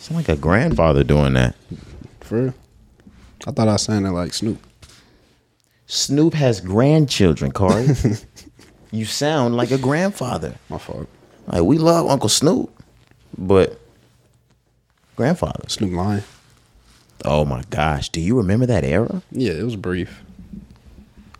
Sound like a grandfather doing that. For real. I thought I it like Snoop. Snoop has grandchildren, Corey. you sound like a grandfather. My fault. Like we love Uncle Snoop, but grandfather. Snoop Lion. Oh my gosh, do you remember that era? Yeah, it was brief.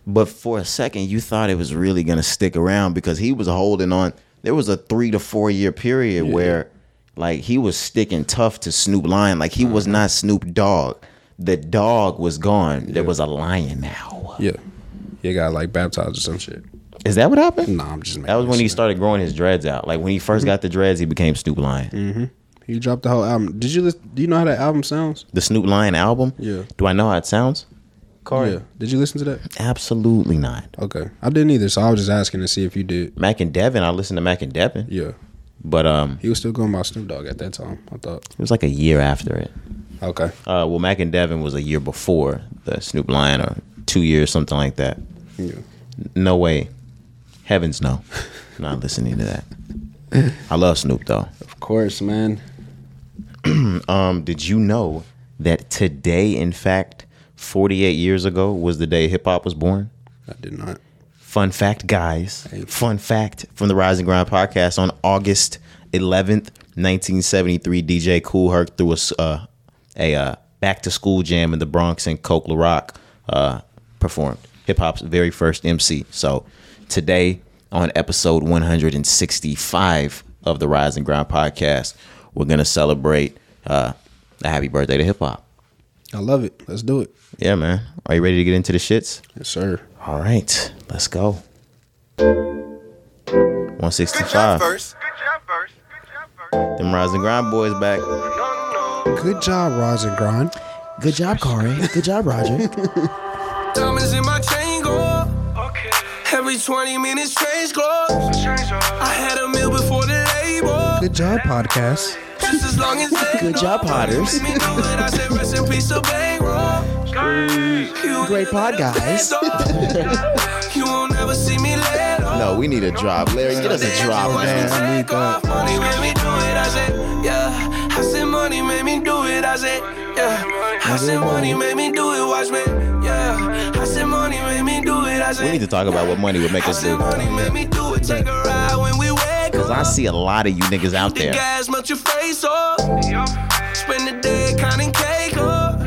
But for a second, you thought it was really gonna stick around because he was holding on. There was a three to four year period where, like, he was sticking tough to Snoop Lion. Like he was mm-hmm. not Snoop Dogg. The dog was gone. There was a lion now. Yeah. He got like baptized or some shit. Is that what happened? Nah, I'm just making That was when he shit up. started growing his dreads out. Like when he 1st mm-hmm. got the dreads, he became Snoop Lion. Mm-hmm. He dropped the whole album. Did you listen? Do you know how that album sounds? The Snoop Lion album. Yeah. Do I know how it sounds? Corey? Yeah. Did you listen to that? Absolutely not. Okay. I didn't either, so I was just asking to see if you did. Mac and Devin. I listened to Mac and Devin, Yeah. But um, He was still going by Snoop Dogg at that time. I thought. it was like a year after it. Okay. Uh, well, Mac and Devin was a year before the Snoop Lion, or two years, something like that. Yeah. No way. Heavens no. Not listening to that. I love Snoop though. Of course, man. Um, did you know that today, in fact, 48 years ago, was the day hip hop was born? I did not. Fun fact, guys. Fun fact from the Rise and Grind podcast on August 11th, 1973, DJ Kool Herc threw a, uh, a uh, back to school jam in the Bronx and Coke La Rock uh, performed. Hip hop's very first MC. So today, on episode 165 of the Rise and Grind podcast, we're going to celebrate uh, a happy birthday to hip hop. I love it. Let's do it. Yeah, man. Are you ready to get into the shits? Yes, sir. All right, let's go. Good job 165. first. Good job first. Good job first. Them Rise and Grind boys back. No, no. Good job, Roz and Grind. Good job, Corey. Good job, Roger. Diamonds in my chain go. Okay. Every 20 minutes change clothes. I had a meal before the label. Good job, podcast. Just as long as Good job, Potters. Make me do it. I said rest in peace to bankroll. You Great pod, guys. you won't never see me let off. No, we need a drop. Larry, get us a drop, man. I need that. Money made me do it, I said, yeah. I said money made me do it, I said, yeah. I said money made me do it, watch me, yeah. I said money made me do it, I said. We need to talk about what money would make I us said do. money made me do it, take a ride when we wake Because I see a lot of you niggas out The there. gas your face off. Spend the day counting cake up.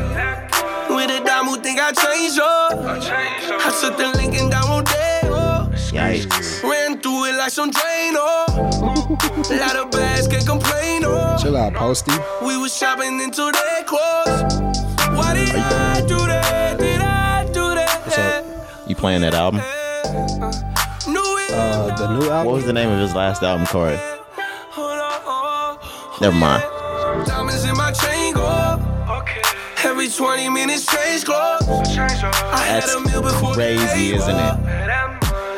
With a dime who think I changed up. I took the Lincoln down Rodeo. Yikes. Ran through it like some drain, oh. Lot of bags can't complain, oh. Chill out, Posty. We was shopping into their clothes. Why did I do that? Did I do that? What's up? You playing that album? Knew it. Uh, the new album. What was the name of his last album, Corey? Hold on. Never mind. Diamonds in my chain go. Okay. Every 20 minutes change clothes. I had That's a meal before crazy, isn't it?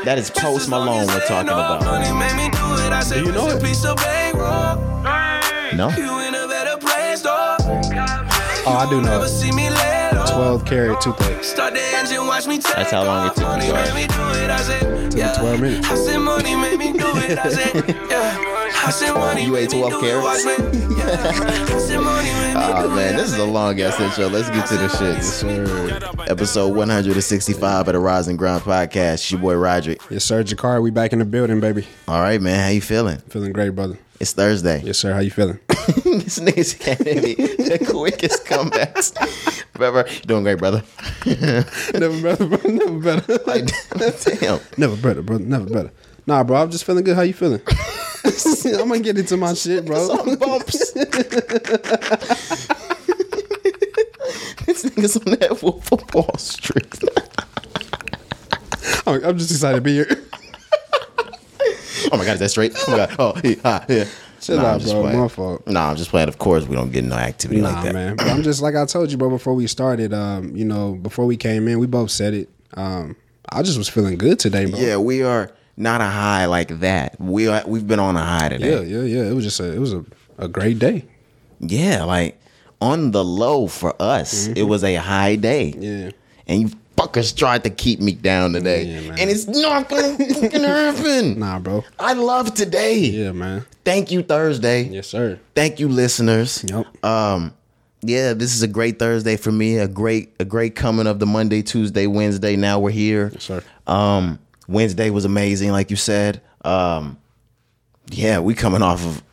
That is Post Malone we're talking about. Money made me do it. I said, Do you know it? peace to bankroll. No? Oh, I do know Never see me let off. 12 carat toothache. Start the engine, watch me That's how long it off. took you, Money right? made me do it. I said, 12 minutes. I said, money made me do it. I said, yeah. I said, money ah, You ate 12 do it. carats? Watch me. Yeah. I said, money made me Oh man, this is a long ass intro. Let's get to the shits. Sir. Episode 165 of the Rise and Grind podcast. It's your boy Roderick. Yes, sir. Jakar, we back in the building, baby. All right, man. How you feeling? Feeling great, brother. It's Thursday. Yes, sir. How you feeling? this nigga's giving me the quickest comebacks. Brother, doing great, brother. never better, bro. Never better. Like, damn. never better, bro. Never better. Nah, bro. I'm just feeling good. How you feeling? I'm gonna get into my shit, bro. Some bumps. this nigga's on that Wall Street. I'm I'm just excited to be here. Oh my god, is that straight? Oh my god. Oh, yeah. ah, yeah. Chill Nah, I'm out, just bro. playing. My fault. Nah, I'm just playing. Of course, we don't get no activity Nah, like that. man. But I'm just like I told you, bro. Before we started, um, you know, before we came in, we both said it. Um, I just was feeling good today, bro. Yeah, we are not a high like that. We are. We've been on a high today. yeah, yeah. Yeah. It was just a, it was a, a great day. Yeah, like on the low for us, it was a high day. Mm-hmm. Yeah. and you fuckers tried to keep me down today, Yeah, man. and it's not gonna fucking happen. Nah, bro. I love today. Yeah, man. Thank you, Thursday. Yes, sir. Thank you, listeners. Yep. Um, yeah, this is a great Thursday for me. A great, a great coming of the Monday, Tuesday, Wednesday. Now we're here. Yes, sir. Um, Wednesday was amazing, like you said. Um, yeah, we coming off of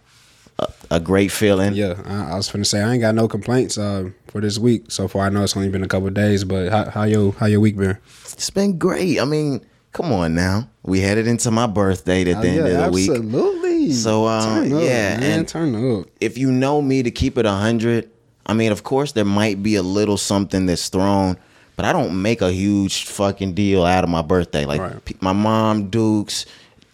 a, a great feeling. Yeah, I, I was finna say I ain't got no complaints uh, for this week so far. I know it's only been a couple of days, but how, how your how your week been? It's been great. I mean, come on now. We headed into my birthday at the end of the week. Oh, absolutely. So, um, turn up, yeah, man, and- turn up. if you know me to keep it 100 i mean of course there might be a little something that's thrown but i don't make a huge fucking deal out of my birthday. Like Right. my mom dukes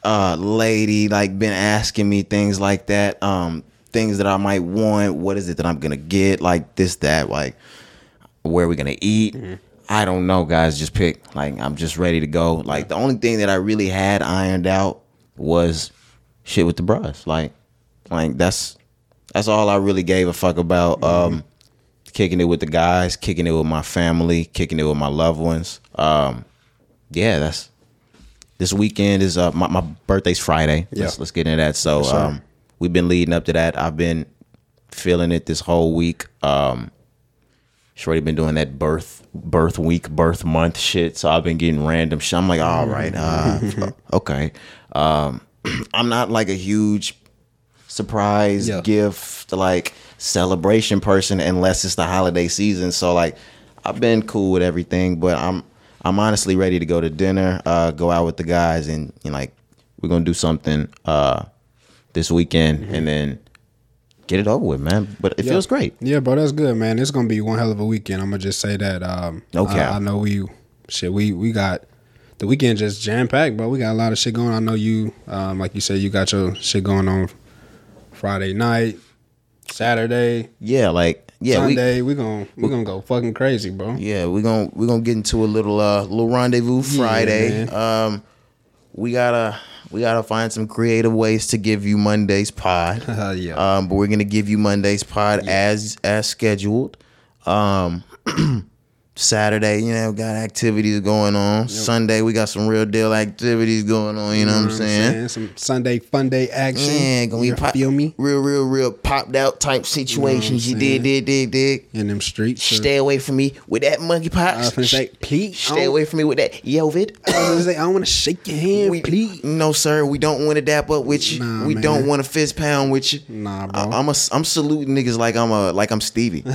uh lady like been asking me things like that um things that i might want. What is it that i'm gonna get? Like this that like where are we gonna eat? I don't know guys. Just pick. Like i'm just ready to go. Like the only thing that i really had ironed out was shit with the bros like like that's that's all I really gave a fuck about. Um, kicking it with the guys, kicking it with my family, kicking it with my loved ones. Um, yeah, that's this weekend is uh my, my birthday's Friday. Let's Yeah. let's get into that. So um we've been leading up to that. I've been feeling it this whole week. Um Shorty been doing that birth birth week, birth month shit. So I've been getting random shit. I'm like, all right, uh, okay. Um I'm not like a huge surprise Yeah. gift like celebration person unless it's the holiday season so like i've been cool with everything but i'm i'm honestly ready to go to dinner uh go out with the guys and you know, like we're gonna do something uh this weekend and then get it over with man but it Yeah. feels great Yeah, bro, that's good, man. It's gonna be one hell of a weekend. I'm gonna just say that. Um, Okay. I, I know we shit. We we got the weekend just jam packed, bro. We got a lot of shit going. I know you, um, like you said, you got your shit going on Friday night, Saturday, yeah like yeah we Sunday. We, gonna we gonna go fucking crazy, bro. Yeah, we're gonna we're gonna get into a little uh little rendezvous Friday. man. um we gotta we gotta find some creative ways to give you Monday's pod. Yeah. Um but we're gonna give you Monday's pod as as scheduled. Um Saturday, you know, got activities going on. Sunday, we got some real deal activities going on. You know, what I'm saying? Some Sunday fun day action. Yeah, gonna be you pop, feel me real, real, real popped out type situations. You, did, did, did, did. in them streets. Stay away from me with that monkey I pox. was say, please. Stay away from me with that Yovid. I was say, I want to shake your hand, We, please. no, sir. We don't want to dap up with you. Nah, we man. don't want to fist pound with you. Nah, bro. I, am a, I'm saluting niggas like I'm a like I'm Stevie.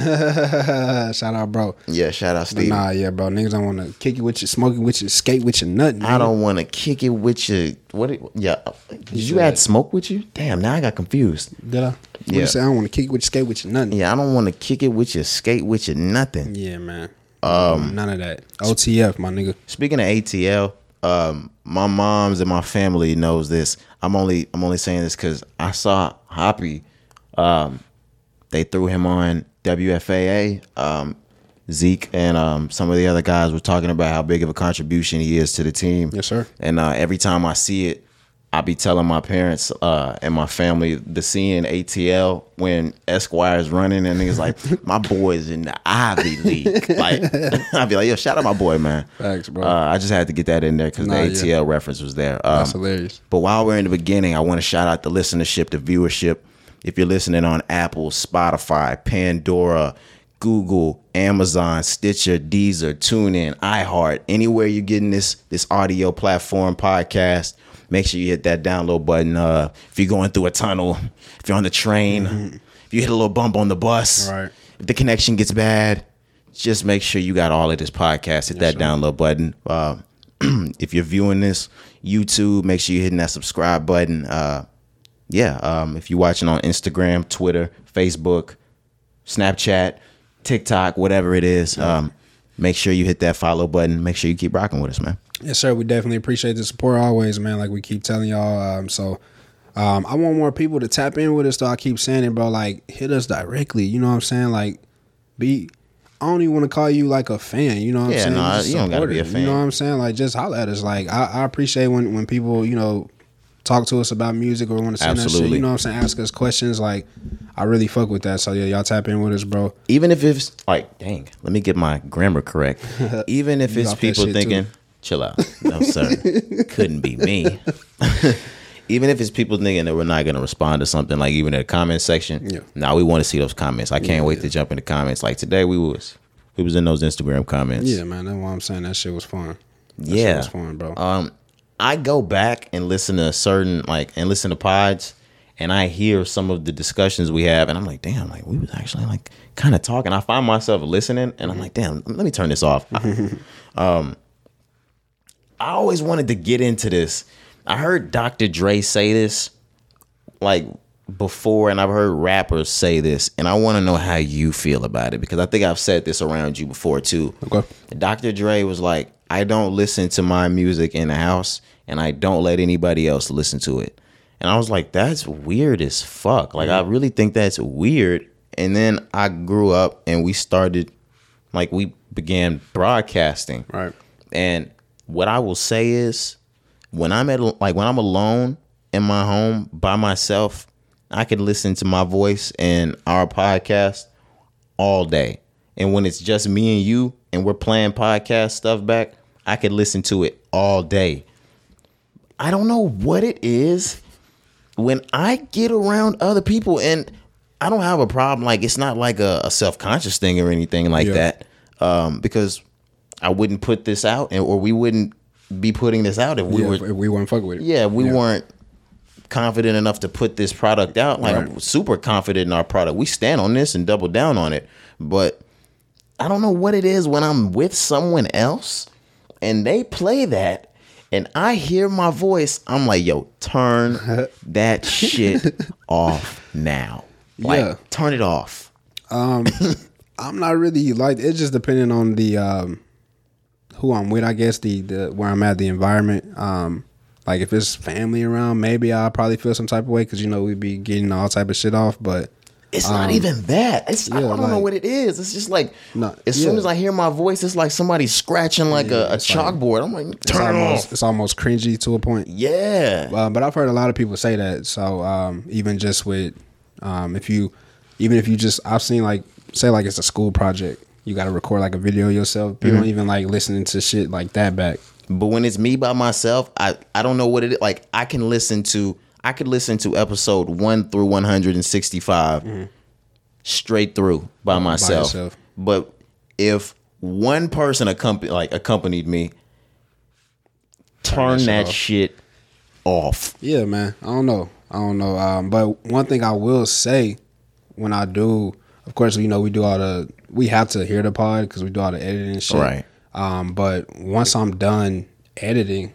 Shout out, bro. yeah, shout out But Stevie. nah, yeah, bro. Niggas don't want to kick it with you, smoke it with you, skate with you, nothing. I don't want to kick it with you. What? It, yeah. Did you add smoke with you? Damn. Now I got confused. Did I? What Yeah. you say? I don't want to kick it with you, skate with you, nothing. Yeah, I don't want to kick it with you, skate with you, nothing. Yeah, man. Um, none of that. OTF, my nigga. Speaking of ATL, um, my mom's and my family knows this. I'm only I'm only saying this because I saw Hoppy. Um, they threw him on WFAA. Um, Zeke and um, some of the other guys were talking about how big of a contribution he is to the team. Yes, sir. And uh, every time I see it, I be telling my parents uh, and my family the seeing ATL when Esquire's running and niggas like my boy's in the Ivy League. Like I'd be like, yo, shout out my boy, man. Thanks, bro. Uh, I just had to get that in there because Nah, the yeah. ATL reference was there. Um, That's hilarious. but while we're in the beginning, I want to shout out the listenership, the viewership. If you're listening on Apple, Spotify, Pandora, Google, Amazon, Stitcher, Deezer, TuneIn, iHeart, anywhere you're getting this this audio platform podcast, make sure you hit that download button. Uh, if you're going through a tunnel, if you're on the train, if you hit a little bump on the bus, Right. if the connection gets bad, just make sure you got all of this podcast. Hit that download button. Uh, if you're viewing this YouTube, make sure you're hitting that subscribe button. Uh, yeah, um, if you're watching on Instagram, Twitter, Facebook, Snapchat, TikTok, whatever it is, um, make sure you hit that follow button. Make sure you keep rocking with us, man. Yes, sir. We definitely appreciate the support always, man. Like we keep telling y'all. Um, so um, I want more people to tap in with us. Though I keep saying it, bro. Like hit us directly. You know what I'm saying? Like be. I don't even want to call you like a fan. You know what I'm Yeah, saying? no, you don't gotta be a fan. You know what I'm saying? Like just holler at us. Like I, I appreciate when when people you know talk to us about music or want to send us shit, you know what I'm saying? Ask us questions. Like, I really fuck with that. So yeah, y'all tap in with us, bro. even if it's like, dang, let me get my grammar correct. Even if it's people thinking, too. chill out. No, sir. Couldn't be me. even if it's people thinking that we're not going to respond to something, like even in the comment section, Yeah. now we want to see those comments. I can't wait to jump in the comments. Like today, we was we was in those Instagram comments. Yeah, man. That's why I'm saying that shit was fun. That shit yeah, was fun, bro. Um, I go back and listen to certain like and listen to pods, and I hear some of the discussions we have, and I'm like, damn, like we was actually like kind of talking. I find myself listening, and I'm like, damn, let me turn this off. um, I always wanted to get into this. I heard Dr. Dre say this like before, and I've heard rappers say this, and I want to know how you feel about it because I think I've said this around you before too. Okay. Dr. Dre was like, I don't listen to my music in the house, and I don't let anybody else listen to it. And I was like, that's weird as fuck. Like, I really think that's weird. And then I grew up and we started, like, we began broadcasting. Right. And what I will say is, when I'm at like when I'm alone in my home by myself, I can listen to my voice and our podcast all day. And when it's just me and you and we're playing podcast stuff back, I can listen to it all day. I don't know what it is when I get around other people and I don't have a problem. Like it's not like a, a self conscious thing or anything like Yeah. that. Um, because I wouldn't put this out and or we wouldn't be putting this out if we yeah, were if we weren't fuck with it. yeah, we weren't confident enough to put this product out. Like I'm Right. super confident in our product. We stand on this and double down on it. But I don't know what it is when I'm with someone else and they play that and I hear my voice, I'm like, yo, turn that shit off now. Like, Yeah. turn it off. Um, I'm not really like it's just depending on the um who I'm with, I guess the the where I'm at, the environment. Um like if it's family around, maybe I'll probably feel some type of way because you know we'd be getting all type of shit off. But It's not even that. It's I Um, don't know what it is. It's just like No, as soon as I hear my voice, it's like somebody scratching like a, a it's like- chalkboard. I'm like, it's turn it almost off. it's almost cringy to a point. Yeah. Uh, but I've heard a lot of people say that. So um, even just with um, if you even if you just I've seen like say like it's a school project, you got to record like a video yourself. People Mm-hmm. don't even like listening to shit like that back. But when it's me by myself, I I don't know what it is. Like I can listen to I could listen to episode one through one hundred and sixty straight through by myself. yourself. But if one person accompanied like accompanied me, turn that that shit shit off. Yeah, man. I don't know. I don't know. Um, but one thing I will say when I do, of course, you know, we do all the, we have to hear the pod because we do all the editing and shit. Right. Um, but once I'm done editing,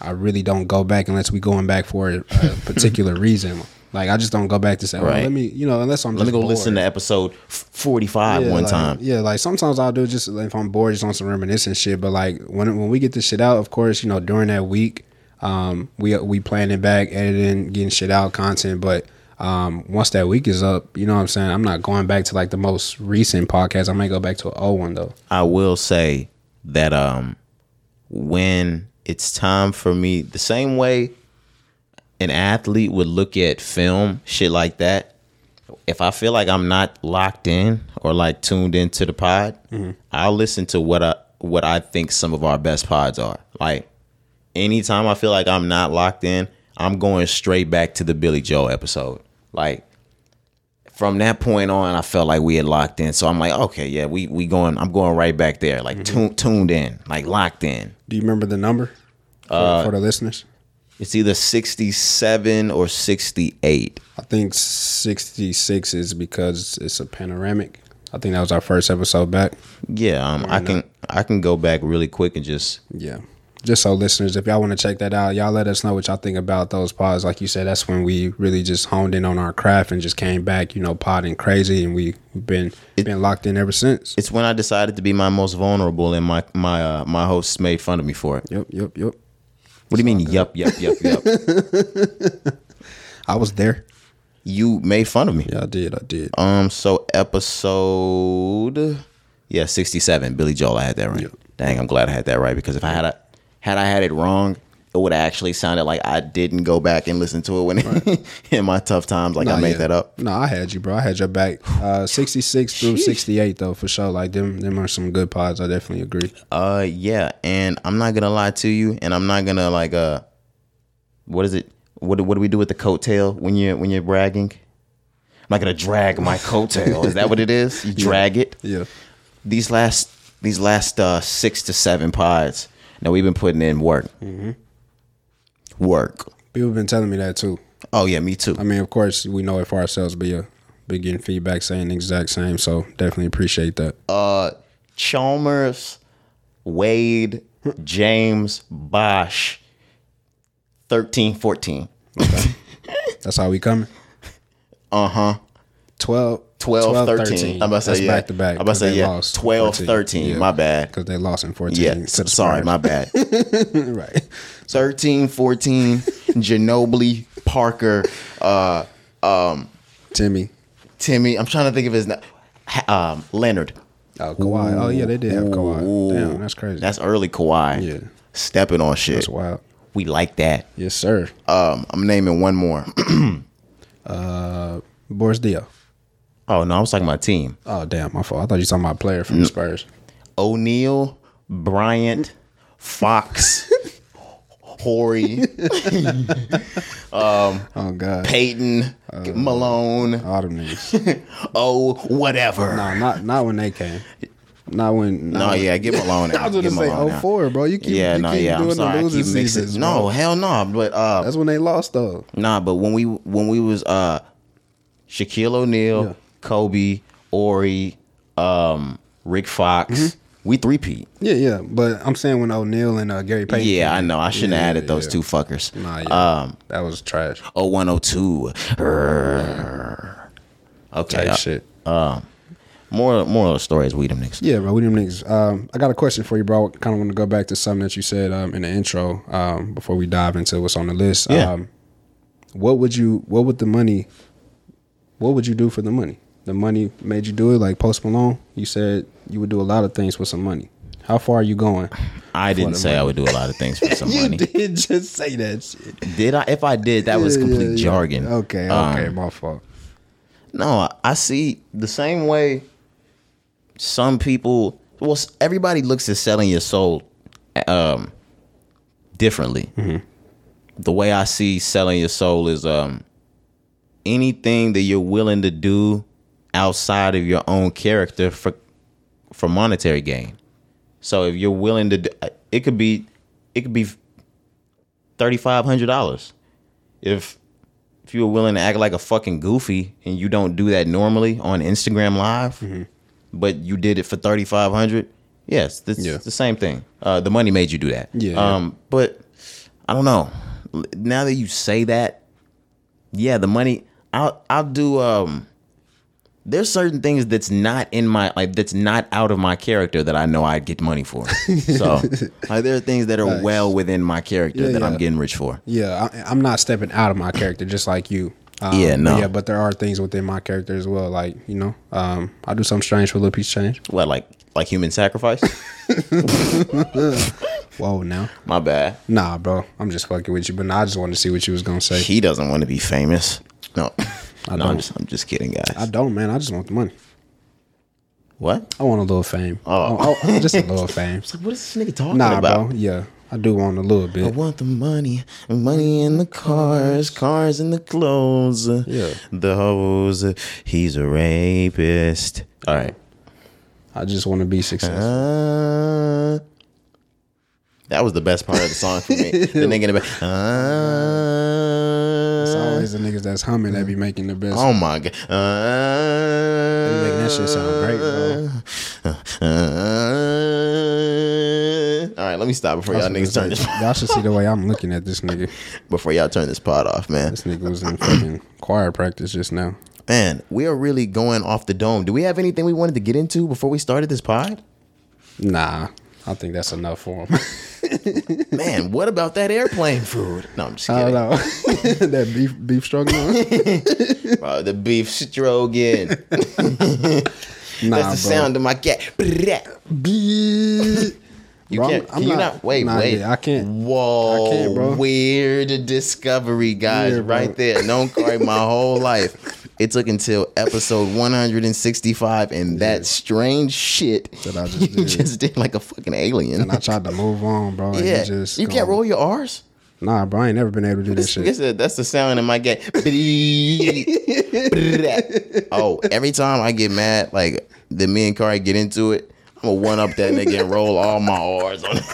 I really don't go back unless we going back for a, particular reason. Like I just don't go back to say, oh, Right. let me, you know, unless I'm Let me go listen to episode forty five Yeah, one like- time. Yeah, like sometimes I'll do just if I'm bored, just on some reminiscent shit. But like when when we get this shit out, of course, you know, during that week, um, we we planning back, editing, getting shit out, content. But um, once that week is up, you know what I'm saying. I'm not going back to like the most recent podcast. I might go back to an old one though. I will say that um when it's time for me the same way an athlete would look at film shit like that if I feel like I'm not locked in or like tuned into the pod, mm-hmm. I'll listen to what I what I think some of our best pods are. Like anytime I feel like I'm not locked in, I'm going straight back to the Billy Joel episode. Like from that point on, I felt like we had locked in. So I'm like, okay, yeah, we we going. I'm going right back there, like mm-hmm. tu- tuned in, like locked in. Do you remember the number Uh, for the listeners? It's either 67 or 68. I think 66 is because it's a panoramic. I think that was our first episode back. Yeah, um, I can I can go back really quick and just Yeah. Just so listeners, if y'all want to check that out, y'all let us know what y'all think about those pods. Like you said, that's when we really just honed in on our craft and just came back, you know, podding crazy, and we- we've been been locked in ever since. it's when I decided to be my most vulnerable, and my my uh, my hosts made fun of me for it. Yep, yep, yep. What do you mean? Yup, yup, yup, yup. I was there. you made fun of me. Yeah, I did. I did. Um, so episode, yeah, sixty-seven. Billy Joel, I had that right. Yep. Dang, I'm glad I had that right because if I had a, had I had it wrong, it would actually sounded like I didn't go back and listen to it when in my tough times. Like I made yeah. that up. No, I had you, bro. I had your back. Uh, 66 through 68, though, for sure. Like, them them are some good pods. I definitely agree. Uh, yeah, and I'm not gonna lie to you, and I'm not gonna like uh, what is it? What do- what do we do with the coattail when you when you're bragging? I'm not gonna drag my coattail. is that what it is? You drag it. Yeah. These last these last uh six to seven pods. Now we've been putting in work. Work. People have been telling me that, too. Oh yeah, me too. I mean, of course, we know it for ourselves, but yeah, been getting feedback saying the exact same. So definitely appreciate that. uh Chalmers, Wade, James, Bosh, 13, 14. That's how we coming. Uh-huh. 12, 12, 13. I'm about to say, That's yeah. back to back. I'm about to say, yeah. lost 12, 13. My bad. Because they lost in 14. Yeah, sorry, my bad. right. 13, 14, Ginobili, Parker, uh, Timmy. Timmy. I'm trying to think of his name. Um, Leonard. Oh, Kawhi. Oh, yeah, they did have Kawhi. Ooh. Damn, that's crazy. That's early Kawhi. Yeah. Stepping on shit. That's wild. We like that. Yes, sir. Um, I'm naming one more. Boris Diaw. oh no, I was talking about team. Oh, damn, my fault. I thought you were talking about a player from the Spurs. O'Neal, Bryant, Fox, Horry, Oh, God. Peyton, Malone, All oh whatever. no, not not when they came. Not when. No, yeah, get Malone. I was Out. gonna say Malone out. 04, bro. You keep, Yeah, you no, keep yeah. doing sorry. the losing seasons. No, hell no. But uh, That's when they lost, though. nah. But when we when we was uh, Shaquille O'Neal, Yeah. Kobe, Horry, um, Rick Fox, Mm-hmm. We three peat. Yeah, yeah. But I'm saying when O'Neal and uh, Gary Payton. Yeah. I know. I shouldn't have Yeah, added those yeah. two fuckers. Nah, yeah. Um, that was trash. 0102. Okay. Type uh, shit. More more of the stories we them niggas. Yeah, bro. We them niggas. Um, I got a question for you, bro. Kind of want to go back to something that you said um, in the intro um, before we dive into what's on the list. Yeah. Um, what would you? What would the money? What would you do for the money? The money made you do it, like Post Malone. You said you would do a lot of things with some money. How far are you going? I didn't say I would do a lot of things for some money. You did just say that shit. Did I? If I did, that was complete yeah, yeah. jargon. Okay, Um, okay, my fault. No, I see the same way. Some people, well, everybody looks at selling your soul, um, differently. The way I see selling your soul is um, anything that you're willing to do outside of your own character for for monetary gain. So if you're willing to, do, it could be, it could be thirty five hundred dollars. If if you were willing to act like a fucking goofy and you don't do that normally on Instagram Live, but you did it for thirty five hundred, yes, it's Yeah. the same thing. Uh, the money made you do that. Yeah, yeah. Um, but I don't know. Now that you say that, yeah, the money. I'll I'll do. Um, there's certain things that's not in my like that's not out of my character that I know I'd get money for. So like there are things that are Nice. well within my character Yeah, that I'm getting rich for. Yeah, I, I'm not stepping out of my character just like you. Um, Yeah, but no. Yeah, but there are things within my character as well. Like you know, um, I do something strange for a little piece of change. What like like human sacrifice? Whoa, now, My bad. nah, bro, I'm just fucking with you. But nah, I just wanted to see what you was gonna say. He doesn't want to be famous. No, I no, I'm don't. just I'm just kidding, guys. I don't, man. I just want the money. what? I want a little fame. Oh. Oh, oh, just a little fame. It's like, What is this nigga talking Nah, about? bro. Yeah, I do want a little bit. I want the money, money in the cars, cars in the clothes. Yeah. the hoes. He's a rapist. All right. I just want to be successful. Uh, that was the best part of the song for me. the nigga in the back. It's Uh, always the niggas that's humming that be making the best. oh my god. Uh, making that shit sound great, bro. Uh, all right, let me stop before y'all niggas turn this Y'all should see the way I'm looking at this nigga. before y'all turn this pod off, man. This nigga was in fucking choir practice just now. Man, we are really going off the dome. Do we have anything we wanted to get into before we started this pod? Nah, I think that's enough for him. Man, what about that airplane food? No, I'm just I kidding. don't know. that beef beef stroganoff. Bro, the beef strogan. Nah, That's the bro. sound of my cat. You Bro, can't. I'm- can I'm you not- not? Wait, nah, wait. yeah, I can't. Whoa, I can't, bro. weird discovery, guys. Yeah, right there. Known Corey my whole life. It took until episode 165, and that strange shit That I just you did. just did like a fucking alien. And I tried to move on, bro. Yeah, just you can't roll your R's. Nah, bro, I ain't never been able to do this shit. that- that's the sound in my game. oh, every time I get mad, like the me and Cari get into it, I'm gonna one up that nigga and roll all my R's on it.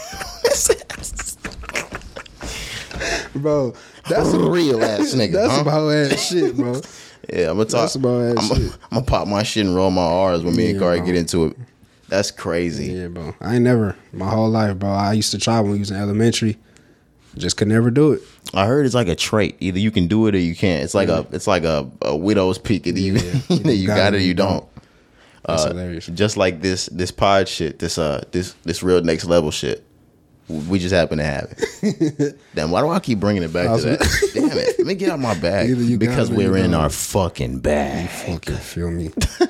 Bro, that's a real ass nigga. that's huh? some hoe ass shit, bro. Yeah, I'm gonna talk. that's some I'm, shit. I'm gonna pop my shit and roll my R's when me and Yeah, Cari bro. get into it. That's crazy. Yeah, bro. I ain't never my whole life, bro. I used to try when we was in elementary. Just could never do it. I heard it's like a trait. Either you can do it or you can't. It's like a it's like a, a widow's peak. Either you Yeah. either you got it or you don't. That's Uh, hilarious. Just like this this pod shit, this uh this this real next level shit. We just happen to have it. Damn, why do I keep bringing it back to that? Damn it, let me get out my bag Either you got because it or we're in don't. our fucking bag. You fucking feel me.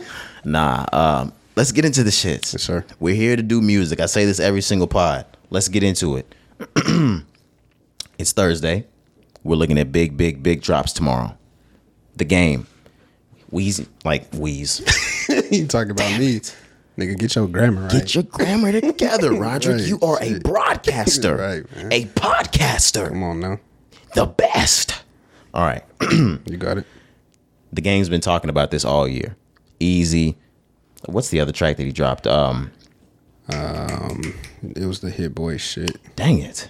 Nah, um, let's get into the shits. Yes, sir. We're here to do music. I say this every single pod. Let's get into it. it's Thursday. We're looking at big, big, big drops tomorrow. The game. Wheezy, like Wheeze. you talking about me. Nigga, get your grammar right. Get your grammar together, Roderick. Right, You are a broadcaster, Right, man. a podcaster, Come on now. the best. All right. You got it. the game's been talking about this all year. Easy. What's the other track that he dropped? Um, It was the hit boy shit. dang it.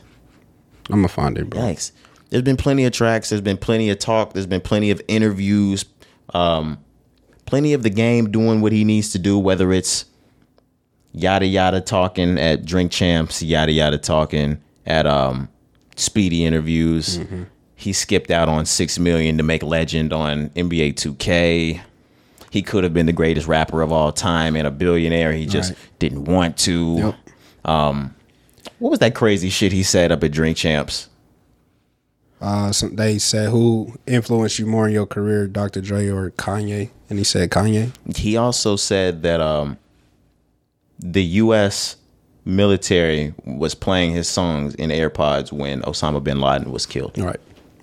I'm gonna find it, bro. Thanks. There's been plenty of tracks. There's been plenty of talk. There's been plenty of interviews. Um, plenty of the game doing what he needs to do, whether it's yada yada talking at Drink Champs, yada yada talking at um, Speedy interviews. He skipped out on six million to make Legend on NBA 2K. He could have been the greatest rapper of all time and a billionaire. He just Right. didn't want to. Yep. What was that crazy shit he said up at Drink Champs? Uh, some, they said who influenced you more in your career, Dr. Dre or Kanye? And he said Kanye. he also said that um, the U.S. military was playing his songs in AirPods when Osama bin Laden was killed. Right.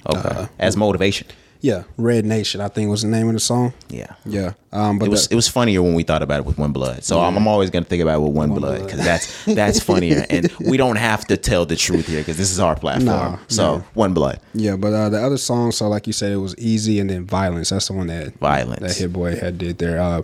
Okay, Uh, as motivation. Yeah, Red Nation, I think was the name of the song. Yeah, Yeah. Um, but it was it was funnier when we thought about it with One Blood. So I'm, I'm always gonna think about it with One, Blood Blood. because that's that's funnier, and we don't have to tell the truth here because this is our platform. Nah, so nah. One Blood, yeah, but uh, the other song, so like you said, it was easy and then violence. That's the one that Violence. that Hit Boy had did there. Uh,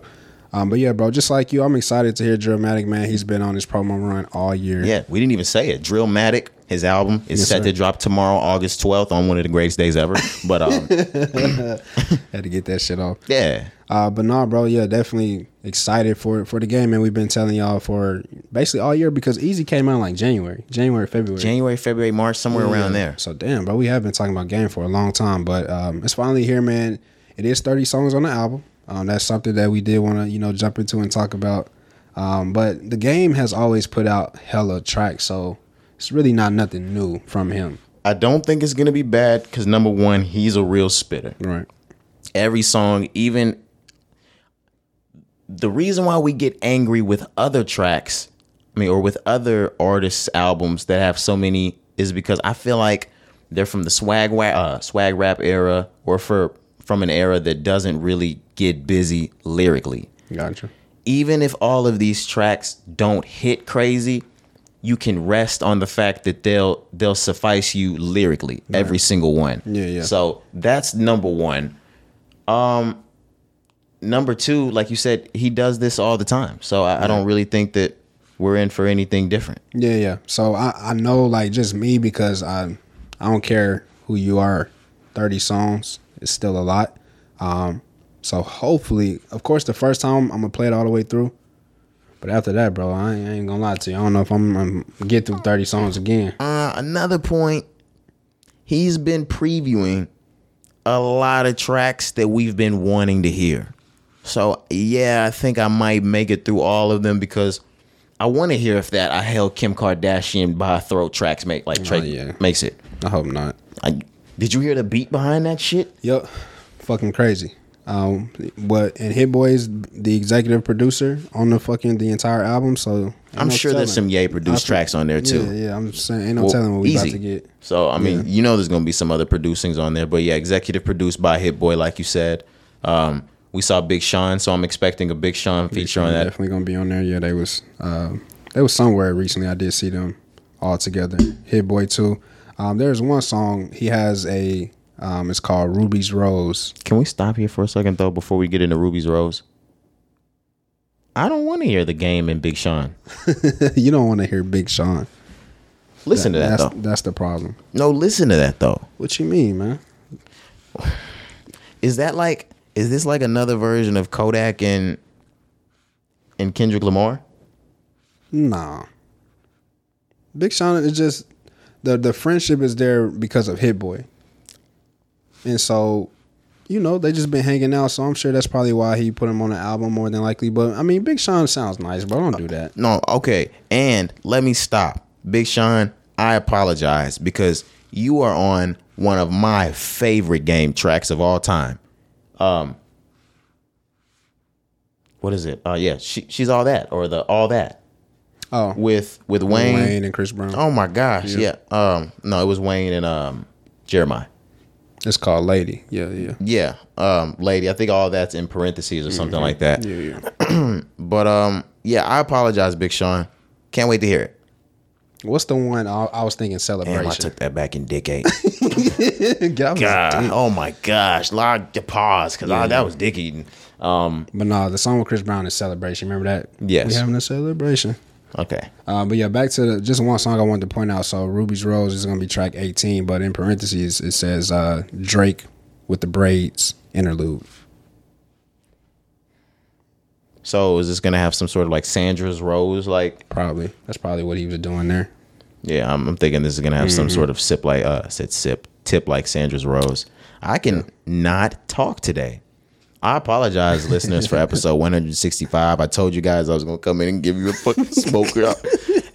um, but yeah, bro, just like you, I'm excited to hear Drillmatic Man. He's been on his promo run all year. yeah, we didn't even say it. Drillmatic, his album is Yes, set sir. to drop tomorrow, August 12th, on one of the greatest days ever. But um, had to get that shit off. yeah, Uh, but nah, bro, yeah, definitely excited for for the game, and we've been telling y'all for basically all year because Easy came out like January, January, February. January, February, March, somewhere around there. So damn, bro, we have been talking about game for a long time, but um, it's finally here, man. It is 30 songs on the album. Um, that's something that we did want to you know jump into and talk about. Um, but the game has always put out hella tracks, so it's really not nothing new from him. I don't think it's gonna be bad because number one, he's a real spitter. Right. Every song, even the reason why we get angry with other tracks, I mean, or with other artists' albums that have so many, is because I feel like they're from the swag wa- uh, swag rap era, or for from an era that doesn't really get busy lyrically. Gotcha. even if all of these tracks don't hit crazy, you can rest on the fact that they'll they'll suffice you lyrically, every single one. Yeah, yeah. So that's number one. Um, number two, like you said, he does this all the time. So I, I don't really think that we're in for anything different. Yeah, yeah. So I, I know like just me because I I don't care who you are. Thirty songs is still a lot. Um, so hopefully, of course, the first time I'm gonna play it all the way through. But after that, bro, I ain't, I ain't gonna lie to you. I don't know if I'm, I'm gonna get through thirty songs again. Uh, another point, he's been previewing a lot of tracks that we've been wanting to hear. So yeah, I think I might make it through all of them because I want to hear if that I held Kim Kardashian by her throat tracks make like Trey Oh, yeah. makes it. I hope not. I, did you hear the beat behind that shit? Yep, fucking crazy. Um, what and Hit Boy is the executive producer on the fucking the entire album. So I'm no sure there's some Ye produced tracks on there too. Yeah, yeah. I'm just saying, ain't no Well, telling what we easy. about to get. So I mean, you know, there's gonna be some other producings on there, but yeah, executive produced by Hit Boy, like you said. Um, we saw Big Sean, so I'm expecting a Big Sean feature on that. Definitely gonna be on there. Yeah, they was uh, they was somewhere recently. I did see them all together. Hit Boy too. Um, there's one song he has a. Um, it's called Ruby's Rose. Can we stop here for a second though before we get into Ruby's Rose? I don't want to hear the game in Big Sean. you don't want to hear Big Sean. Listen to that that's, though. That's the problem. No, listen to that though. What you mean, man? Is that like is this like another version of Kodak and and Kendrick Lamar? Nah. Big Sean is just the the friendship is there because of Hit Boy. And so, you know, they just been hanging out, so I'm sure that's probably why he put him on the album more than likely. But I mean, Big Sean sounds nice, bro. Don't do that. No, okay. And let me stop. Big Sean, I apologize because you are on one of my favorite game tracks of all time. Um What is it? Oh yeah, she, she's all that or the all that Oh, with with Wayne. Wayne, and Chris Brown. Oh my gosh, yeah. Um no, it was Wayne and um Jeremiah. It's called Lady. Yeah, yeah. Yeah, um, lady. I think all that's in parentheses or something like that. Yeah, yeah. But um, yeah, I apologize, Big Sean. Can't wait to hear it. What's the one I, I was thinking Damn, I took that back in dick eight. God, God, oh my gosh, log the pause because that was dick eating. Um, But no, the song with Chris Brown is celebration. Remember that? Yes. We having a celebration. Okay, Uh, but yeah, back to the, just one song I wanted to point out. So Ruby's Rose is gonna be track 18, but in parentheses it says uh, Drake with the braids interlude. so is this gonna have some sort of like Sandra's Rose? Like, Probably that's probably what he was doing there. yeah, I'm, I'm thinking this is gonna have some sort of sip like uh, said sip tip like Sandra's Rose. I can not talk today. I apologize, listeners, for episode 165. I told you guys I was gonna come in and give you a fucking smoker up,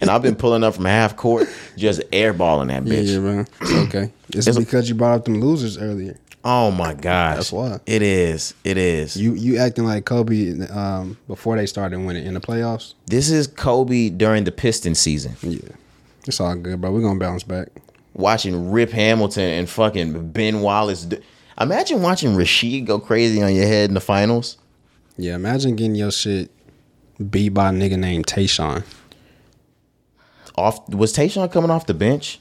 and I've been pulling up from half court, just airballing that bitch. Yeah, man. It's okay. It's, It's because you brought up them losers earlier. Oh my gosh, That's why. it is. It is. You you acting like Kobe um, before they started winning in the playoffs. this is Kobe during the Piston season. Yeah, it's all good, bro. We're gonna bounce back. Watching Rip Hamilton and fucking Ben Wallace. Imagine watching Rasheed go crazy on your head in the finals. Yeah, imagine getting your shit beat by a nigga named Tayshaun. Off was Tayshaun coming off the bench?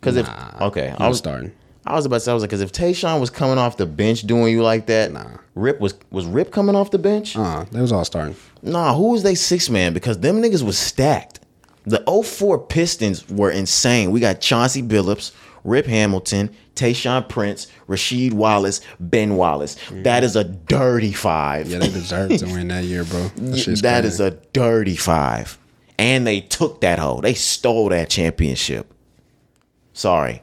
Because if okay, I was starting. I was about to say I was like, because if Tayshaun was coming off the bench doing you like that, Nah. Rip was was Rip coming off the bench? Uh, they was all starting. Nah, who was they six man? Because them niggas was stacked. The 04 Pistons were insane. We got Chauncey Billups, Rip Hamilton, Tayshaun Prince, Rasheed Wallace, Ben Wallace. That is a dirty five. Yeah, they deserved to win that year, bro. That, that is a dirty five. And they took that hoe. They stole that championship. Sorry.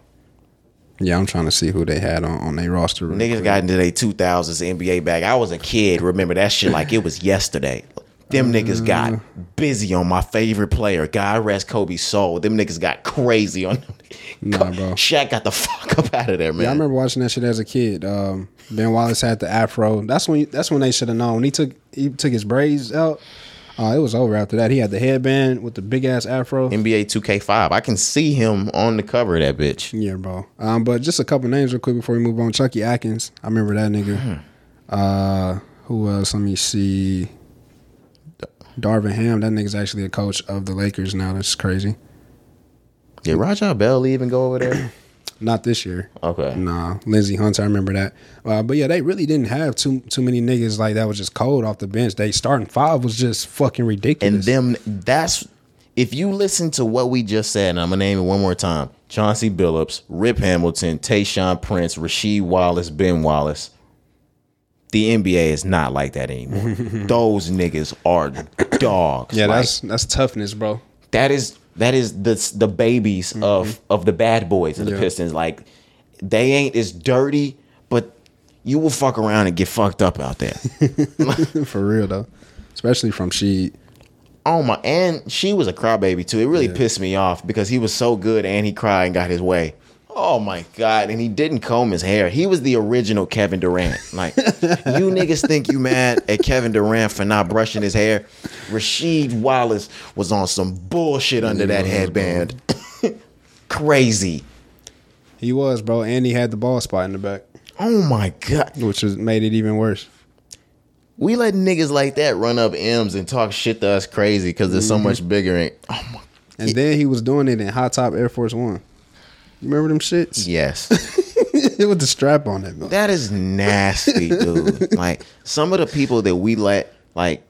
Yeah, I'm trying to see who they had on, on their roster. real Niggas quick. got into their 2000s NBA bag. I was a kid. Remember that shit like it was yesterday. Them niggas got Uh. busy on my favorite player. God rest Kobe's soul. Them niggas got crazy on. Nah, bro. Shaq got the fuck up out of there, man. Yeah, I remember watching that shit as a kid. Um, ben Wallace had the afro. That's when that's when they should have known. When He took he took his braids out. Uh, it was over after that. He had the headband with the big ass afro. NBA 2K5. I can see him on the cover of that bitch. Yeah, bro. Um, but just a couple names real quick before we move on. Chucky Atkins. I remember that nigga. Hmm. Uh, who else? Let me see. Darvin Ham. That nigga's actually a coach of the Lakers now. That's crazy. Did Raja Bell even go over there? Not this year. Okay. Nah, Lindsey Hunter. I remember that. Uh, but yeah, they really didn't have too too many niggas like that was just cold off the bench. They starting five was just fucking ridiculous. And them, that's if you listen to what we just said, and I'm gonna name it one more time: Chauncey Billups, Rip Hamilton, Tayshaun Prince, Rasheed Wallace, Ben Wallace. The NBA is not like that anymore. Those niggas are dogs. yeah, Like, that's that's toughness, bro. that is that is the the babies of of the bad boys of the Mm-hmm. Yeah. Pistons. Like they ain't as dirty, but you will fuck around and get fucked up out there. For real though, especially from she. Oh my! And she was a crybaby too. It really pissed me off because he was so good and he cried and got his way. Oh my god! And he didn't comb his hair. He was the original Kevin Durant. Like you niggas think you mad at Kevin Durant for not brushing his hair? Rasheed Wallace was on some bullshit under that headband. Crazy. He was, bro, and he had the ball spot in the back, Oh my god. which was made it even worse. We let niggas like that run up M's and talk shit to us crazy because they're so mm-hmm. much bigger. And, oh my. And then he was doing it in high top Air Force One. Remember them shits? Yes. With the strap on it, man. That is nasty, dude. like some of the people that we let, like,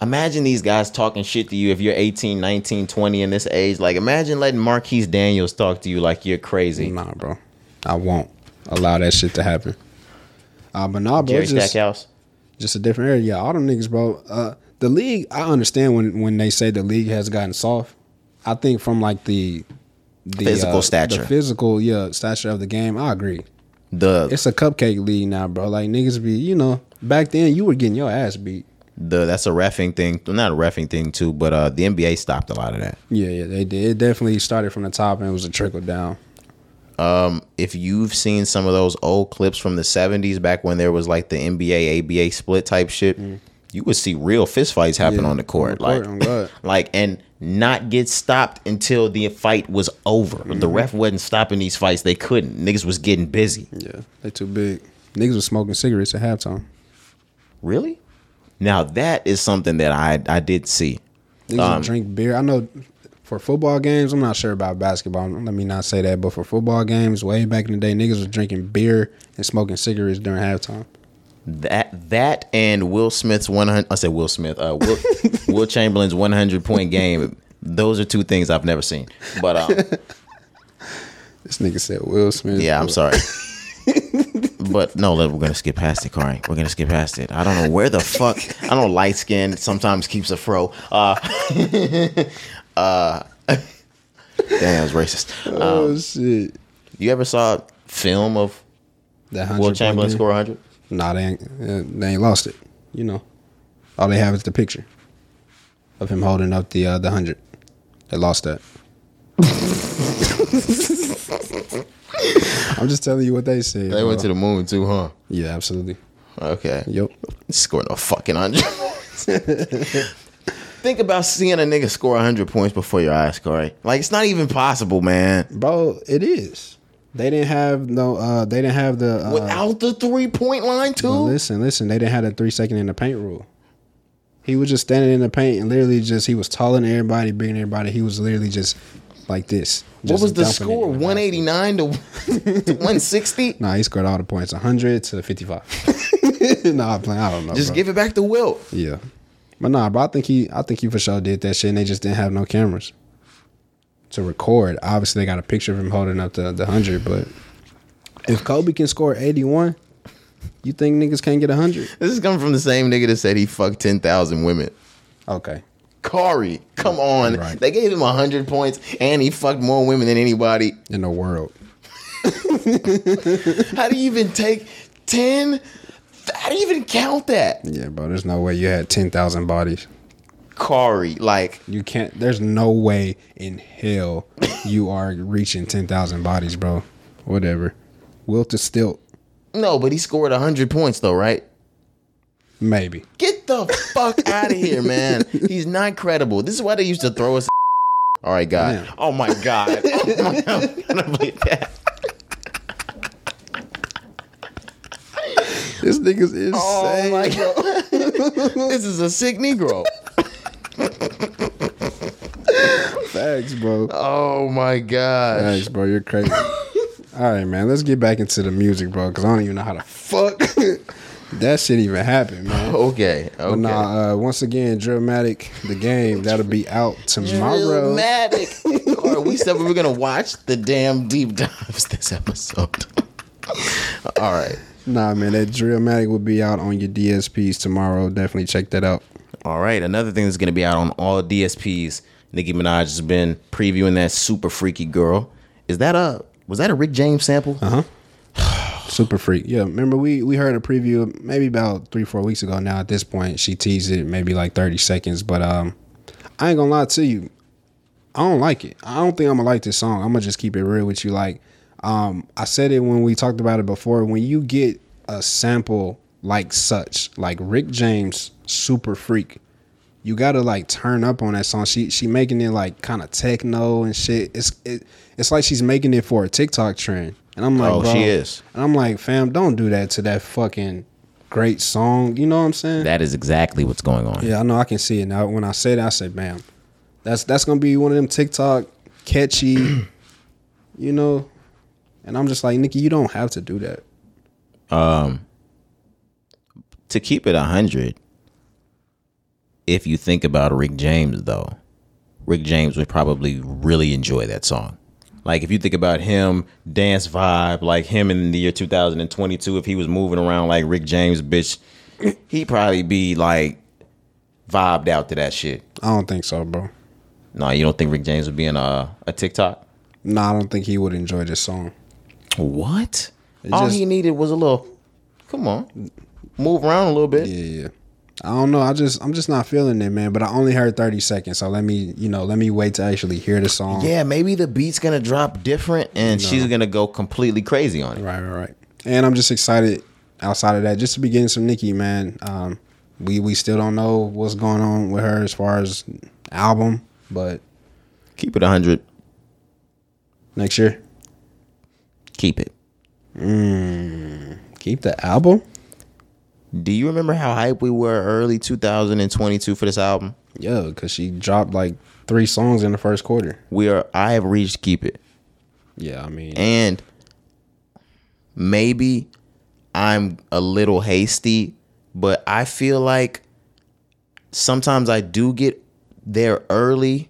imagine these guys talking shit to you if you're 18, 19, 20 in this age. Like, imagine letting Marquis Daniels talk to you like you're crazy. Nah, bro. I won't allow that shit to happen. Uh, but nah, bro, Jerry just, Stackhouse. just a different area. Yeah, all them niggas, bro. Uh, the league, I understand when when they say the league has gotten soft. I think from like the the Physical uh, stature. the physical, yeah, stature of the game. I agree. The It's a cupcake league now, bro. Like niggas be, you know, back then you were getting your ass beat. the that's a refing thing. Not a refing thing too, but uh the NBA stopped a lot of that. Yeah, yeah, they did. It definitely started from the top and it was a trickle down. Um, if you've seen some of those old clips from the 70s back when there was like the NBA ABA split type shit, you would see real fist fights happen. Yeah, on the court. on the court, like like and not get stopped until the fight was over. The Mm-hmm. ref wasn't stopping these fights. They couldn't. Niggas was getting busy. Yeah, they too big. Niggas was smoking cigarettes at halftime. Really? Now that is something that I I did see. Niggas Um, drink beer. I know for football games, I'm not sure about basketball. Let me not say that, but for football games, way back in the day, niggas was drinking beer and smoking cigarettes during halftime. That that and Will Smith's 100 I said Will Smith. Uh Will, Wilt Chamberlain's 100 point game. Those are two things I've never seen. But um This nigga said Will Smith. Yeah, I'm sorry. but no, look, we're gonna skip past it, Corey. We're gonna skip past it. I don't know where the fuck. I don't know light skin sometimes keeps a fro. Uh, uh, damn, it's racist. Oh Um, shit. you ever saw film of That Will 100 Chamberlain game? score 100? Nah, they ain't. uh, They ain't lost it. You know, all they have is the picture of him holding up the uh, the hundred. They lost that. I'm just telling you what they said. They went to the moon too, huh? Yeah, absolutely. Okay. Yep. Scoring a fucking 100. Think about seeing a nigga score 100 points before your eyes, Corey. Like, it's not even possible, man. Bro, it is. They didn't have no. Uh, they didn't have the. Uh, Without the three point line, too? Listen, listen. They didn't have the three second in the paint rule. He was just standing in the paint and literally just he was taller than everybody, bigger than everybody. He was literally just like this. What was the score? the basket. 189 to, to 160? Nah, he scored all the points, 100 to 55. nah, I'm playing. I don't know. Just bro. give it back to Wilt. Yeah, but nah, bro. I think he, I think he for sure did that shit, and they just didn't have no cameras to record. Obviously, they got a picture of him holding up the the hundred, but if Kobe can score 81, you think niggas can't get a 100? This is coming from the same nigga that said he fucked 10,000 women. Okay. Corey, come on. Right. They gave him 100 points and he fucked more women than anybody. In the world. How do you even take 10? How do you even count that? Yeah, bro. There's no way you had 10,000 bodies. Corey, like, You can't. There's no way in hell you are reaching 10,000 bodies, bro. Whatever. Wilt is still no, but he scored 100 points though, right? maybe. Get the fuck out of here, man. He's not credible. This is why they used to throw us. All right, God. Damn. Oh my God. Oh my. I'm gonna believe that. This nigga's insane. Oh my God. this is a sick Negro. Facts, bro. Oh my gosh. Facts, bro. You're crazy. All right, man. Let's get back into the music, bro. Because I don't even know how to fuck that shit even happened, man. Okay. But Okay. nah, uh, once again, Dramatic, the game, that'll be out tomorrow. Dramatic. Or we said we were gonna watch the damn deep dives this episode. All right. Nah, man, that Drillmatic will be out on your DSPs tomorrow. Definitely check that out. All right. Another thing that's gonna be out on all DSPs. Nicki Minaj has been previewing that super freaky girl. Is that a was that a Rick James sample? Uh huh. Super freak. Yeah, remember we we heard a preview maybe about three four weeks ago. Now at this point, she teased it maybe like thirty seconds. But um, I ain't gonna lie to you. I don't like it. I don't think I'm gonna like this song. I'm gonna just keep it real with you. Like Um, I said it when we talked about it before. When you get a sample like such, like Rick James, Super Freak, you gotta like turn up on that song. She she making it like kind of techno and shit. It's it, it's like she's making it for a TikTok trend. And I'm like, Oh, bro, she is. And I'm like, fam, don't do that to that fucking great song. You know what I'm saying? That is exactly what's going on. Yeah, I know. I can see it now. When I said it, I said, "Bam, that's that's gonna be one of them TikTok catchy, you know." And I'm just like, Nikki, you don't have to do that. Um, To keep it 100, if you think about Rick James, though, Rick James would probably really enjoy that song. Like, if you think about him, dance vibe, like him in the year 2022, if he was moving around like Rick James, bitch, he'd probably be like vibed out to that shit. I don't think so, bro. No, you don't think Rick James would be in a, a TikTok? No, I don't think he would enjoy this song. What? It All just- he needed was a little, come on, move around a little bit. Yeah, yeah. I don't know. I just I'm just not feeling it, man. But I only heard 30 seconds, so let me, you know, let me wait to actually hear the song. Yeah, maybe the beat's gonna drop different and she's gonna go completely crazy on it. Right, right, right. And I'm just excited. Outside of that, just to be getting some Nicki, man. Um, we we still don't know what's going on with her as far as album, but Keep it 100. next year, Keep it. Mmm. Keep the album. Do you remember how hype we were early 2022 for this album? Yeah, because she dropped like three songs in the first quarter. We are I have reached keep it. Yeah, I mean, And maybe I'm a little hasty, but I feel like sometimes I do get there early,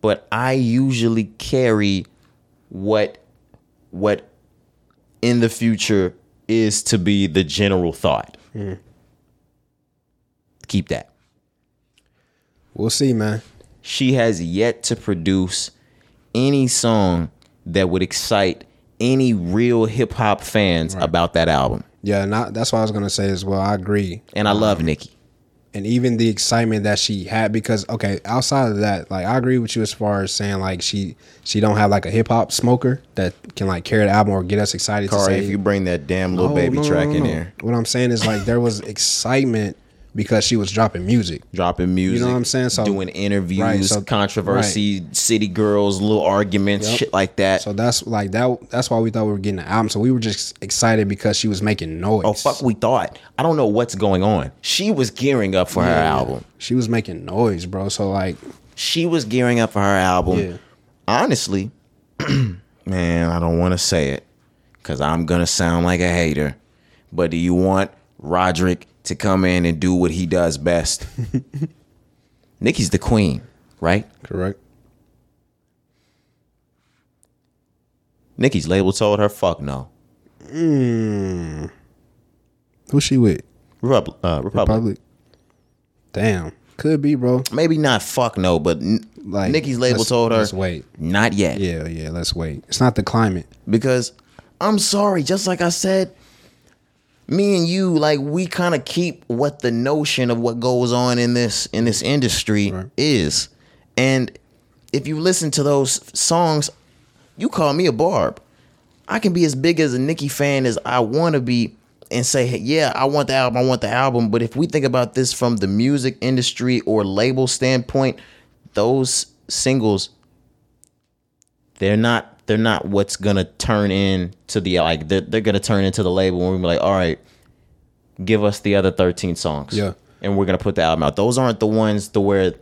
but I usually carry what what in the future is to be the general thought. Keep that. we'll see, man. She has yet to produce any song that would excite any real hip hop fans about that album. Yeah, not that's what I was gonna say as well. I agree, And I love um, Nicki. And even the excitement that she had because okay, outside of that, like I agree with you as far as saying like she she don't have like a hip hop smoker that can like carry the album or get us excited to say. if you bring that damn little No, baby no, no, track in there, What I'm saying is like there was excitement because she was dropping music. dropping music, You know what I'm saying? So- doing interviews, Right, so- controversy, city girls, little arguments, Yep. shit like that. So that's like that. That's why we thought we were getting the album. So we were just excited because she was making noise. oh fuck, we thought. I don't know what's going on. She was gearing up for her album. She was making noise, bro. So like, She was gearing up for her album. Yeah. Honestly, man, I don't want to say it because I'm gonna sound like a hater. But do you want Roderick to come in and do what he does best? Nikki's the queen, right? correct. Nikki's label told her, "Fuck no." Who's she with? Repub- uh, Republic. Public. Damn, could be, bro. Maybe not fuck no, but n- Like Nikki's label told her, let's wait. not yet. Yeah, yeah. Let's wait. It's not the climate. because I'm sorry, just like I said, me and you, like we kind of keep what the notion of what goes on in this in this industry Right. is. And if you listen to those songs, you call me a barb. I can be as big as a Nicki fan as I want to be and say, hey, yeah, I want the album, I want the album. But if we think about this from the music industry or label standpoint, those singles they're not they're not what's gonna turn into the like they're, they're gonna turn into the label and we're like all right give us the other 13 songs Yeah. and we're gonna put the album out those aren't the ones to where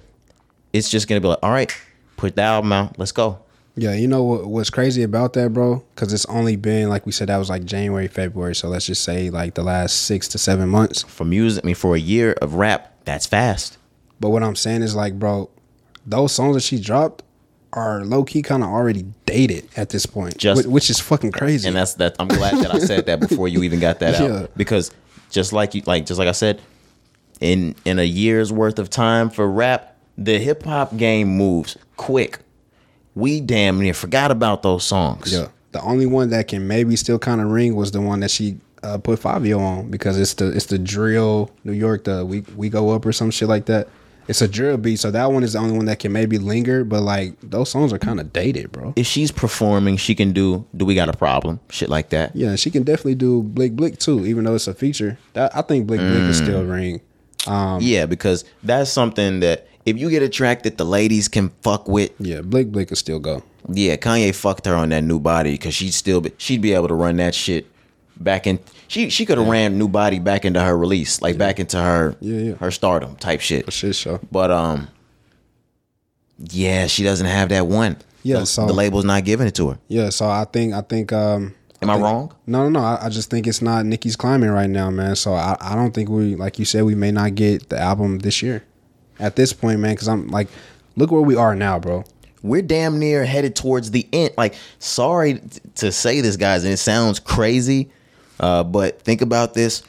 it's just gonna be like all right put the album out let's go Yeah, you know what, what's crazy about that, bro? Because it's only been like we said that was like January, February. So let's just say like the last six to seven months. for music i mean for a year of rap that's fast But what I'm saying is like, bro, those songs that she dropped are low key kind of already dated at this point, Just- whi- which is fucking crazy. and that's that i'm glad that i said that before you even got that out Yeah. because just like you like just like i said in in a year's worth of time for rap the hip-hop game moves quick we damn near forgot about those songs yeah, the only one that can maybe still kind of ring was the one that she uh, put Fivio on because it's the it's the drill New York the we we go up or some shit like that. It's a drill beat, so that one is the only one that can maybe linger. But like those songs are kind of dated, bro. If she's performing, she can do. Do we got a problem? Shit like that. Yeah, she can definitely do Blick Blick too, even though it's a feature. That I think Blick Blick is still ring. Um, Yeah, because that's something that if you get a track that the ladies can fuck with, yeah, Blick Blick could still go. yeah, Kanye fucked her on that new body because she'd still be, she'd be able to run that shit back in. She she could have ran new body back into her release, like back into her Yeah, yeah. her stardom type shit. For shit show. But um, yeah, she doesn't have that one. Yeah, the, so- the label's not giving it to her. Yeah, so I think I think um Am I wrong? No, no, no. I, I just think it's not Nicki's climbing right now, man. So I, I don't think we, like you said, we may not get the album this year. At this point, man, because I'm like, look where we are now, bro. we're damn near headed towards the end. Like, sorry t- to say this, guys, and it sounds crazy, uh, but think about this.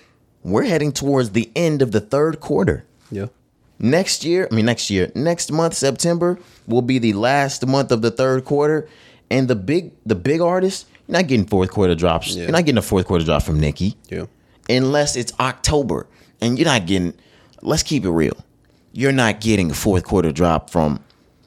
We're heading towards the end of the third quarter. Yeah. Next year, I mean, next year, next month, September, will be the last month of the third quarter. And the big, the big artists, you're not getting fourth quarter drops. Yeah. You're not getting a fourth quarter drop from Nicki Yeah. unless it's October. And you're not getting, let's keep it real. You're not getting a fourth quarter drop from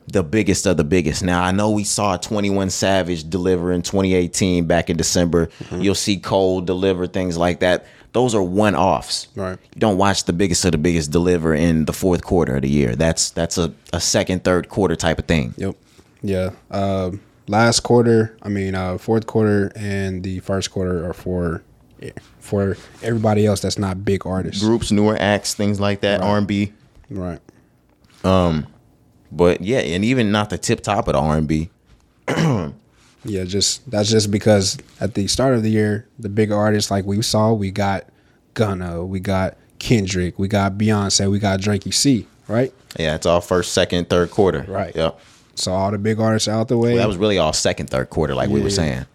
the biggest of the biggest. Now, I know we saw 21 Savage deliver in 2018 back in December. You'll see Cole deliver things like that. Those are one offs. Right. You don't watch the biggest of the biggest deliver in the fourth quarter of the year. That's that's a, a second, third quarter type of thing. Yep. Yeah. Um, last quarter, I mean, uh, fourth quarter and the first quarter are for for everybody else that's not big artists. Groups, newer acts, things like that, R&B. Right. But yeah, and even not the tip top of the R&B. Yeah, just that's just because at the start of the year, the big artists like we saw, we got Gunna, we got Kendrick, we got Beyonce, we got Drake. You see, right? Yeah, it's all first, second, third quarter. Right. Yep. So all the big artists out the way. Well, that was really all second, third quarter, like we were Yeah. saying.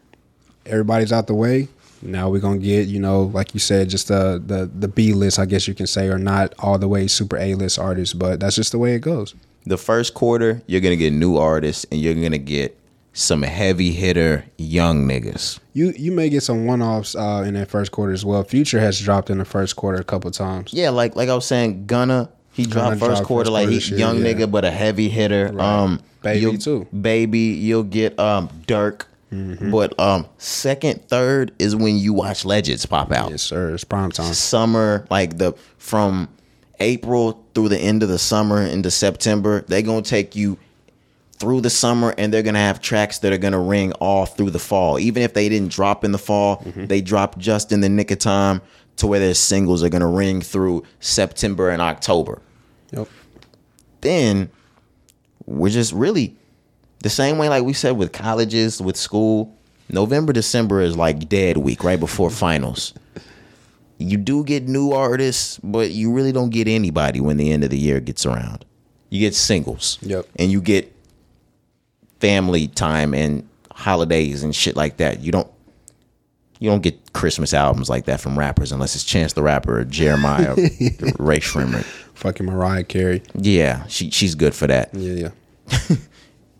everybody's out the way. Now we're gonna get, you know, like you said, just the the the B list, I guess you can say, or not all the way super A list artists, but that's just the way it goes. The first quarter, you're gonna get new artists, and you're gonna get some heavy hitter young niggas. You you may get some one offs uh, in that first quarter as well. Future has dropped in the first quarter a couple times. Yeah, like like I was saying, Gunna. He dropped first quarter, first like quarter he year, young yeah. nigga, but a heavy hitter. Um, Baby, you'll- too. Baby, you'll get um Durk. Mm-hmm. But um, second, third is when you watch legends pop out. Yes, sir. It's prime time. summer, like the from April through the end of the summer into September, they're gonna take you through the summer and they're gonna have tracks that are gonna ring all through the fall. Even if they didn't drop in the fall, they drop just in the nick of time to where their singles are gonna ring through September and October. Yep. Then we're just really the same way like we said with colleges, with school. November, December is like dead week right before finals. You do get new artists, but you really don't get anybody when the end of the year gets around. You get singles. Yep. And you get family time and holidays and shit like that. You don't you don't get Christmas albums like that from rappers unless it's Chance the Rapper or Jeremih or Ray Shrimmer. Fucking Mariah Carey. Yeah, she she's good for that. Yeah, yeah.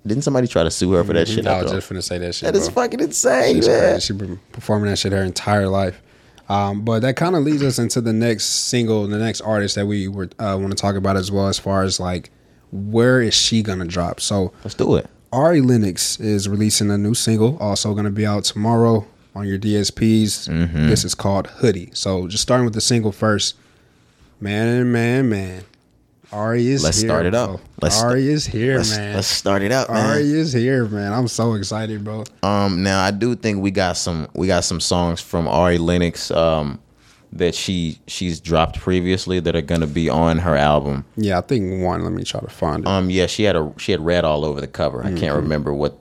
Didn't somebody try to sue her for that shit? I was just gonna say that shit. that is bro. fucking insane, She's man. crazy. Been performing that shit her entire life. Um, but that kind of leads us into the next single, the next artist that we were uh, want to talk about as well, as far as like where is she gonna drop? So Let's do it. Ari Lennox is releasing a new single, also gonna be out tomorrow on your DSPs. Mm-hmm. This is called Hoodie. So just starting with the single first, man, man, man. Ari is here. Let's here. start it up. bro. Let's- Ari is here, Let's, man. let's start it up, man. Ari is here, man. I'm so excited, bro. Um, now I do think we got some we got some songs from Ari Lennox um that she she's dropped previously that are gonna be on her album. Yeah, I think one. Let me try to find it. Um, yeah, she had a she had red all over the cover. I can't remember what.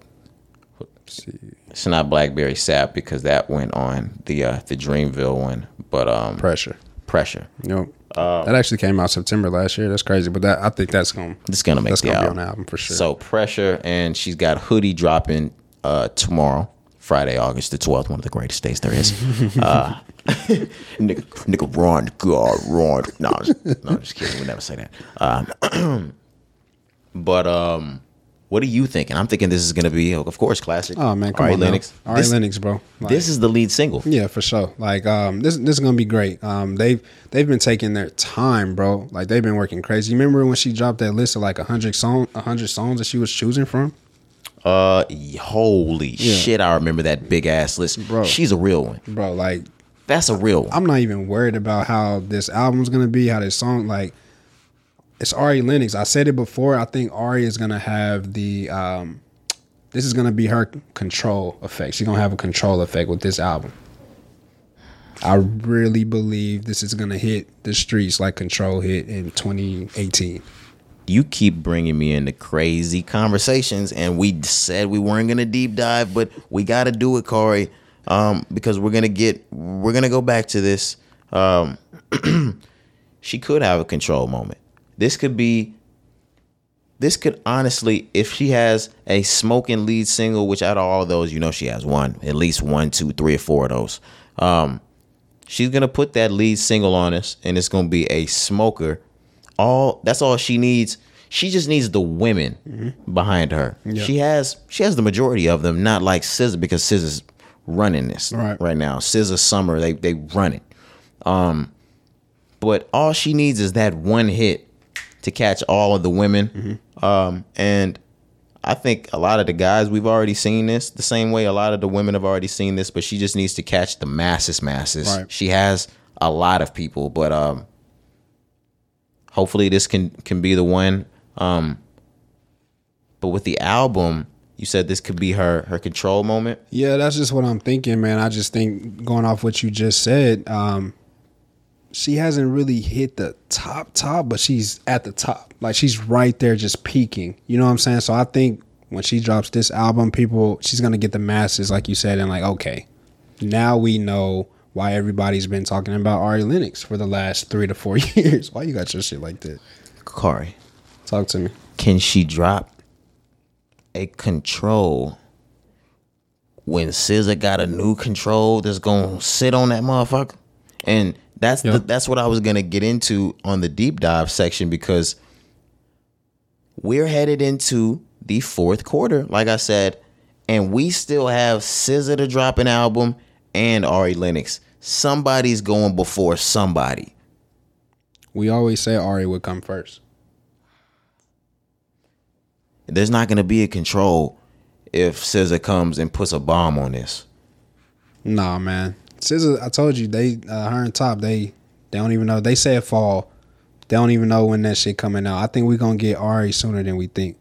see. It's not Blackberry Sap because that went on the uh the Dreamville one, but um Pressure. pressure. Nope. Um, that actually came out September last year. That's crazy, but that I think that's going. It's gonna make That's the gonna be album. on the album for sure. So pressure, and she's got hoodie dropping uh tomorrow, Friday, August the twelfth, one of the greatest days there is. uh, nigga, nigga, Ron, God, Ron. No, I'm just, no, I'm just kidding. We never say that. Um, but um, What are you thinking? I'm thinking this is gonna be, of course, classic. Oh man, come Ari on, now. Lennox. Ari This, Lennox, bro. Like, this is the lead single. Yeah, for sure. Like um this this is gonna be great. Um they've they've been taking their time, bro. Like they've been working crazy. You remember when she dropped that list of like a hundred song a hundred songs that she was choosing from? Uh, holy shit! I remember that big ass list. Bro. she's a real one. Bro, like That's a real one. I'm not even worried about how this album's gonna be, how this song like it's Ari Lennox. I said it before. I think Ari is gonna have the um this is gonna be her control effect. She's gonna have a control effect with this album. I really believe this is gonna hit the streets like Control hit in 2018. you keep bringing me into crazy conversations and we said we weren't gonna deep dive but we gotta do it corey um, because we're gonna get we're gonna go back to this um, she could have a control moment this could be this could honestly if she has a smoking lead single which out of all of those you know she has one at least one two three or four of those um, she's gonna put that lead single on us and it's gonna be a smoker. All that's all she needs. She just needs the women behind her. She has she has the majority of them not like SZA because SZA's running this Right. right now. SZA summer they they run it. Um but all she needs is that one hit to catch all of the women um and I think a lot of the guys we've already seen this the same way a lot of the women have already seen this, but she just needs to catch the masses, masses. Right. She has a lot of people, but um, hopefully this can can be the one. Um, but with the album, you said this could be her her control moment. Yeah, that's just what I'm thinking, man. I just think going off what you just said, um, she hasn't really hit the top top, but she's at the top. Like she's right there just peaking. You know what I'm saying? So I think when she drops this album, people she's gonna get the masses, like you said, and like, okay, now we know why everybody's been talking about Ari Lennox for the last three to four years. Why you got your shit like that? Corey, Talk to me. can she drop a control when SZA got a new control that's gonna sit on that motherfucker? And that's Yeah. the, that's what I was gonna get into on the deep dive section because we're headed into the fourth quarter, like I said, and we still have SZA to drop an album and Ari Lennox. Somebody's going before somebody. We always say Ari would come first. There's not gonna be a control if SZA comes and puts a bomb on this. Nah, man. SZA, I told you they uh, her and Top they they don't even know. They say it fall. They don't even know when that shit coming out. I think we're gonna get Ari sooner than we think.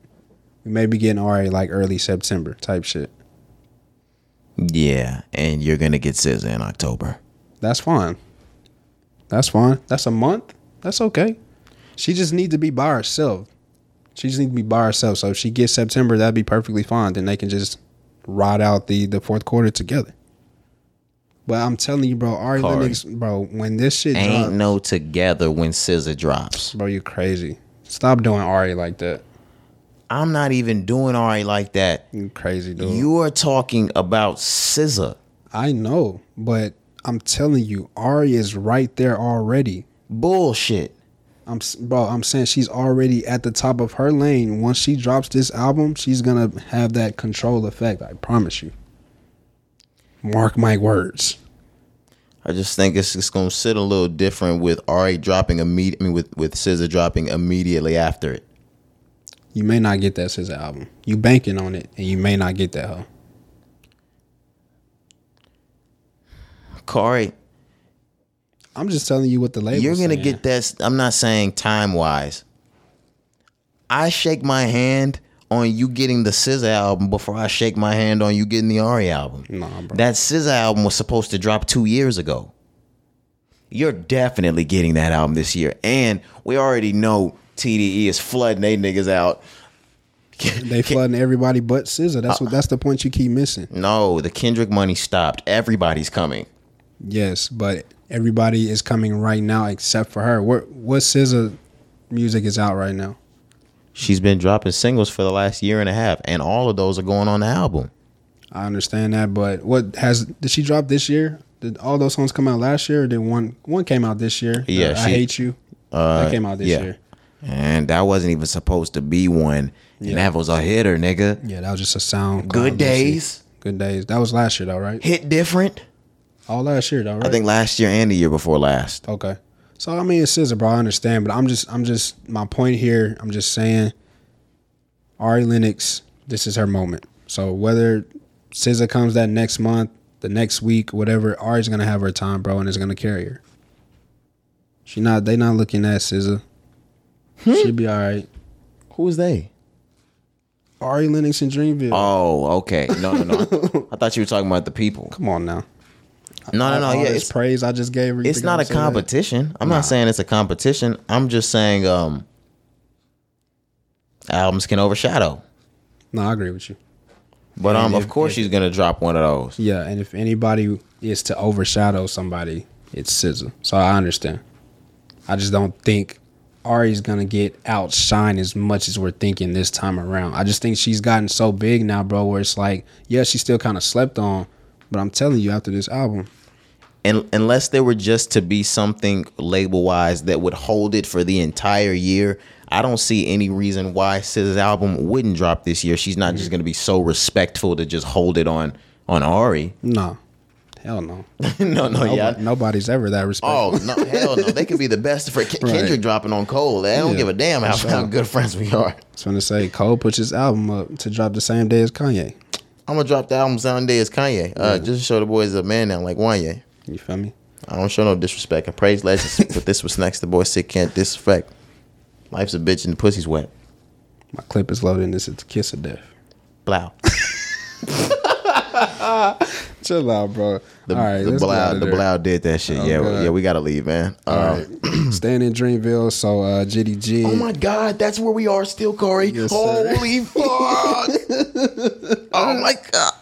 We may be getting Ari like early September type shit. Yeah, and you're gonna get SZA in October. That's fine. That's fine. That's a month. That's okay. She just needs to be by herself. She just needs to be by herself. So if she gets September, that'd be perfectly fine. Then they can just ride out the the fourth quarter together. But I'm telling you, bro, Ari Corey. Lennox, bro, when this shit Ain't drops, no together when SZA drops. bro, you crazy. Stop doing Ari like that. I'm not even doing Ari like that. You crazy, dude. You are talking about SZA. I know, but I'm telling you, Ari is right there already. Bullshit. I'm bro. I'm saying she's already at the top of her lane. Once she drops this album, she's gonna have that control effect. I promise you. Mark my words. I just think it's it's gonna sit a little different with Ari dropping immediate. I mean, with with SZA dropping immediately after it. You may not get that SZA album. You banking on it, and you may not get that. Huh? Corey, I'm just telling you what the label. you're gonna get that. I'm not saying time wise. I shake my hand on you getting the SZA album before I shake my hand on you getting the Ari album. Nah, bro. That SZA album was supposed to drop two years ago. You're definitely getting that album this year, and we already know TDE is flooding they niggas out. They flooding everybody but SZA. That's Uh, what. That's the point you keep missing. No, the Kendrick money stopped. Everybody's coming. Yes, but everybody is coming right now except for her. What what SZA music is out right now? She's been dropping singles for the last year and a half, and all of those are going on the album. I understand that, but what has did she drop this year? Did all those songs come out last year, or did one one came out this year? Yeah, Uh, I hate you. Uh, that came out this yeah. year. And that wasn't even supposed to be one. And that was a hitter, nigga. Yeah, that was just a sound. Good days. Good days. That was last year though, right? Hit different. All last year though, right? I think last year and the year before last. Okay. So I mean, it's SZA, bro. I understand, but I'm just, I'm just, my point here. I'm just saying, Ari Lennox, this is her moment. So whether SZA comes that next month, the next week, whatever, Ari's gonna have her time, bro, and is gonna carry her. She not, they not looking at SZA. Hmm? She'll be all right. Who's they? Ari Lennox and Dreamville. Oh, okay. No, no, no. I thought you were talking about the people. Come on now. No, no, no. All Yeah, it's praise I just gave it's not a gonna that? competition. I'm not saying it's a competition. I'm just saying um albums can overshadow. No, I agree with you. But um And of course if- she's gonna drop one of those. Yeah, and if anybody is to overshadow somebody, it's SZA. So I understand. I just don't think Ari's gonna get outshined as much as we're thinking this time around. I just think she's gotten so big now, bro. Where it's like, yeah, she's still kind of slept on, but I'm telling you, after this album, And unless there were just to be something label wise that would hold it for the entire year, I don't see any reason why SZA's album wouldn't drop this year. She's not Mm-hmm. just gonna be so respectful to just hold it on on Ari. no, hell no. no, no, yeah. Nobody's ever that respectful. Oh no, hell no! They could be the best for Ken- Kendrick dropping on Cole. They don't Yeah, give a damn how, for how good friends we are. I was gonna say Cole puts his album up to drop the same day as Kanye. I'm gonna drop the album the same day as Kanye, uh, just to show the boys a man now like Wanye. You feel me? I don't show no disrespect. I praise legends, but this was next. The boy sick can't disrespect. Life's a bitch and the pussy's wet. My clip is loaded. This is the kiss of death. Blow. Chill out, bro. The, All right, the let's get out blow, the did that shit. Oh, yeah, God. yeah, we gotta leave, man. All Um, right. Staying in Dreamville, so uh JID. Oh my God, that's where we are still, Corey. Yes. Holy fuck! oh my God,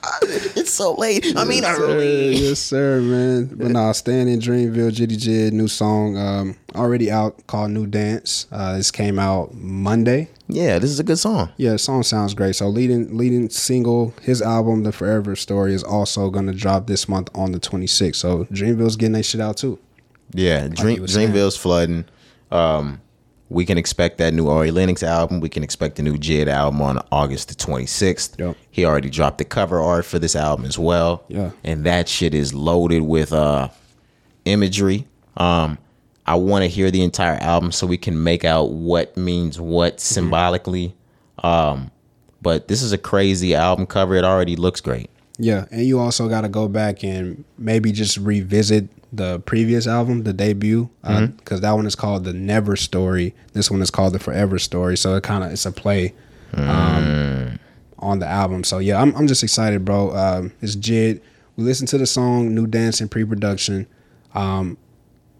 it's so late. I mean, yes, sir. early. yes, sir, man. But nah, staying in Dreamville, JID, new song, um, already out called New Dance. Uh, this came out Monday. Yeah, this is a good song. Yeah, the song sounds great. So leading leading single, his album, The Forever Story, is also gonna drop this month on the 26th. So Dreamville's getting that shit out too. Yeah, Dream. Dreamville's flooding. Um, we can expect that new Ari Lennox album. We can expect the new Jid album on August the 26th. Yep. He already dropped the cover art for this album as well. Yeah. And that shit is loaded with uh imagery. Um I want to hear the entire album so we can make out what means what symbolically. Um but this is a crazy album cover. It already looks great. Yeah, and you also got to go back and maybe just revisit the previous album, the debut, because that one is called the Never Story. This one is called the Forever Story. So it kind of it's a play um, on the album. So yeah, I'm I'm just excited, bro. Um, it's Jid. We listened to the song New Dance in pre-production. Um,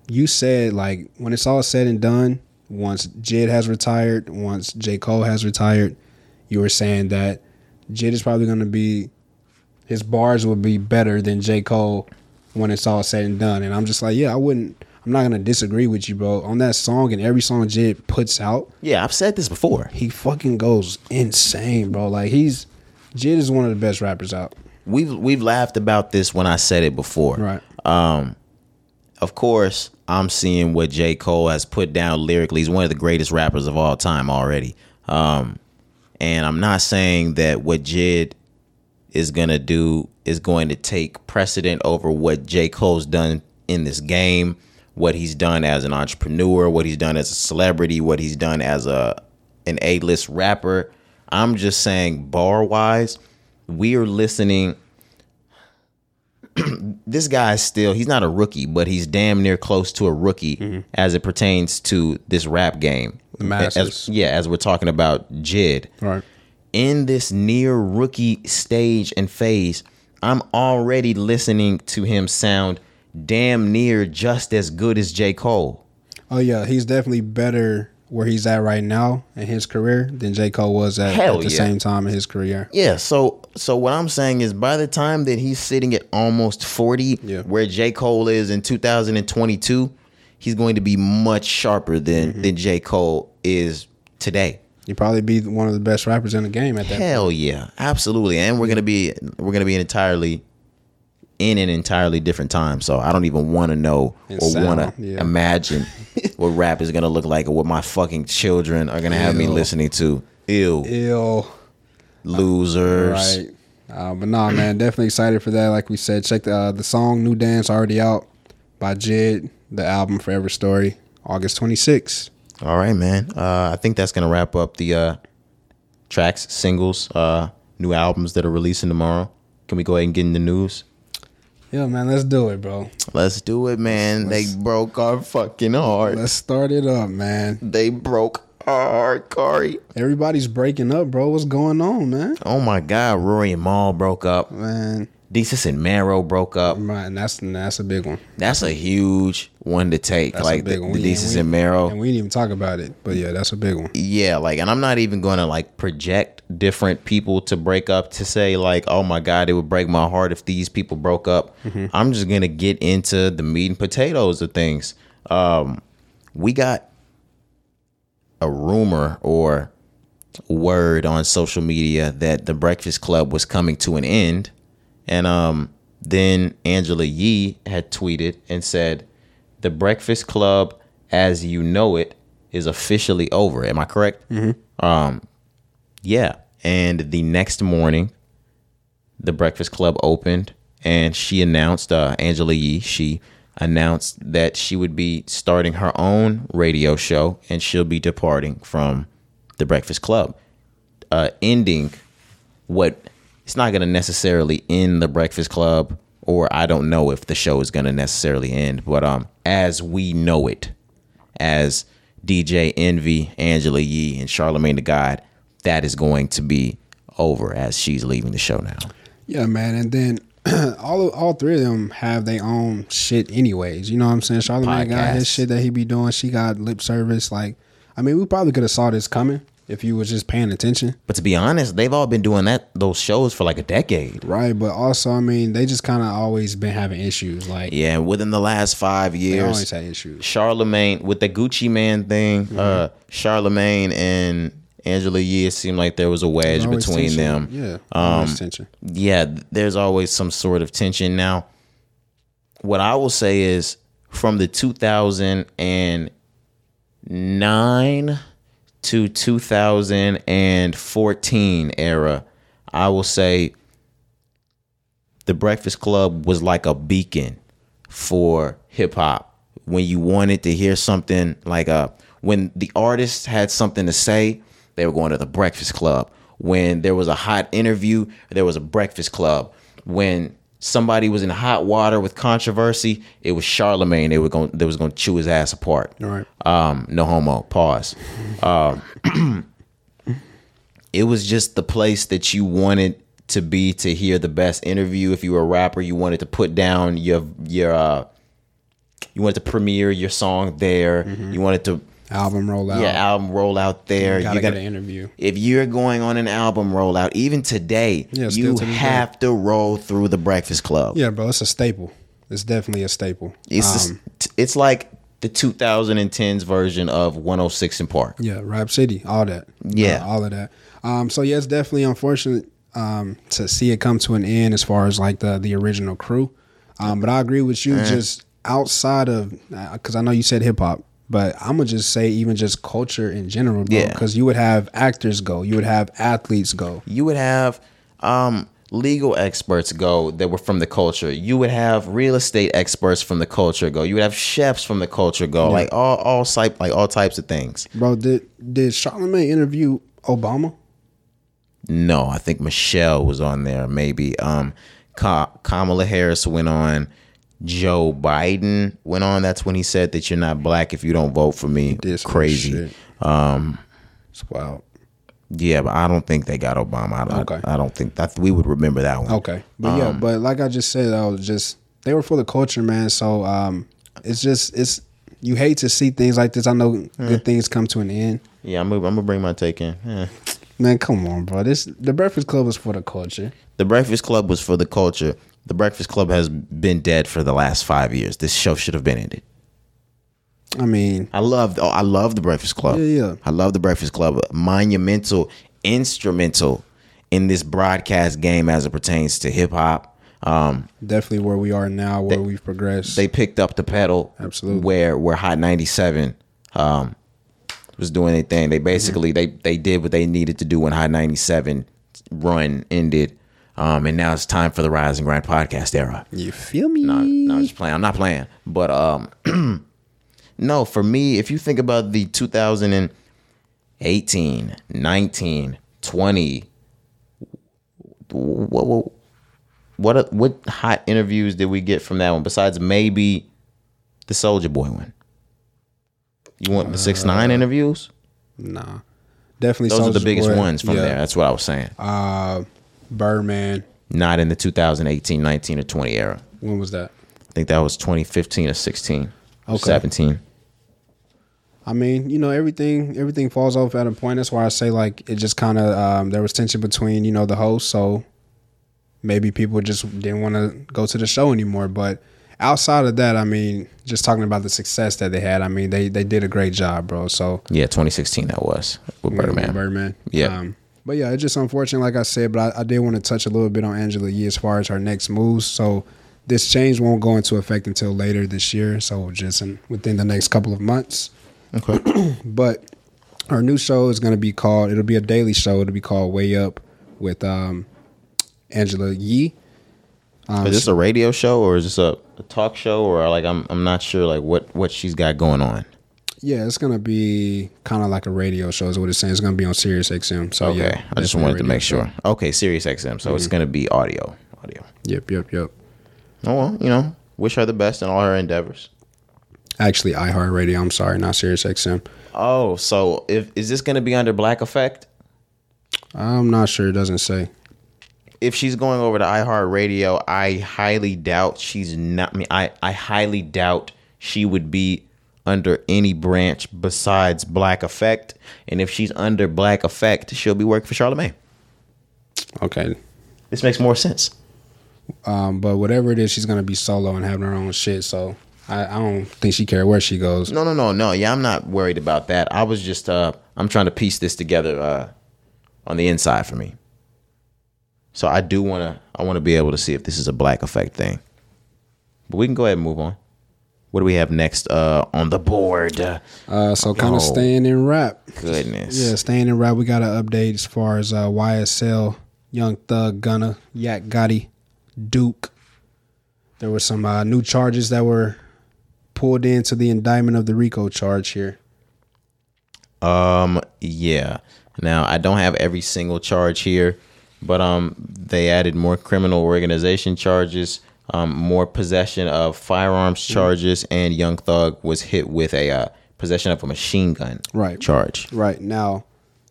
you said like when it's all said and done, once Jid has retired, once J Cole has retired, you were saying that Jid is probably going to be his bars will be better than J. Cole when it's all said and done. And I'm just like, yeah, I wouldn't. I'm not gonna disagree with you, bro. On that song and every song Jid puts out, Yeah, I've said this before. he fucking goes insane, bro. Like he's Jid is one of the best rappers out. We've we've laughed about this when I said it before. Right. Um, of course, I'm seeing what J. Cole has put down lyrically. He's one of the greatest rappers of all time already. Um, and I'm not saying that what Jid is gonna do is going to take precedent over what J. Cole's done in this game, what he's done as an entrepreneur, what he's done as a celebrity, what he's done as a an A-list rapper. I'm just saying bar wise, we are listening this guy is still he's not a rookie, but he's damn near close to a rookie mm-hmm. as it pertains to this rap game. The masses. As- yeah, as we're talking about Jid. Right. In this near rookie stage and phase, I'm already listening to him sound damn near just as good as J. Cole. Oh yeah, he's definitely better where he's at right now in his career than J. Cole was at, at the yeah. same time in his career. Yeah, so so what I'm saying is by the time that he's sitting at almost 40, Yeah. where J. Cole is in 2022, he's going to be much sharper than Mm-hmm. than J. Cole is today. He'd probably be one of the best rappers in the game at that. Hell yeah, absolutely. And we're gonna be we're gonna be an entirely in an entirely different time. So I don't even want to know And or want to yeah. imagine what rap is gonna look like or what my fucking children are gonna have me listening to. Ew, Ill. losers. Right. Uh, but nah, man, definitely excited for that. Like we said, check the uh, the song "New Dance" already out by Jid. The album "Forever Story" August 26th. All right, man. Uh, I think that's gonna wrap up the uh, tracks, singles, uh, new albums that are releasing tomorrow. Can we go ahead and get in the news? Yeah, man, let's do it, bro. Let's do it, man. they broke our fucking heart. Let's start it up, man. They broke our heart, Corey. Everybody's breaking up, bro. What's going on, man? Oh my God, Rory and Mal broke up. Man, Desus and Mero broke up. Right, and that's that's a big one. That's a huge one to take. That's like a big the, one. the Desus and Mero. and we didn't even talk about it, but yeah, that's a big one. yeah, like, and I'm not even going to like project different people to break up to say like, oh my God, it would break my heart if these people broke up. I'm just gonna get into the meat and potatoes of things. Um, we got a rumor or word on social media that the Breakfast Club was coming to an end, and um, then Angela Yee had tweeted and said, "The Breakfast Club, as you know it, is officially over." Am I correct? Mm-hmm. Um, yeah. And the next morning, the Breakfast Club opened, and she announced, uh, Angela Yee, she announced that she would be starting her own radio show, and she'll be departing from the Breakfast Club, uh, ending what it's not going to necessarily end the Breakfast Club, or I don't know if the show is going to necessarily end, but um, as we know it, as DJ Envy, Angela Yee, and Charlamagne the God, that is going to be over as she's leaving the show now. Yeah, man, and then all all three of them have their own shit, anyways. You know what I'm saying? Charlamagne got his shit that he be doing. She got lip service. Like, I mean, we probably could have saw this coming if you was just paying attention, But to be honest, they've all been doing that those shows for like a decade. right? But also, I mean, they just kind of always been having issues. Like, Yeah, within the last five they always years, had issues. Charlamagne with the Gucci Mane thing, uh, Charlamagne and Angela Yee, it seemed like there was a wedge between tension. them. Yeah, Um, tension. yeah, there's always some sort of tension. Now, what I will say is from the 2009 to 2014 era, I will say the Breakfast Club was like a beacon for hip hop. When you wanted to hear something like uh when the artist had something to say, they were going to the Breakfast Club. When there was a hot interview, there was a Breakfast Club. When somebody was in hot water with controversy, it was Charlamagne. They were going they was going to chew his ass apart. All right. Um, no homo. Pause. Um, it was just the place that you wanted to be to hear the best interview. If you were a rapper, you wanted to put down your your uh, you wanted to premiere your song there. You wanted to Album rollout. Yeah, album roll out there. Gotta you get gotta an interview. If you're going on an album rollout, even today, Yeah, you to have to roll through the Breakfast Club. Yeah, bro, it's a staple. It's definitely a staple. It's Um, just, it's like the 2010s version of 106 and Park. Yeah, Rap City, all that. Yeah. Uh, all of that. Um, so yeah, it's definitely unfortunate um, to see it come to an end as far as like the the original crew. Um, but I agree with you. Just outside of because I know you said hip hop, but I'm gonna just say even just culture in general. Yeah. Because you would have actors go, you would have athletes go. you would have um, legal experts go that were from the culture. You would have real estate experts from the culture go. You would have chefs from the culture go. Like all all type like all types of things. Bro, did did Charlamagne interview Obama? No, I think Michelle was on there. Maybe um, Ka- Kamala Harris went on. Joe Biden went on. That's when he said that you're not black if you don't vote for me. Some Crazy. Um, it's wild. Yeah, but I don't think they got Obama. I don't, Okay. I, don't think that we would remember that one. Okay, but yeah, Um, but like I just said, I was just they were for the culture, man. So um, it's just it's you hate to see things like this. I know Hmm. good things come to an end. Yeah, I'm gonna, I'm gonna bring my take in. Yeah. Man, come on, bro. This the Breakfast Club was for the culture. The Breakfast Club was for the culture. The Breakfast Club has been dead for the last five years. This show should have been ended. I mean, I love. Oh, I love the Breakfast Club. Yeah, yeah. I love the Breakfast Club. Monumental, instrumental in this broadcast game as it pertains to hip hop. Definitely where we are now, where we've progressed. they picked up the pedal Absolutely. where where hot 97 um was doing their thing they basically they they did what they needed to do when hot 97 run ended um and now it's time for the rise and grind podcast era you feel me? no, no, I'm just playing. I'm not playing. But um, no, for me, if you think about the 2018, 19, 20, what what what, what hot interviews did we get from that one? Besides maybe the Soulja Boy one. You want the six nine interviews? Nah. Definitely Those are the biggest Boy. ones from Yeah. there. That's what I was saying. Uh Birdman. Not in the 2018, 19, or 20 era. When was that? I think that was 2015 or 16, or Okay. 17. I mean, you know, everything everything falls off at a point. That's why I say like it just kind of um, there was tension between you know the hosts, so maybe people just didn't want to go to the show anymore. But outside of that, I mean, just talking about the success that they had, I mean, they they did a great job, bro. So Yeah, 2016 that was with Birdman. Birdman, Yeah. Um, but yeah, it's just unfortunate, like I said. But I, I did want to touch a little bit on Angela Yee as far as her next moves. So this change won't go into effect until later this year. So just in, within the next couple of months. Okay. But our new show is going to be called. It'll be a daily show. It'll be called Way Up with um, Angela Yee. Um, is this a radio show or is this a, a talk show or like I'm I'm not sure like what what she's got going on. Yeah, it's going to be kind of like a radio show. Is what it's saying. It's going to be on Sirius XM. So Okay, yeah, I just wanted to make show. sure. Okay, Sirius XM, so it's mm-hmm. gonna be audio, audio. Yep, yep, yep. Oh well, you know, wish her the best in all her endeavors. Actually, iHeartRadio. I'm sorry, not Sirius XM. Oh, so if is this gonna be under Black Effect? I'm not sure. It doesn't say. If she's going over to iHeartRadio, I highly doubt she's not. I mean, I I highly doubt she would be under any branch besides Black Effect. And if she's under Black Effect, she'll be working for Charlamagne. Okay. This makes more sense. Um, but whatever it is, she's gonna be solo and having her own shit. So I, I don't think she care where she goes. No, no, no, no. Yeah, I'm not worried about that. I was just uh I'm trying to piece this together uh on the inside for me. So I do want to I want to be able to see if this is a black effect thing. But we can go ahead and move on. What do we have next uh on the board? Uh, so kind Oh. of staying in rap. Goodness. Yeah, staying in rap. We got an update as far as uh, YSL, Young Thug, Gunna, Yak Gotti, Duke. There were some uh, new charges that were pulled into the indictment of the RICO charge here. Um yeah. Now I don't have every single charge here, but um they added more criminal organization charges, um more possession of firearms charges and Young Thug was hit with a uh, possession of a machine gun Right. charge. Right now,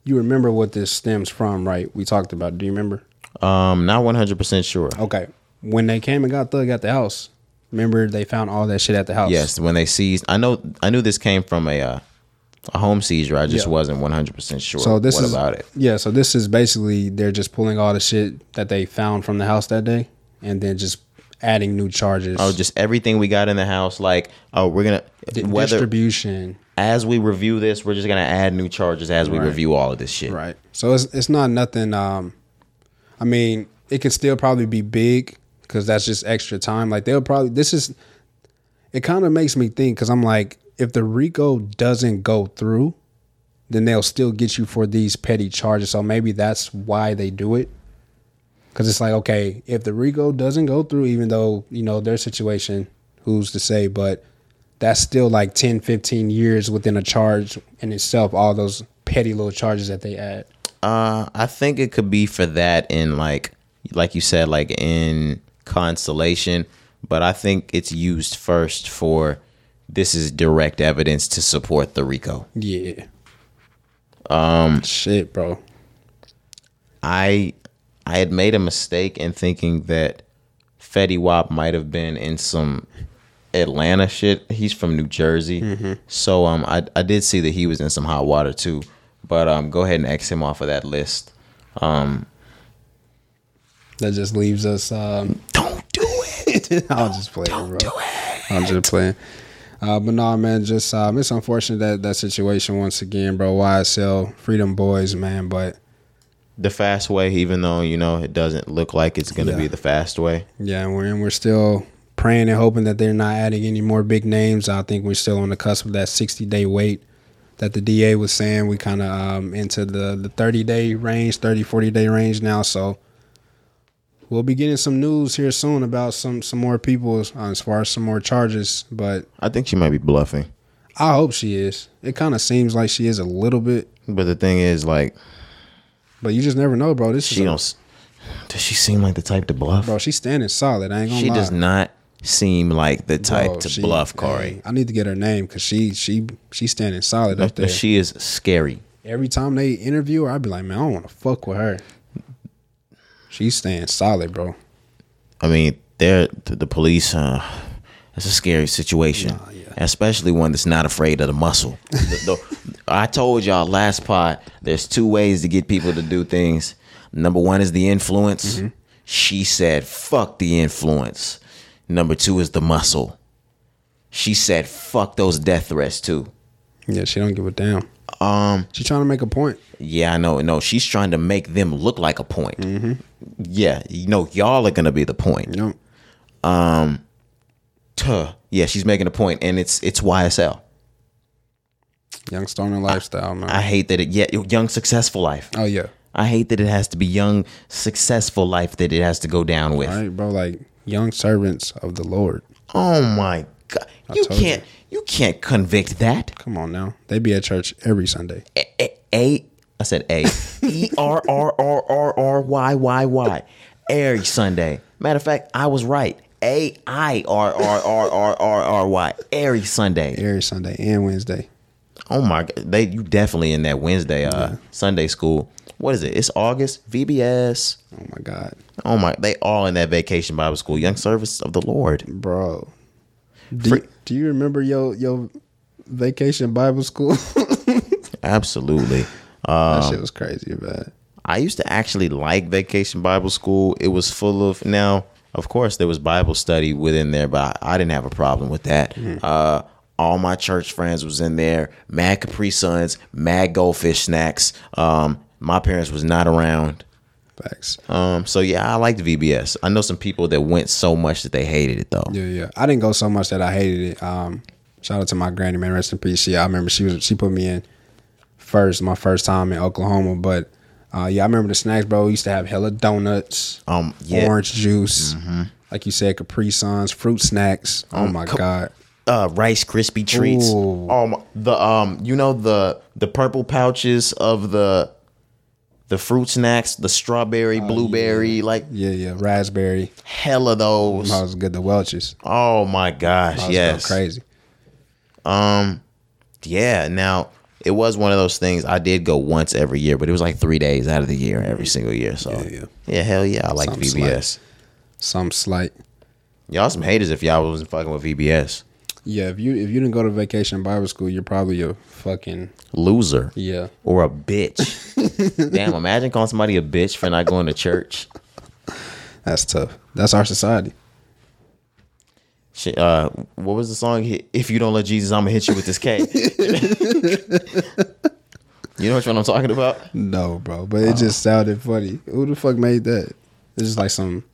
you remember what this stems from, right? We talked about. it. Do you remember? Um not 100% sure. Okay, when they came and got Thug at the house, remember they found all that shit at the house. Yes, when they seized I know I knew this came from a uh, a home seizure. I just Yeah. wasn't 100% sure So this what is about it. Yeah, so this is basically they're just pulling all the shit that they found from the house that day, and then just adding new charges. Oh, just everything we got in the house like oh, we're going Di- to whether distribution. as we review this, we're just going to add new charges as we Right. review all of this shit. Right. So it's it's not nothing. Um, I mean, it could still probably be big because that's just extra time. Like they'll probably this is. It kind of makes me think because I'm like, if the RICO doesn't go through, then they'll still get you for these petty charges. So maybe that's why they do it. Because it's like, okay, if the RICO doesn't go through, even though you know their situation, who's to say? But that's still like 10, 15 years within a charge in itself. All those petty little charges that they add. Uh, I think it could be for that in like, like you said, like in constellation. But I think it's used first for this is direct evidence to support the RICO. Yeah. Um. Shit, bro. I I had made a mistake in thinking that Fetty Wap might have been in some Atlanta shit. He's from New Jersey, so um, I I did see that he was in some hot water too. But um, go ahead and X him off of that list. Um, That just leaves us. Um, don't do it. I'll just play, it, bro. do it. I'm just playing. Uh, but no, man, just um, it's unfortunate that that situation once again, bro. YSL, Freedom Boys, man. But the fast way, even though you know it doesn't look like it's gonna Yeah. be the fast way. Yeah, and we're and we're still praying and hoping that they're not adding any more big names. I think we're still on the cusp of that 60 day wait that the DA was saying. We kind of um, into the the 30 day range, 30 40 day range now. So we'll be getting some news here soon about some some more people as, as far as some more charges. But I think she might be bluffing. I hope she is. It kind of seems like she is a little bit, But the thing is, like, but you just never know, bro. This she is a- Does she seem like the type to bluff? bro. She's standing solid. I ain't gonna she lie. does not seem like the type Bro, to she- bluff, hey, Corey. I need to get her name because she she she's standing solid up there. She is scary. Every time they interview her, I'd be like, man, I don't want to fuck with her. She's staying solid, bro. I mean, they're the, the police. Uh, it's a scary situation, especially one that's not afraid of the muscle. The- the- I told y'all last pod. There's two ways to get people to do things. Number one is the influence. Mm-hmm. She said, "Fuck the influence." Number two is the muscle. She said, "Fuck those death threats too." Yeah, she don't give a damn. Um, She trying to make a point. yeah, I know. No, she's trying to make them look like a point. Yeah, you know, y'all are gonna be the point. You know, Tuh. Yeah, she's making a point, and it's it's YSL. young stoner lifestyle, man. I hate that it. Yeah, young successful life. oh yeah, I hate that it has to be young successful life that it has to go down with. all right, bro. Like young servants of the Lord. Oh my god, you can't you. can't convict that. Come on now, they be at church every Sunday. A, a, a I said a E R R R R R Y Y Y every Sunday. Matter of fact, I was right. A I R R R R R R Y every Sunday. Every Sunday and Wednesday. Oh my god, they you definitely in that Wednesday uh Sunday school. What is it? It's August VBS. Oh my God, Oh my, they all in that vacation Bible school, young service of the Lord. bro. Do, you, do you remember your your vacation Bible school? Absolutely. that shit was crazy, man. I used to actually like vacation Bible school. It was full of now, of course, there was Bible study within there, but I, I didn't have a problem with that. Uh, all my church friends was in there. Mad Capri Suns, mad goldfish snacks. Um, my parents was not around. Facts. Um, so yeah, I liked VBS. I know some people that went so much that they hated it though. Yeah, yeah. I didn't go so much that I hated it. Um, shout out to my granny, man. Rest in peace. She, I remember she was she put me in first, my first time in Oklahoma. But uh, yeah, I remember the snacks, bro. We used to have hella donuts, Um, yeah. orange juice, like you said, Capri Suns, fruit snacks. Oh my co- god, uh Rice Krispie treats. Ooh. Oh my, the um you know the the purple pouches of the the fruit snacks, the strawberry, blueberry, like yeah, yeah, raspberry. hella those. That was good. The Welch's. Oh my gosh, yes. crazy. Um yeah, now it was one of those things I did go once every year, but it was like 3 days out of the year every single year. So Yeah, yeah. hell yeah, I like VBS. Some slight. Y'all some haters if y'all wasn't fucking with VBS. Yeah, if you if you didn't go to vacation Bible school, you're probably a fucking Loser. yeah. or a bitch. Damn, imagine calling somebody a bitch for not going to church. That's tough. That's our society. Uh, what was the song? If you don't let Jesus, I'm gonna hit you with this K. you know which one I'm talking about? No, bro, but it just sounded funny. Who the fuck made that? It's just like some.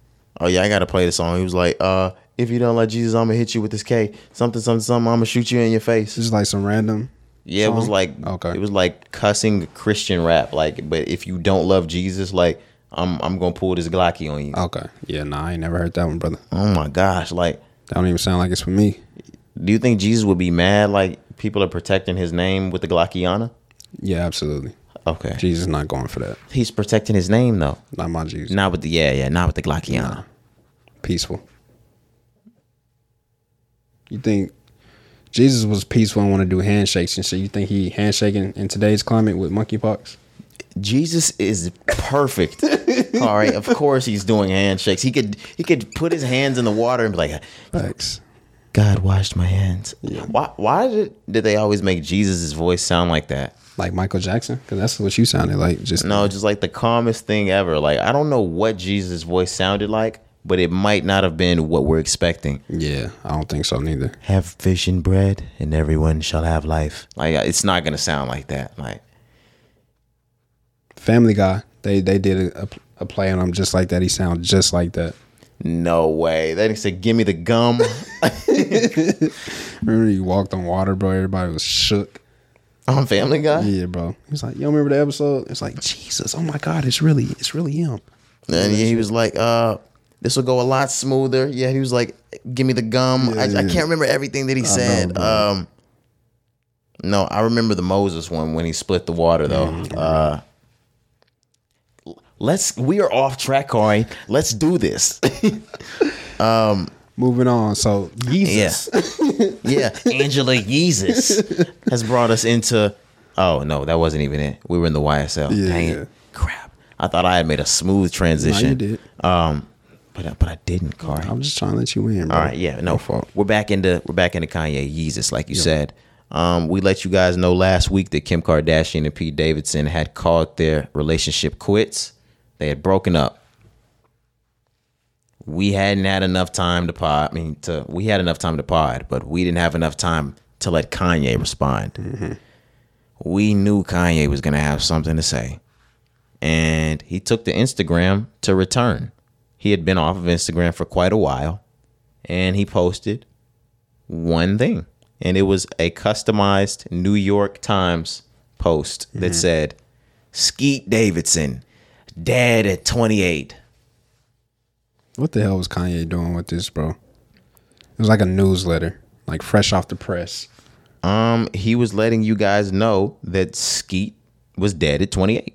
Oh yeah, I gotta play the song. He was like, uh, if you don't let Jesus, I'm gonna hit you with this K. Something, something, something. I'm gonna shoot you in your face. It's just like some random. Yeah, it was like Okay. It was like cussing Christian rap. Like, but if you don't love Jesus, like I'm, I'm gonna pull this Glocky on you. Okay. Yeah, nah, I ain't never heard that one, brother. Oh my gosh, like. That don't even sound like it's for me. Do you think Jesus would be mad like people are protecting his name with the Glockiana? Yeah, absolutely. Okay. Jesus is not going for that. He's protecting his name though. Not my Jesus. Not with the yeah, yeah, not with the Glockiana. Peaceful. You think Jesus was peaceful and want to do handshakes and shit? You think he handshaking in today's climate with monkeypox? Jesus is perfect. All right, of course he's doing handshakes. He could he could put his hands in the water and be like, Thanks. "God washed my hands." Why why did did they always make Jesus' voice sound like that? Like Michael Jackson, because that's what you sounded like. Just No, just like the calmest thing ever. Like I don't know what Jesus' voice sounded like, but it might not have been what we're expecting. Yeah, I don't think so neither. have fish and bread and everyone shall have life like uh, it's not gonna sound like that like Family Guy, they They they did a, a play on him just like that. He sounded just like that. No way. Then he said, "Give me the gum." Remember he walked on water, bro. Everybody was shook. on Family Guy. Yeah, bro. He's like, you remember the episode? It's like Jesus. Oh my God, it's really it's really him. And he was like, "Uh, this will go a lot smoother." Yeah, he was like, "Give me the gum." Yeah, I, I can't remember everything that he said. bro. um, no, I remember the Moses one when he split the water though. Mm-hmm. Uh, let's. We are off track, Corey. Let's do this. um, Moving on. So Jesus. yeah, Angela Yeezus has brought us into. Oh no, that wasn't even it. We were in the YSL. Yeah, Dang yeah. it! Crap. I thought I had made a smooth transition. No, did. Um, but I- but I didn't, Corey. I'm just trying to let you in, bro. All right, yeah, no, fault. we're back into we're back into Kanye Yeezus, like you said. Um, we let you guys know last week that Kim Kardashian and Pete Davidson had called their relationship quits. They had broken up. We hadn't had enough time to pod. I mean, to we had enough time to pod, but we didn't have enough time to let Kanye respond. Mm-hmm. We knew Kanye was gonna have something to say, and he took to Instagram to return. He had been off of Instagram for quite a while and he posted one thing and it was a customized new york times post that mm-hmm. said skeet davidson dead at 28 What the hell was Kanye doing with this, bro? It was like a newsletter, like fresh off the press. um he was letting you guys know that skeet was dead at 28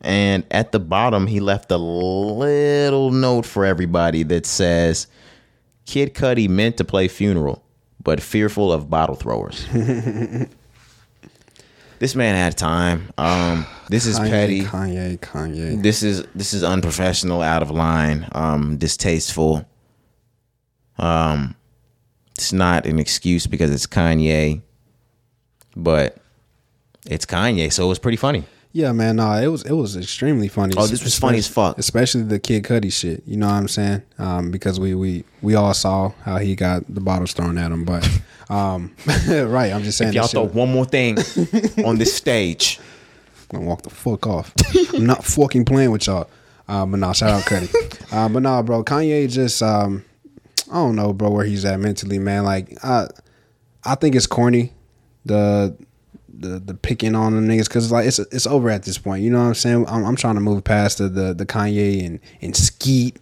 and at the bottom he left a little note for everybody that says Kid Cudi meant to play funeral but fearful of bottle throwers this man had time. Um this is Kanye, petty. Kanye, Kanye. this is this is unprofessional out of line um distasteful. Um it's not an excuse because it's kanye but it's kanye so it was pretty funny Yeah, man. Nah, it was it was extremely funny. Oh, this was funny as fuck. Especially the Kid Cudi shit. You know what I'm saying? Um, because we we we all saw how he got the bottles thrown at him. But um, right, I'm just saying. if y'all throw one more thing on this stage I'm gonna walk the fuck off. I'm not fucking playing with y'all. Uh, but nah, shout out Cudi. uh, but nah, bro, Kanye just um, I don't know, bro, where he's at mentally, man. Like I, I think it's corny, the the the picking on the niggas because like it's it's over at this point. You know what I'm saying? I'm, I'm trying to move past the the, the Kanye and and Skeet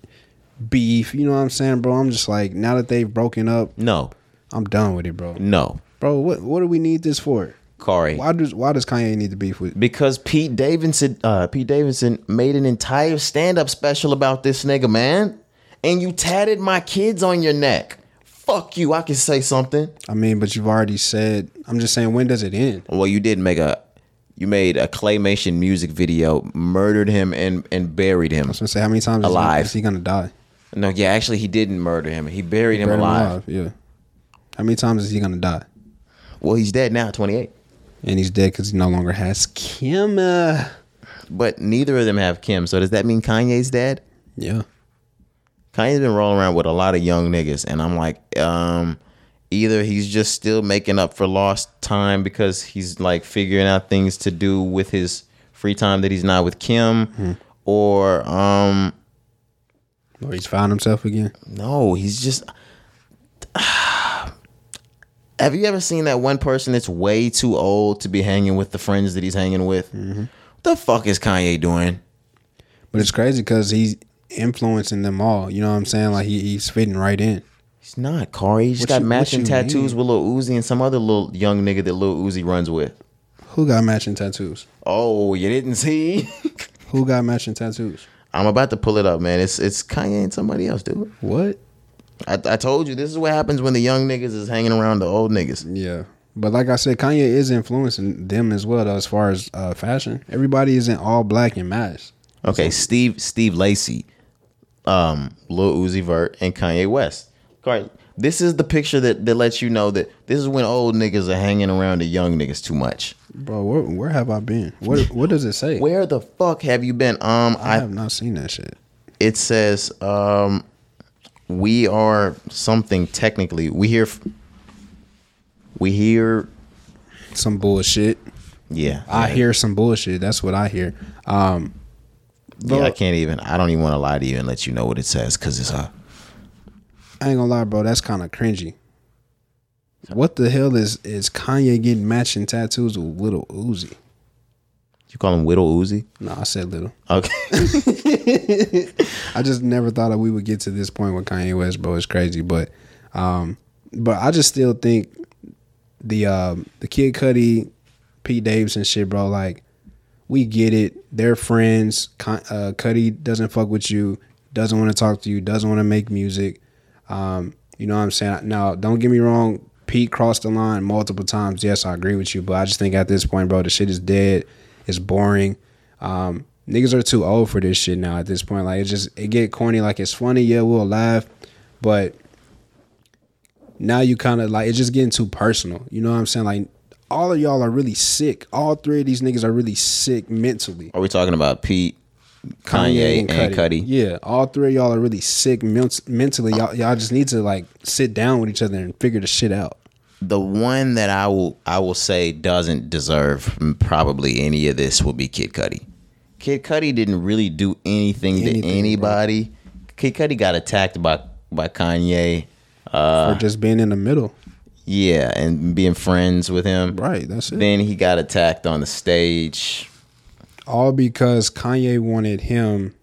beef. You know what I'm saying, bro? I'm just like now that they've broken up, no I'm done with it, bro. no Bro, what what do we need this for? Corey. Why does why does Kanye need to beef with? Because Pete Davidson, uh, Pete Davidson made an entire stand-up special about this nigga, man. And you tatted my kids on your neck. Fuck you. I can say something. I mean, but you've already said. I'm just saying, when does it end? Well, you did make a, you made a claymation music video, murdered him and and buried him. I was gonna say, how many times is he- Alive. is he gonna die? No, yeah, actually, he didn't murder him. He buried him Buried him alive. Yeah. How many times is he gonna die? Well, he's dead now, twenty eight. And he's dead because he no longer has Kim. Uh, But neither of them have Kim. So does that mean Kanye's dead? yeah. Kanye's been rolling around with a lot of young niggas, and I'm like, um, either he's just still making up for lost time because he's like figuring out things to do with his free time that he's not with Kim, or um, Or he's found himself again. no, he's just. Have you ever seen that one person that's way too old to be hanging with the friends that he's hanging with? What the fuck is Kanye doing? But it's crazy because he's influencing them all. You know what I'm saying? Like he, he's fitting right in. He's not, Corey. He's just What got you- matching tattoos mean? with Lil Uzi and some other little young nigga that Lil Uzi runs with. Who got matching tattoos? Oh, you didn't see? Who got matching tattoos? I'm about to pull it up, man. It's it's Kanye and somebody else, dude. What? I, I told you this is what happens when the young niggas is hanging around the old niggas. Yeah. But like I said, Kanye is influencing them as well, though, as far as uh, fashion. Everybody isn't all black and matched. Okay, Steve Steve Lacy, um, Lil Uzi Vert, and Kanye West. Corey, this is the picture that, that lets you know that this is when old niggas are hanging around the young niggas too much. Bro, where, where have I been? What what does it say? Where the fuck have you been? Um, I I have not seen that shit. it says um we are something technically we hear we hear Some bullshit. Yeah, I hear some bullshit. That's what I hear. Um, Yeah, I can't even. I don't even want to lie to you and let you know what it says because it's uh I ain't gonna lie, bro. That's kind of cringy. What the hell is is Kanye getting matching tattoos with Little Uzi? you call him Little Uzi. No, I said little. Okay, I just never thought that we would get to this point with Kanye West, bro. It's crazy, but um, but I just still think the um the Kid Cudi, Pete Davidson shit, bro. Like we get it. They're friends. Uh, Cudi doesn't fuck with you. Doesn't want to talk to you. Doesn't want to make music. Um, you know what I'm saying? Now, don't get me wrong. Pete crossed the line multiple times. Yes, I agree with you, but I just think at this point, bro, the shit is dead. It's boring. Um, niggas are too old for this shit now. At this point, like it just it get corny. Like it's funny, yeah, we'll laugh, but now you kind of like it's just getting too personal. You know what I'm saying? Like all of y'all are really sick. All three of these niggas are really sick mentally. are we talking about Pete, Kanye, and, Cudi? Yeah, all three of y'all are really sick men- mentally. Y'all, y'all just need to like sit down with each other and figure the shit out. The one that I will I will say doesn't deserve probably any of this will be Kid Cudi. Kid Cudi didn't really do anything, Anything, to bro. anybody. Kid Cudi got attacked by by Kanye. Uh, for just being in the middle. Yeah, and being friends with him. Right, that's it. Then he got attacked on the stage All because Kanye wanted him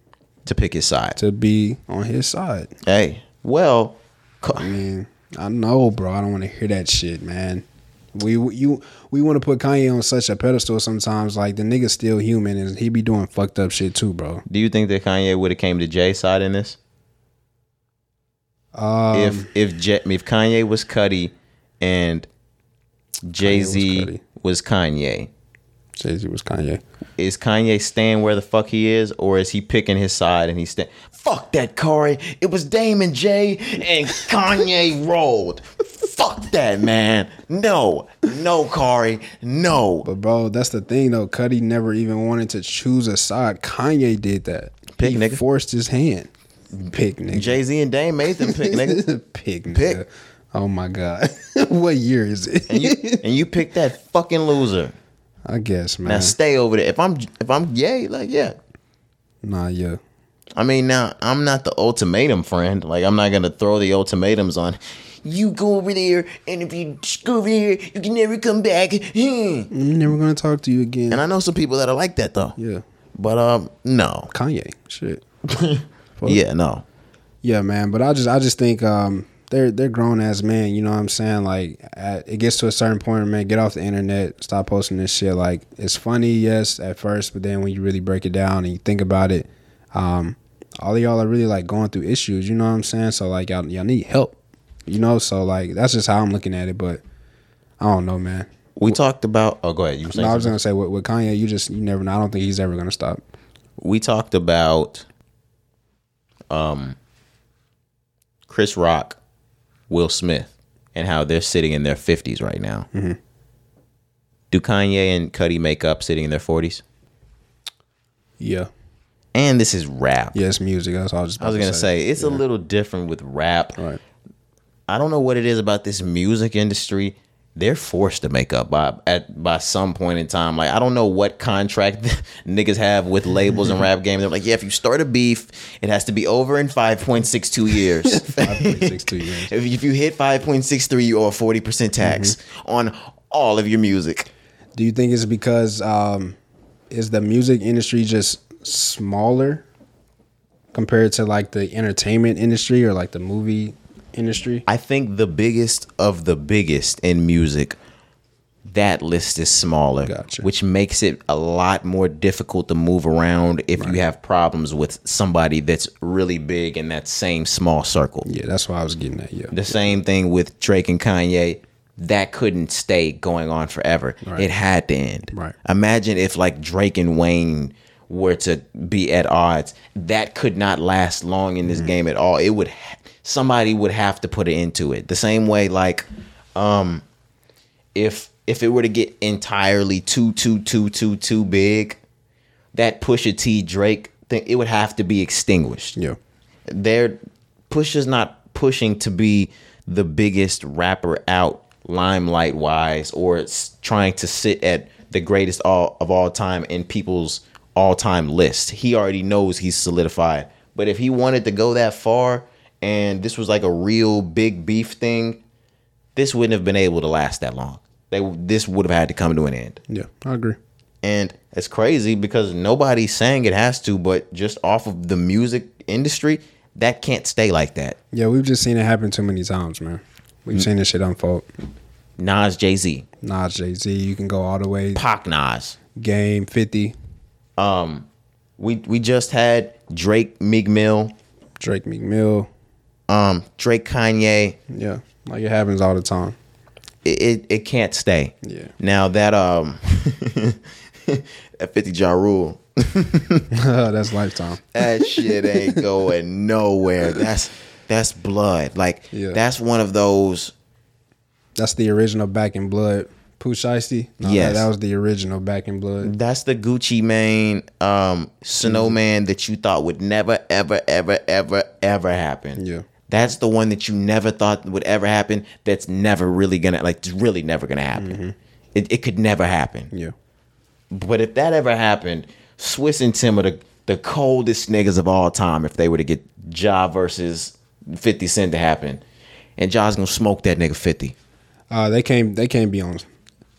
to pick his side. to be on his side. Hey, well, co- I mean, I know, bro. I don't want to hear that shit, man. We you we want to put Kanye on such a pedestal sometimes. Like the nigga's still human, and he be doing fucked up shit too, bro. do you think that Kanye would have came to Jay's side in this? Um, if if J, if Kanye was Cudi and Jay Z was Kanye, Jay Z was Kanye. is Kanye staying where the fuck he is, or is he picking his side and he's staying? Fuck that, Corey. It was Damon Jay and Kanye rolled. Fuck that, man. No, no, Corey, no. But bro, that's the thing though. Cudi never even wanted to choose a side. Kanye did that. Pick, he nigga. forced his hand. Pick nigga. Jay Z and Dame made them pick, nigga. Pick nigga. Pick. Oh my god. what year is it? And you and you pick that fucking loser. I guess, man. Now stay over there. If I'm if I'm yay, like yeah. nah, yeah. I mean, now I'm not the ultimatum friend. Like I'm not gonna throw the ultimatums on. You go over there, and if you go over here, you can never come back. Hmm. I'm never gonna talk to you again. And I know some people that are like that though. yeah. But um, no. Kanye. Shit. Yeah, no. Yeah, man. But I just I just think um they're they're grown ass men. You know what I'm saying? Like at, it gets to a certain point, man. Get off the internet. Stop posting this shit. Like it's funny, yes, at first, but then when you really break it down and you think about it, um, all of y'all are really like going through issues. You know what I'm saying? So like y'all y'all need help. You know, so like that's just how I'm looking at it. But I don't know, man. We talked about. Oh, go ahead. You No, I was gonna say with, with Kanye, you just you never know. I don't think he's ever gonna stop. we talked about um Chris Rock, Will Smith, and how they're sitting in their fifties right now. Mm-hmm. Do Kanye and Cudi make up sitting in their forties? Yeah, And this is rap. yeah, it's music. That's all I was. Just I was gonna to say it's a little different with rap. Right. I don't know what it is about this music industry. They're forced to make up by at by some point in time. Like I don't know what contract niggas have with labels and rap game. They're like, yeah, if you start a beef, it has to be over in five point six two years. Five point six two years. if, if you hit five point six three, you owe a forty percent tax on all of your music. Do you think it's because um, is the music industry just smaller compared to like the entertainment industry or like the movie industry? I think the biggest of the biggest in music, that list is smaller, Gotcha. which makes it a lot more difficult to move around if you have problems with somebody that's really big in that same small circle. Yeah, that's why I was getting at. Yeah, The same thing with Drake and Kanye. That couldn't stay going on forever. Right. It had to end. Right. Imagine if like Drake and Wayne were to be at odds. That could not last long in this Mm-hmm. game at all. It would somebody would have to put it into it. The same way like um if if it were to get entirely too too too too too big, that Pusha T Drake thing it would have to be extinguished yeah, they're Pusha's not pushing to be the biggest rapper out limelight wise or it's trying to sit at the greatest all of all time in people's all time list. He already knows he's solidified. But if he wanted to go that far and this was like a real big beef thing, this wouldn't have been able to last that long. They this would have had to come to an end. Yeah, I agree. And it's crazy because nobody's saying it has to, but just off of the music industry, that can't stay like that. Yeah, we've just seen it happen too many times, man. We've seen this shit unfold. Nas, Jay Z, Nas, Jay Z, you can go all the way. Pac, Nas. Game fifty, Um, we we just had Drake, Meek Mill, Drake, Meek Mill. Um, Drake, Kanye. Yeah, like it happens all the time. It it, it can't stay. Yeah. Now that um, that Fifty Ja Rule, That's lifetime. that shit ain't going nowhere. That's that's blood. Like Yeah. that's one of those. That's the original Back in Blood. Pooh Shiesty? No, Yes. that, that was the original Back in Blood. That's the Gucci Mane, um, snowman that you thought would never, ever, ever, ever, ever happen. Yeah. That's the one that you never thought would ever happen. That's never really gonna, like, it's really never gonna happen. It, it could never happen. Yeah. But if that ever happened, Swizz and Tim are the, the coldest niggas of all time if they were to get Ja versus 50 Cent to happen. And Ja's gonna smoke that nigga 50. Uh, they can't they can't be on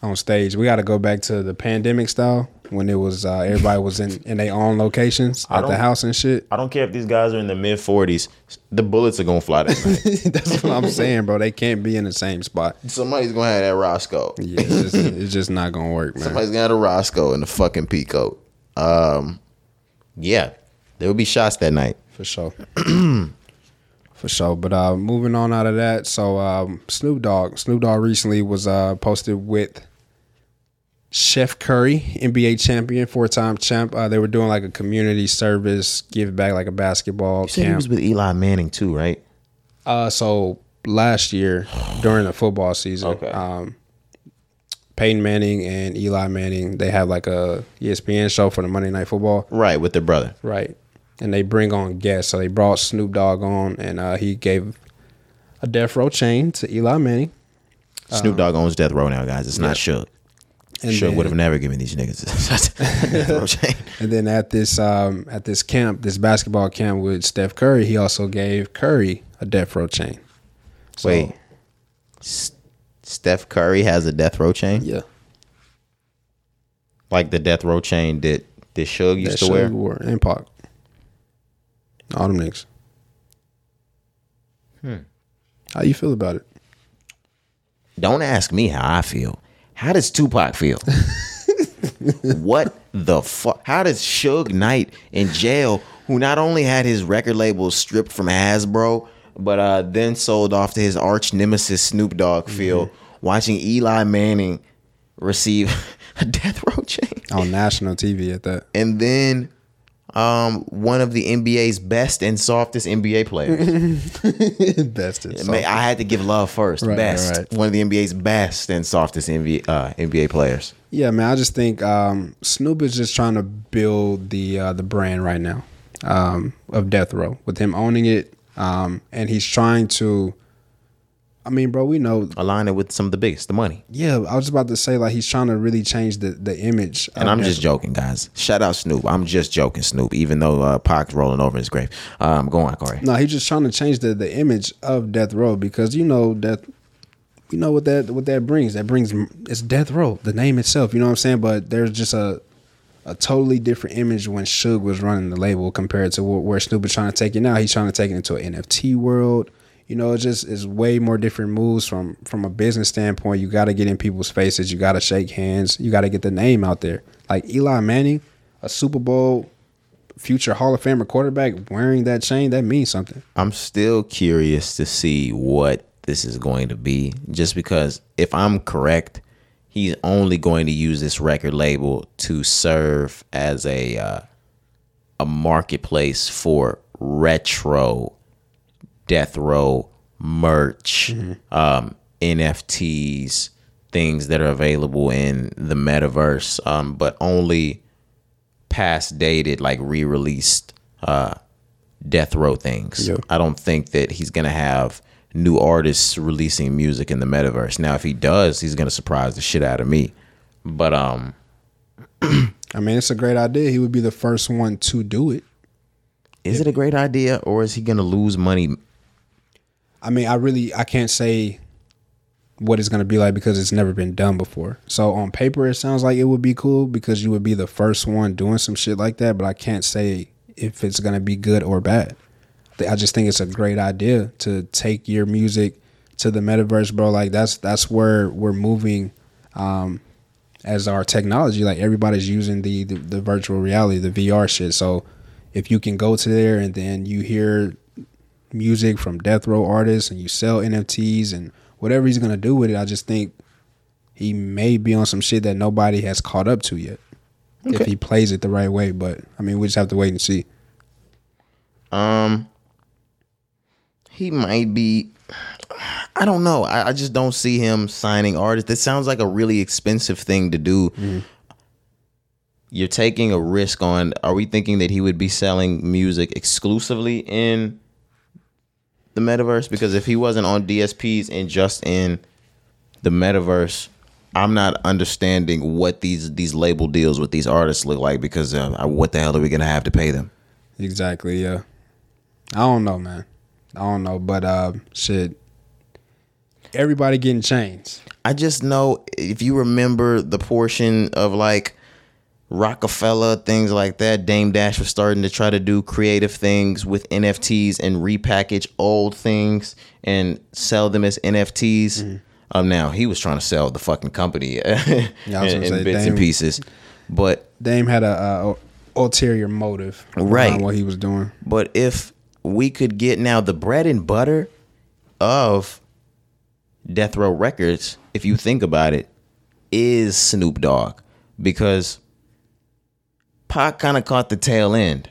on stage. We got to go back to the pandemic style when it was uh, everybody was in in their own locations at the house and shit. I don't care if these guys are in the mid 40s, the bullets are gonna fly that night. That's what I'm saying, bro. They can't be in the same spot. Somebody's gonna have that Roscoe. Yeah, it's just, it's just not gonna work, man. Somebody's gonna have a Roscoe in the fucking peacoat. Um, yeah, there will be shots that night. For sure. For sure. But uh moving on out of that, so um Snoop Dogg. Snoop Dogg recently was uh posted with Chef Curry, NBA champion, four time champ. Uh, they were doing like a community service, give back like a basketball You said he was with Eli Manning too, right? Uh, so last year during the football season, Okay. um, Peyton Manning and Eli Manning, they have like a ESPN show for the Monday Night Football. Right, with their brother. Right. And they bring on guests. So they brought Snoop Dogg on and uh, he gave a death row chain to Eli Manning. Snoop Dogg owns Death Row now, guys. It's not Suge. And then- would have never given these niggas a Death Row chain. And then at this um, at this camp, this basketball camp with Steph Curry, he also gave Curry a death row chain. So, Wait, S- Steph Curry has a Death Row chain, Yeah. like the Death Row chain that that Suge used That to show wear. wore and Pac. All them niggas. Hmm. How you feel about it? Don't ask me how I feel. How does Tupac feel? what the fuck? How does Suge Knight in jail, who not only had his record label stripped from Hasbro, but uh, then sold off to his arch nemesis Snoop Dogg, feel watching Eli Manning receive a death row chain, On national TV at that. and then um, one of the NBA's best and softest NBA players. Best I mean, I had to give love first. Right, best. right. One of the NBA's best and softest NBA, uh, NBA players. Yeah, man. I just think um, Snoop is just trying to build the uh, the brand right now um, of Death Row with him owning it, um, and he's trying to. I mean, bro, we know. Align it with some of the biggest, the money. Yeah, I was about to say like he's trying to really change the the image. And I'm Death just joking, guys. Shout out Snoop. I'm just joking, Snoop. Even though uh, Pac's rolling over his grave. Um, go on, Corey. No, he's just trying to change the, the image of Death Row because you know that you know what that what that brings. That brings it's Death Row, the name itself. You know what I'm saying? But there's just a a totally different image when Suge was running the label compared to where Snoop is trying to take it now. He's trying to take it into an NFT world. You know, it just is way more different moves from from a business standpoint. You got to get in people's faces. You got to shake hands. You got to get the name out there. Like Eli Manning, a Super Bowl future Hall of Famer quarterback wearing that chain, that means something. I'm still curious to see what this is going to be. Just because, if I'm correct, he's only going to use this record label to serve as a uh, a marketplace for retro death row merch, um, NFTs, things that are available in the metaverse, um, but only past dated, like re released uh, death row things. Yep. I don't think that he's gonna have new artists releasing music in the metaverse. Now, if he does, he's gonna surprise the shit out of me. But um, I mean, it's a great idea. He would be the first one to do it. Is it a great idea or is he going to lose money? I mean, I really I can't say what it's gonna be like because it's never been done before. So on paper, it sounds like it would be cool because you would be the first one doing some shit like that. But I can't say if it's gonna be good or bad. I just think it's a great idea to take your music to the metaverse, bro. Like that's that's where we're moving um, as our technology. Like everybody's using the, the the virtual reality, the VR shit. So if you can go to there and then you hear music from death row artists and you sell NFTs and whatever he's gonna do with it, I just think he may be on some shit that nobody has caught up to yet. If he plays it the right way, but I mean, we just have to wait and see. Um, he might be. I don't know. I, I just don't see him signing artists. That sounds like a really expensive thing to do. You're taking a risk on. Are we thinking that he would be selling music exclusively in the metaverse? Because if he wasn't on DSPs and just in the metaverse, I'm not understanding what these these label deals with these artists look like. Because uh, what the hell are we gonna have to pay them? Exactly, yeah. I don't know, man. I don't know, but uh, shit. Everybody getting chains. I just know if you remember the portion of like Rockefeller, things like that, Dame Dash was starting to try to do creative things with NFTs and repackage old things and sell them as NFTs. Um, now he was trying to sell the fucking company in, in bits and pieces, but Dame had a, a ulterior motive, Right. What he was doing. But if we could get now the bread and butter of Death Row Records, if you think about it, is Snoop Dogg because Pac kind of caught the tail end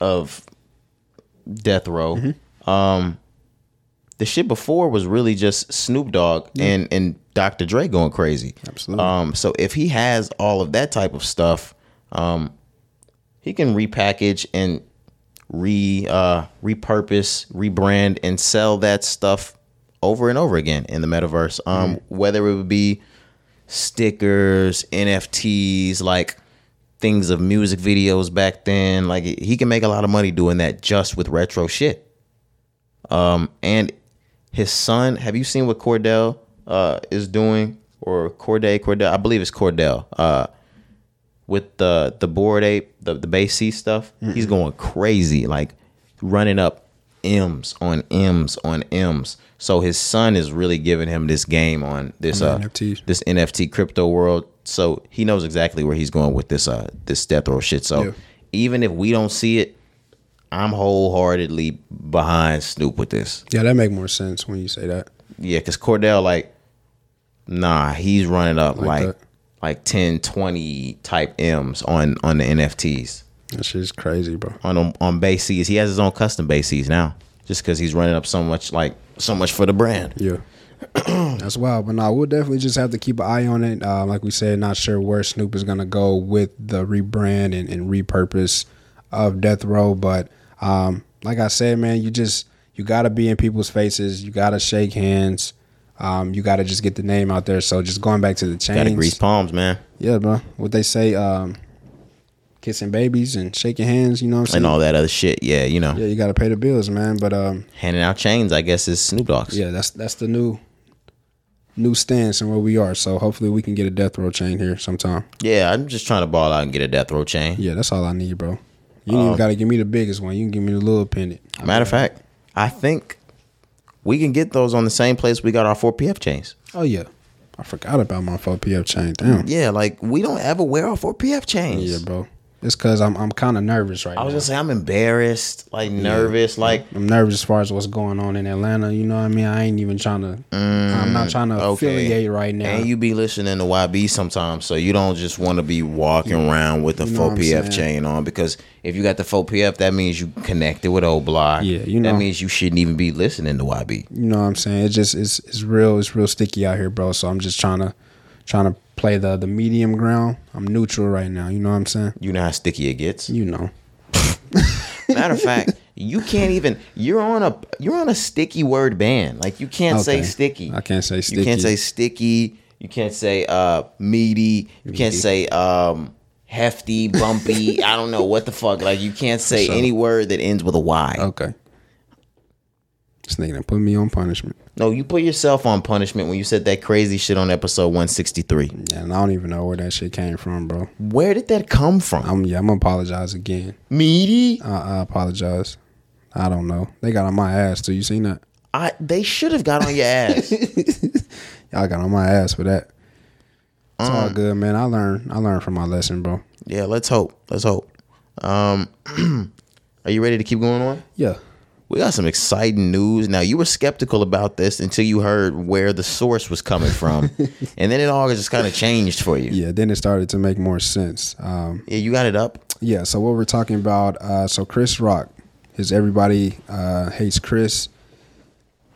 of Death Row. Um, the shit before was really just Snoop Dogg and and Dr. Dre going crazy. Absolutely. Um, so if he has all of that type of stuff, um, he can repackage and re uh repurpose, rebrand, and sell that stuff over and over again in the metaverse. Um, whether it would be stickers, NFTs, like things of music videos back then. Like he can make a lot of money doing that just with retro shit. Um, and his son, have you seen what Cordell uh is doing? Or Corday, Cordell, I believe it's Cordell. Uh with the the Bored Ape, the the bass C stuff, he's going crazy, like running up M's on M's on M's. So his son is really giving him this game on this On uh NFTs. this NFT crypto world. So he knows exactly where he's going with this uh this death row shit. So Yeah. even if we don't see it, I'm wholeheartedly behind Snoop with this. Yeah, that make more sense when you say that. Yeah, because Cordell, like, nah, he's running up Like like like, 10, 20 type M's on on the NFTs. That shit's crazy, bro. On on base Cs. He has his own custom base Cs now. Just because he's running up so much like so much for the brand. Yeah. That's wild. But no, we'll definitely just have to keep an eye on it. Uh, like we said, not sure where Snoop is going to go with the rebrand and, and repurpose of Death Row. But um, like I said, man, you just, you got to be in people's faces. You got to shake hands. Um, you got to just get the name out there. So just going back to the chains. Gotta grease palms, man. Yeah, bro. What they say, um, kissing babies and shaking hands, you know what I'm saying? And all that other shit. Yeah, you know. Yeah, you got to pay the bills, man. But um, Handing out chains, I guess, is Snoop Dogg's. yeah, that's that's the new new stance and where we are. So hopefully we can get a death row chain here sometime. Yeah, I'm just trying to ball out and get a death row chain. Yeah, that's all I need, bro. You Um, even got to give me the biggest one. You can give me the little pendant. Matter of fact, I think we can get those on the same place we got our 4PF chains. Oh yeah, I forgot about my 4PF chain. Damn. Yeah, like we don't ever wear our 4PF chains. Yeah, bro. It's cause I'm I'm kind of nervous right now. I was now. gonna say I'm embarrassed, like nervous, like I'm nervous as far as what's going on in Atlanta. You know what I mean? I ain't even trying to. I'm not trying to Mm, okay. affiliate right now. And you be listening to YB sometimes, so you don't just want to be walking around with the You know 4PF chain on because if you got the 4PF, that means you connected with old block. Yeah, you know. That means you shouldn't even be listening to YB. You know what I'm saying? It's just it's it's real it's real sticky out here, bro. So I'm just trying to trying to play the the medium ground. I'm neutral right now. You know what I'm saying? You know how sticky it gets. You know. Matter of fact, you can't even. You're on a you're on a sticky word ban. Like you can't say sticky. I can't say You can't sticky. say sticky. You can't say uh meaty. You can't Meaty. say um hefty, bumpy. I don't know what the fuck. Like you can't say sure. any word that ends with a Y. Okay. This nigga done put me on punishment. No, you put yourself on punishment when you said that crazy shit on episode 163. Yeah, and I don't even know where that shit came from, bro. Where did that come from? I'm yeah, I'm gonna apologize again. Meaty? I, I apologize. I don't know. They got on my ass too. You seen that? I they should have got on your ass. Y'all got on my ass for that. It's all Mm. good, man. I learned. I learned from my lesson, bro. yeah, let's hope. Let's hope. Um Are you ready to keep going on? Yeah. We got some exciting news. Now, you were skeptical about this until you heard where the source was coming from. and then it all just kind of changed for you. Yeah. Then it started to make more sense. Um, Yeah, you got it up. yeah. So what we're talking about? Uh, so Chris Rock, his everybody uh, hates Chris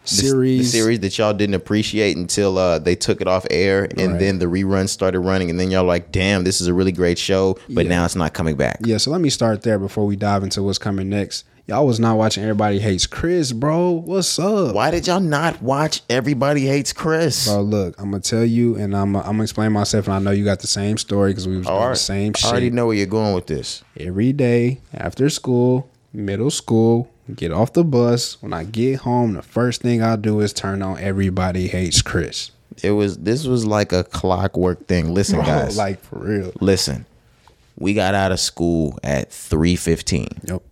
The- series. The series that y'all didn't appreciate until uh, they took it off air and Right. then the reruns started running. And then y'all like, damn, this is a really great show. But Yeah. now it's not coming back. Yeah. So let me start there before we dive into what's coming next. Y'all was not watching Everybody Hates Chris, bro. What's up? Why did y'all not watch Everybody Hates Chris? Bro, look, I'm gonna tell you, and I'm I'm gonna explain myself, and I know you got the same story because we was doing All the same same I already shit know where you're going with this. every day after school, middle school. Get off the bus. When I get home, the first thing I do is turn on Everybody Hates Chris. It was this was like a clockwork thing. Listen, Bro, guys. like for real. listen. We got out of school at 3:15. Yep.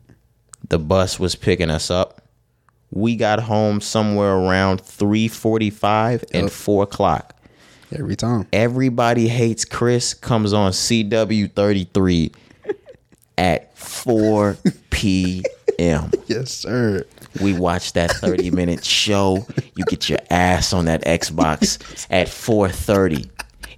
The bus was picking us up. We got home somewhere around 3:45 and 4 o'clock. Every time. Everybody hates Chris comes on CW33 at 4 p.m. Yes, sir. We watch that 30 minute show. You get your ass on that Xbox at 4:30.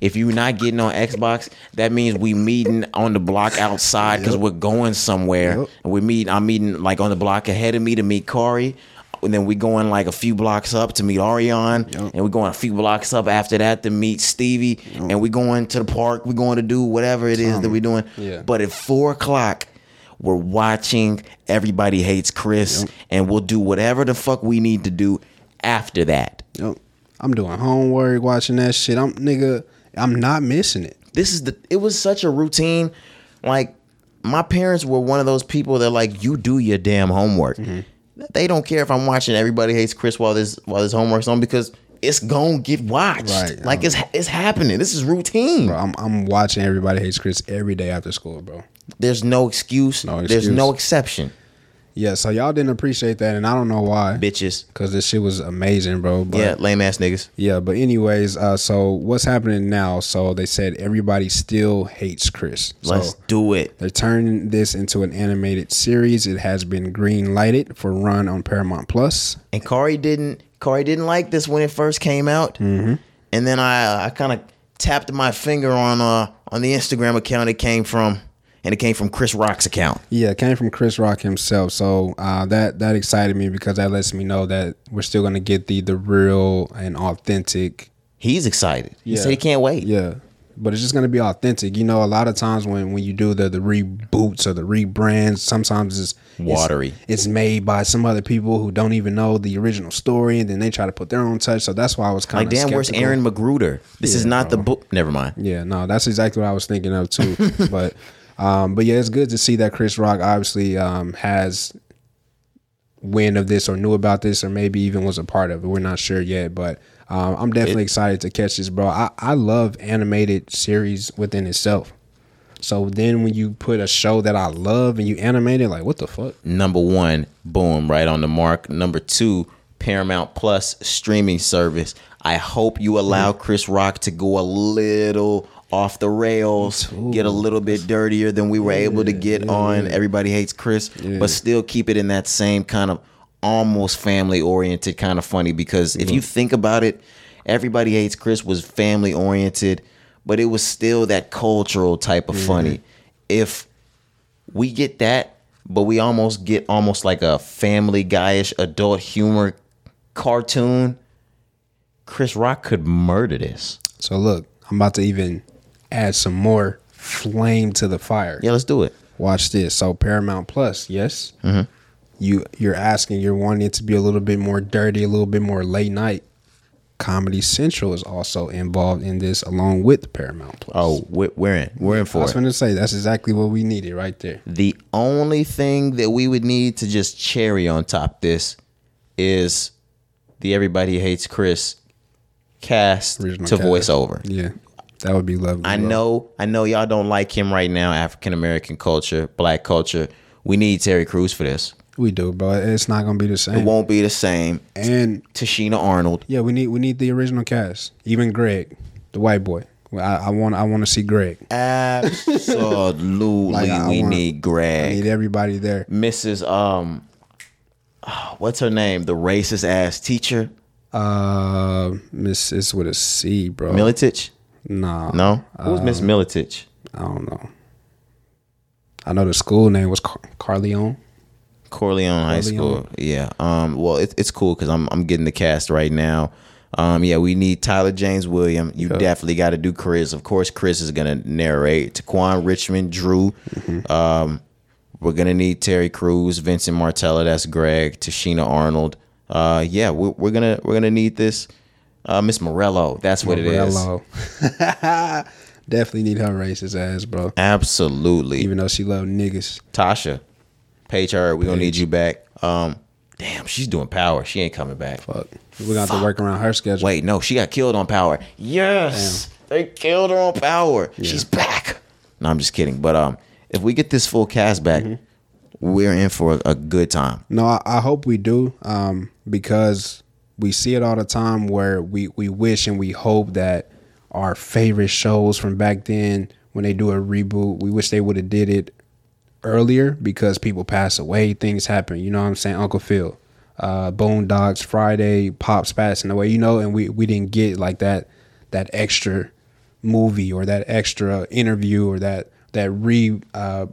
If you're not getting on Xbox, that means we meeting on the block outside because we're going somewhere. Yep. And we meet. I'm meeting like on the block ahead of me to meet Corey. And then we going like a few blocks up to meet Ariane, Yep. and we going a few blocks up after that to meet Stevie, and we going to the park. We going to do whatever it is that we're doing. Yeah. But at four o'clock, we're watching Everybody Hates Chris, and we'll do whatever the fuck we need to do after that. Yep. I'm doing homework, watching that shit. I'm nigga. I'm not missing it. This is the. It was such a routine. Like my parents were one of those people that like you do your damn homework. Mm-hmm. They don't care if I'm watching Everybody Hates Chris while this while this homework's on because it's gonna get watched. Right. Like it's it's happening. This is routine. Bro, I'm I'm watching Everybody Hates Chris every day after school, bro. There's no excuse. No excuse. There's no exception. Yeah. So y'all didn't appreciate that, and I don't know why. Bitches. Cause this shit was amazing, bro. But yeah, lame ass niggas. Yeah, but anyways, uh, so what's happening now? So they said everybody still hates Chris. So Let's do it. they're turning this into an animated series. It has been green lighted for run on Paramount Plus. And Corey didn't Corey didn't like this when it first came out. Mm-hmm. And then I I kind of tapped my finger on uh on the Instagram account it came from, and it came from Chris Rock's account. Yeah, it came from Chris Rock himself. So uh, that that excited me because that lets me know that we're still gonna get the the real and authentic. He's excited. He Yeah. said he can't wait. Yeah. But it's just gonna be authentic. You know, a lot of times when, when you do the, the reboots or the rebrands, sometimes it's it's- Watery. It's, made by some other people who don't even know the original story, and then they try to put their own touch. So that's why I was kind Like of damn, where's Aaron McGruder? This is Yeah, not the book. Never mind. Yeah, no, that's exactly what I was thinking of too. but um, but yeah, it's good to see that Chris Rock obviously um, has wind of this or knew about this or maybe even was a part of it. We're not sure yet, but um, I'm definitely excited to catch this, bro. I, I love animated series within itself. So then when you put a show that I love and you animate it, like what the fuck? Number one, boom, right on the mark. Number two, Paramount Plus streaming service. I hope you allow Mm. Chris Rock to go a little off the rails, get a little bit dirtier than we were able to get on Everybody Hates Chris, but still keep it in that same kind of almost family oriented kind of funny. Because if you think about it, Everybody Hates Chris was family oriented, but it was still that cultural type of funny. If we get that, but we almost get almost like a family guyish adult humor cartoon. Chris Rock could murder this. So look, I'm about to even add some more flame to the fire. Yeah, let's do it. Watch this. So Paramount Plus, yes. Mm-hmm. You you're asking, you're wanting it to be a little bit more dirty, a little bit more late night. Comedy Central is also involved in this, along with Paramount Plus. Oh, we're, we're in. We're in for. I was going to say that's exactly what we needed right there. The only thing that we would need to just cherry on top this is the Everybody Hates Chris cast Original to cast. voice over. Yeah, that would be lovely. I bro. know, I know y'all don't like him right now, African American culture, black culture. We need Terry Crews for this. we do, bro. It's not going to be the same. It won't be the same. And Tichina Arnold. yeah, we need we need the original cast. Even Greg, the white boy. I, I want I want to see Greg. Absolutely, Like, I we want- need I Greg. need everybody there. Mrs. Um, oh, what's her name? The racist ass teacher, Uh, Miss is with a C, bro. Militich. Nah, No, who's Miss Um, Militich? I don't know. I know the school name was Car- Carleone. Corleone High. School. Yeah. Um. Well, it, it's cool because I'm I'm getting the cast right now. Um. Yeah, we need Tyler James William. You Yeah. definitely got to do Chris. Of course, Chris is gonna narrate. Tequan Richmond, Drew. Mm-hmm. Um. We're gonna need Terry Crews, Vincent Martella. That's Greg. Tichina Arnold. Uh. Yeah. We're, we're gonna we're gonna need this. Uh. Miss Morello. That's what it is. Definitely need her racist ass, bro. Absolutely. Even though she love niggas. Tasha, Page her. We're gonna need you back. Um. Damn, she's doing power. She ain't coming back. Fuck. We're gonna have to work around her schedule. Wait, no, she got killed on Power. Yes, they killed her on Power. She's back. No, I'm just kidding. But um, if we get this full cast back, Mm-hmm. we're in for a, a good time. No, I, I hope we do, um, because we see it all the time where we, we wish and we hope that our favorite shows from back then, when they do a reboot, we wish they would have did it earlier because people pass away, things happen. You know what I'm saying? Uncle Phil, uh, Boondocks, Friday, Pops passing away. You know, and we we didn't get like that that extra movie or that extra interview or that that re uh,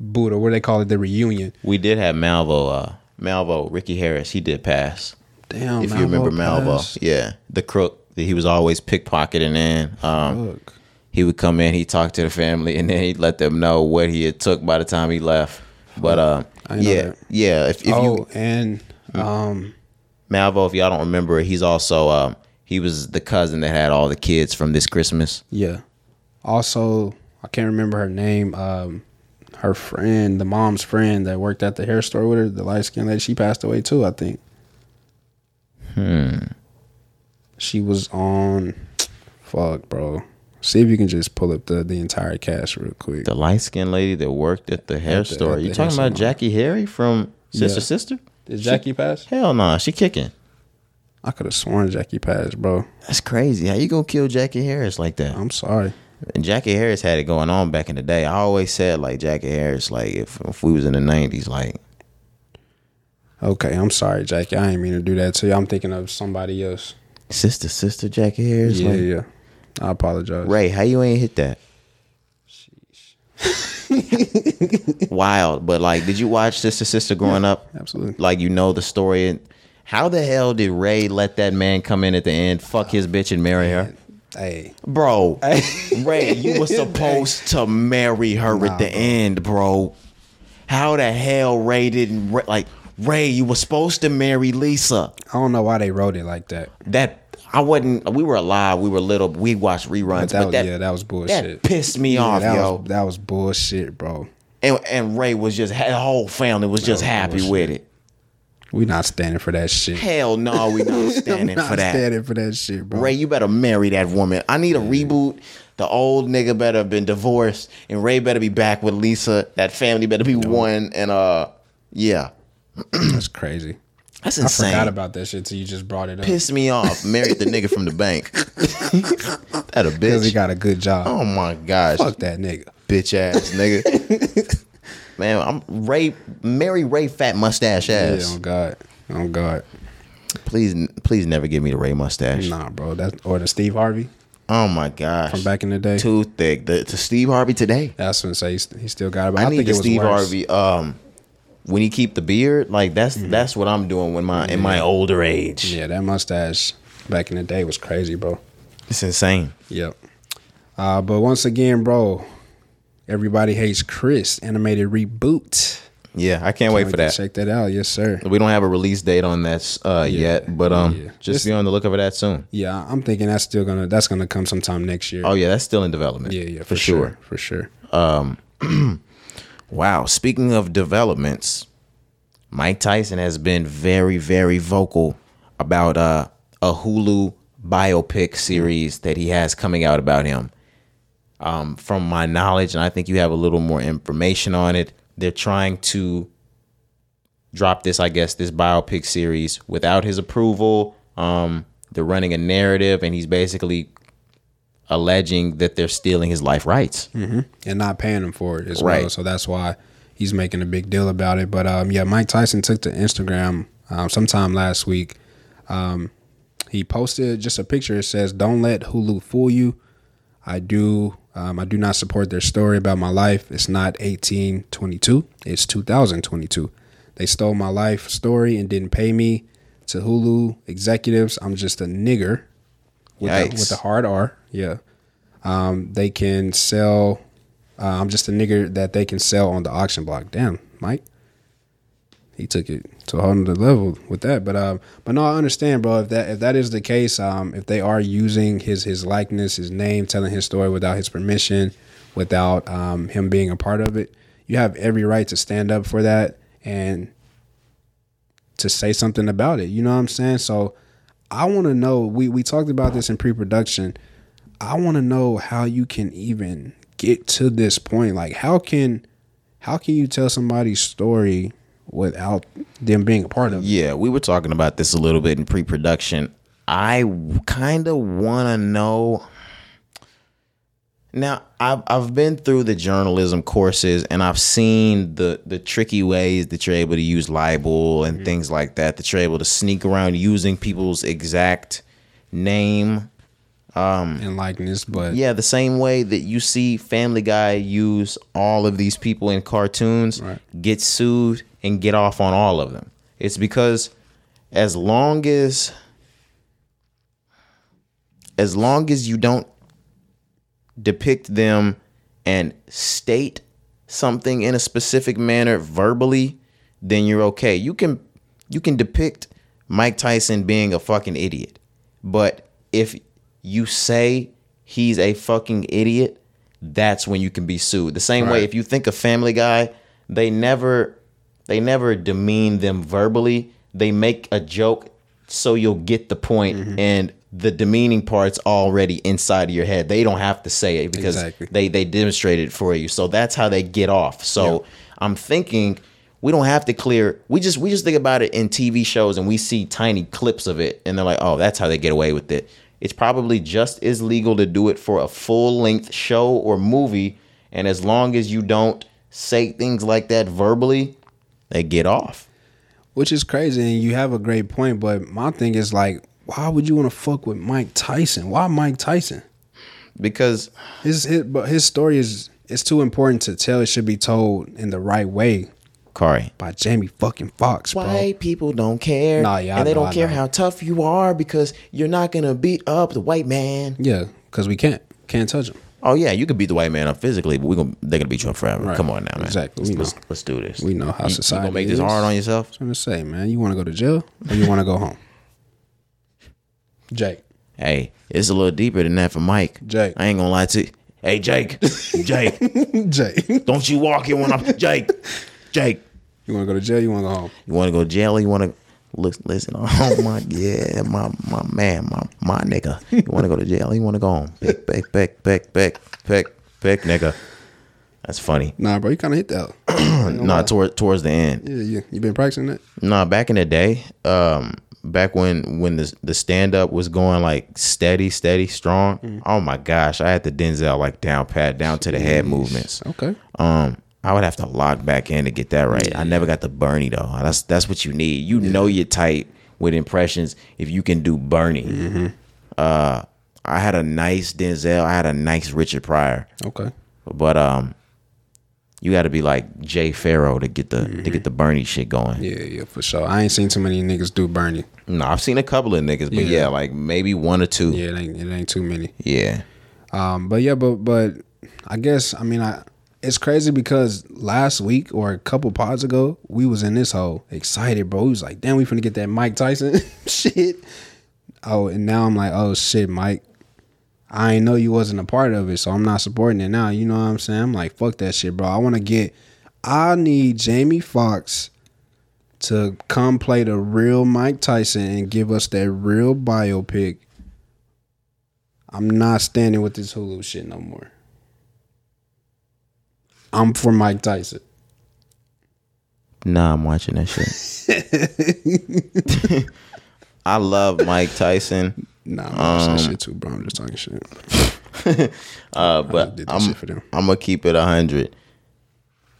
boot or what do they call it the reunion. We did have Malvo. Uh, Malvo, Ricky Harris. He did pass. Damn, if you remember Malvo, passed. yeah, the crook. that He was always pickpocketing in. Um, he would come in, he'd talk to the family, and then he'd let them know what he had took by the time he left. But uh, I know yeah, that. yeah. If, if oh, you and um, Malvo, if y'all don't remember, he's also um, he was the cousin that had all the kids from this Christmas. yeah. Also, I can't remember her name. Um, her friend, the mom's friend that worked at the hair store with her, the light skinned lady, she passed away too. I think. Hmm. She was on. Fuck, bro. See if you can just pull up the the entire cast real quick. The light skinned lady that worked at the hair At the- store. at You the talking about salon. Jackie Harry from Sister Yeah. Sister? Did Jackie pass? Hell nah, she kicking. I could have sworn Jackie passed, bro. That's crazy. How you gonna kill Jackie Harris like that? I'm sorry. And Jackie Harris had it going on back in the day. I always said like Jackie Harris, like if if we was in the nineties, like Okay, I'm sorry, Jackie. I didn't mean to do that to you. I'm thinking of somebody else. sister, sister Jackie Harris. Yeah, like, yeah. I apologize. Ray, how you ain't hit that? Sheesh. Wild, but like, did you watch Sister Sister growing up? Absolutely. Like, you know the story. How the hell did Ray let that man come in at the end, fuck his bitch, and marry her? Hey, Bro, hey. Ray, you were supposed to marry her Nah, at the bro. end, bro. How the hell Ray didn't like Ray? You were supposed to marry Lisa. I don't know why they wrote it like that. That I wasn't. We were alive. We were little. We watched reruns, But that, but that yeah, that was bullshit. that pissed me Yeah, off, that yo. Was, that was bullshit, bro. and and Ray was just the whole family was just was happy bullshit. with it. We not standing for that shit. Hell no, we not standing not for that. standing for that shit, bro. Ray, you better marry that woman. I need a reboot. The old nigga better have been divorced, and Ray better be back with Lisa. That family better be one, and uh, yeah, That's crazy. that's I insane. forgot about that shit till you just brought it up. Pissed me off. Married the nigga from the bank. that a Because he got a good job. oh my gosh, Fuck that nigga. bitch ass nigga. Man, I'm Ray. Marry Ray fat mustache Yeah, ass. on God. Oh God. Please, please never give me the Ray mustache. Nah, bro. That or the Steve Harvey Oh my gosh, from back in the day. too thick. The to Steve Harvey today. That's when say he still got it. I, I, need think the it was Steve. Harvey. Um, when he keep the beard, like that's that's what I'm doing when my in my older age. Yeah, that mustache back in the day was crazy, bro. It's insane. Yep. Uh, but once again, bro, everybody hates Chris animated reboot. Yeah, I can't wait for that. Check that out. Yes, sir. We don't have a release date on that uh, yet, but um, yeah. just Just- be on the lookout for that soon. Yeah, I'm thinking that's still gonna that's gonna come sometime next year. Oh yeah, that's still in development. yeah, yeah, for, sure. for sure. Wow. Speaking of developments, Mike Tyson has been very, very vocal about uh, a Hulu biopic series that he has coming out about him. Um, from my knowledge, and I think you have a little more information on it, they're trying to drop this, I guess, this biopic series without his approval. Um, they're running a narrative, and he's basically alleging that they're stealing his life rights. and not paying him for it as Right. well. So that's why he's making a big deal about it. But um, yeah, Mike Tyson took to Instagram um, sometime last week. Um, he posted just a picture. It says, "Don't let Hulu fool you. I do. Um, I do not support their story about my life. It's not 1822. It's 2022. They stole my life story and didn't pay me. To Hulu executives, I'm just a nigger with, a, with a hard R. Yeah. Um, they can sell. Uh, I'm just a nigger that they can sell on the auction block. Damn, Mike. He took it to a whole nother level with that. But um, but no, I understand, bro. If that if that is the case, um, if they are using his his likeness, his name, telling his story without his permission, without um him being a part of it, you have every right to stand up for that and to say something about it. You know what I'm saying? So I want to know. We we talked about this in pre-production. I want to know how you can even get to this point. Like how can how can you tell somebody's story without them being a part of it? Yeah, we were talking about this a little bit in pre-production. I kind of want to know. Now, I've I've been through the journalism courses and I've seen the the tricky ways that you're able to use libel and mm-hmm. things like that. That you're able to sneak around using people's exact name. Um, and likeness, but Yeah, the same way that you see Family Guy use all of these people in cartoons, Right. get sued and get off on all of them. It's because as long as as long as you don't depict them and state something in a specific manner verbally, then you're okay. You can you can depict Mike Tyson being a fucking idiot. But if you say he's a fucking idiot, that's when you can be sued. The same way if you think of Family Guy, they never they never demean them verbally. They make a joke so you'll get the point Mm-hmm. and the demeaning part's already inside of your head. They don't have to say it because Exactly. they they demonstrate it for you. So that's how they get off. So I'm thinking we don't have to clear. We just we just think about it in TV shows and we see tiny clips of it and they're like, "Oh, that's how they get away with it." It's probably just as legal to do it for a full-length show or movie and as long as you don't say things like that verbally, they get off. which is crazy. And you have a great point, but my thing is like, why would you want to fuck with Mike Tyson? Why Mike Tyson? Because His his but his story is it's too important to tell. It should be told in the right way Cari, by Jamie fucking Foxx, bro. white people don't care Nah, yeah, I and they know, don't I care know. how tough you are because you're not going to beat up the white man. Yeah, because we can't can't touch him. Oh yeah, you could beat the white man up physically, but we gonna they're gonna beat you up forever. Right. Come on now, man. Exactly. Let's, let's, let's do this. We know how You- you, society gonna make this hard on yourself. I'm gonna say, man, you want to go to jail or you want to go home? Jake, Hey, it's a little deeper than that for Mike. Jake. I ain't gonna lie to you. Hey, Jake, Jake, Jake, don't you walk in when I'm Jake, Jake. you want to go to jail? You want to go home? You want to go to jail? Or you want to look? Listen, oh my, yeah, my my man, my my nigga. You want to go to jail? Or you want to go home? Pick, pick, pick, pick, pick, pick, pick, nigga. That's funny. Nah, bro, you kind of hit that. Nah, toward, towards the end. Yeah, yeah. You been practicing that? Nah, back in the day, um, back when when the the stand up was going like steady, steady, strong. Mm. Oh my gosh, I had the Denzel like down pat down to the head movements. Okay. Um, I would have to lock back in to get that right. I never got the Bernie though. That's that's what you need. You know you're tight with impressions if you can do Bernie. Mm-hmm. Uh, I had a nice Denzel. I had a nice Richard Pryor, Okay. but um, you got to be like Jay Pharoah to get the to get the Bernie shit going. Mm-hmm. Yeah, yeah, for sure. I ain't seen too many niggas do Bernie. No, I've seen a couple of niggas, but Yeah. yeah, like maybe one or two. Yeah, it ain't, it ain't too many. Yeah. Um, but yeah, but but I guess I mean I it's crazy because last week or a couple pods ago, we was in this hole excited, bro. We was like, damn, we finna get that Mike Tyson shit. Oh, and now I'm like, oh shit, Mike. I ain't know you wasn't a part of it, so I'm not supporting it now. You know what I'm saying? I'm like, fuck that shit, bro. I wanna get I need Jamie Foxx to come play the real Mike Tyson and give us that real biopic. I'm not standing with this Hulu shit no more. I'm for Mike Tyson. Nah, I'm watching that shit. I love Mike Tyson, Nah, I'm watching that shit too, bro. I'm just talking shit. uh, but I'm, shit. I'm gonna keep it hundred.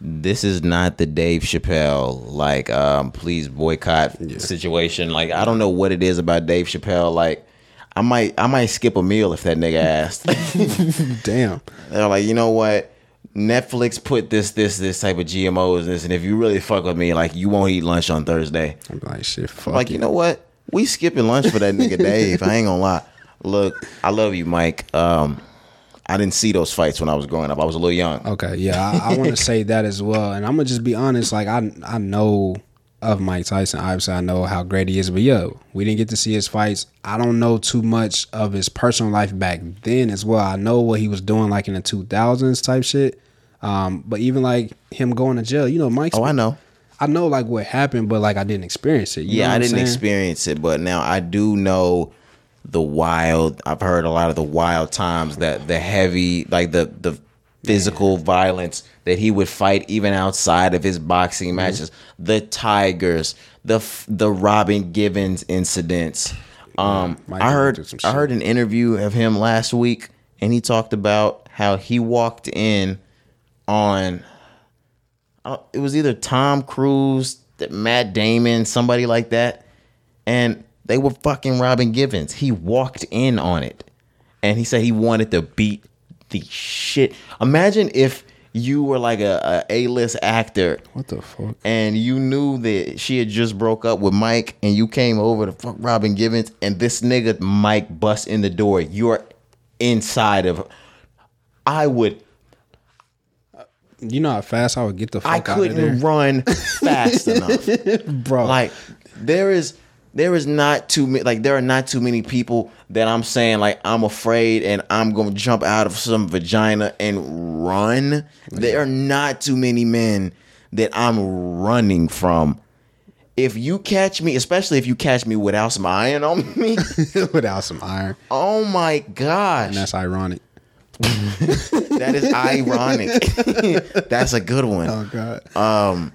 This is not the Dave Chappelle like um, please boycott situation. Like I don't know what it is about Dave Chappelle. Like I might I might skip a meal if that nigga asked. Damn. They're like, you know what? Netflix put this, this, this type of GMOs in this, and if you really fuck with me, like you won't eat lunch on Thursday. I'm like, shit, fuck like, it. you know what? We skipping lunch for that nigga Dave. I ain't gonna lie. Look, I love you, Mike. Um, I didn't see those fights when I was growing up. I was a little young. Okay, yeah, I, I want to say that as well, and I'm gonna just be honest. Like, I I know of Mike Tyson. Obviously, I know how great he is, but yo, we didn't get to see his fights. I don't know too much of his personal life back then as well. I know what he was doing like in the 2000s type shit. Um, but even like him going to jail, you know, Mike's. Oh, I know. I know like what happened, but like I didn't experience it. Yeah, I didn't saying? experience it, but now I do know the wild. I've heard a lot of the wild times that the heavy, like the the physical violence that he would fight even outside of his boxing Mm-hmm. matches. The tigers, the the Robin Givens incidents. Um, Mike I heard I heard an interview of him last week, and he talked about how he walked in on it was either Tom Cruise, Matt Damon, somebody like that, and they were fucking Robin Givens. He walked in on it, and he said he wanted to beat the shit. Imagine if you were like a, a A-list actor What the fuck? and you knew that she had just broke up with Mike and you came over to fuck Robin Givens and this nigga Mike bust in the door. You're inside of I would You know how fast I would get the fuck I out of there, couldn't run fast enough. bro. Like there is there is not too many like there are not too many people that I'm saying like I'm afraid and I'm gonna jump out of some vagina and run. There are not too many men that I'm running from. If you catch me, especially if you catch me without some iron on me, without some iron, oh my gosh, and that's ironic. that is ironic. That's a good one. Oh god. Um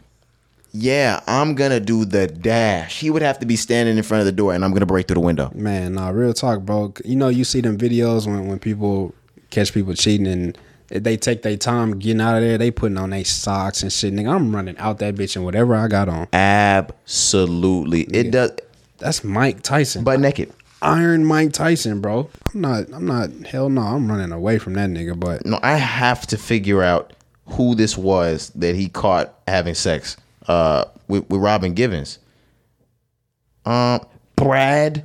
Yeah, I'm gonna do the dash. He would have to be standing in front of the door, and I'm gonna break through the window. Man, nah, real talk, bro. You know, you see them videos when, when people catch people cheating and they take their time getting out of there. They putting on their socks and shit. Nigga, I'm running out that bitch and whatever I got on. Absolutely, it does. That's Mike Tyson. but naked. Iron Mike Tyson, bro. I'm not. I'm not. Hell no. I'm running away from that nigga. But No, I have to figure out who this was that he caught having sex uh, with, with Robin Givens. Um, Brad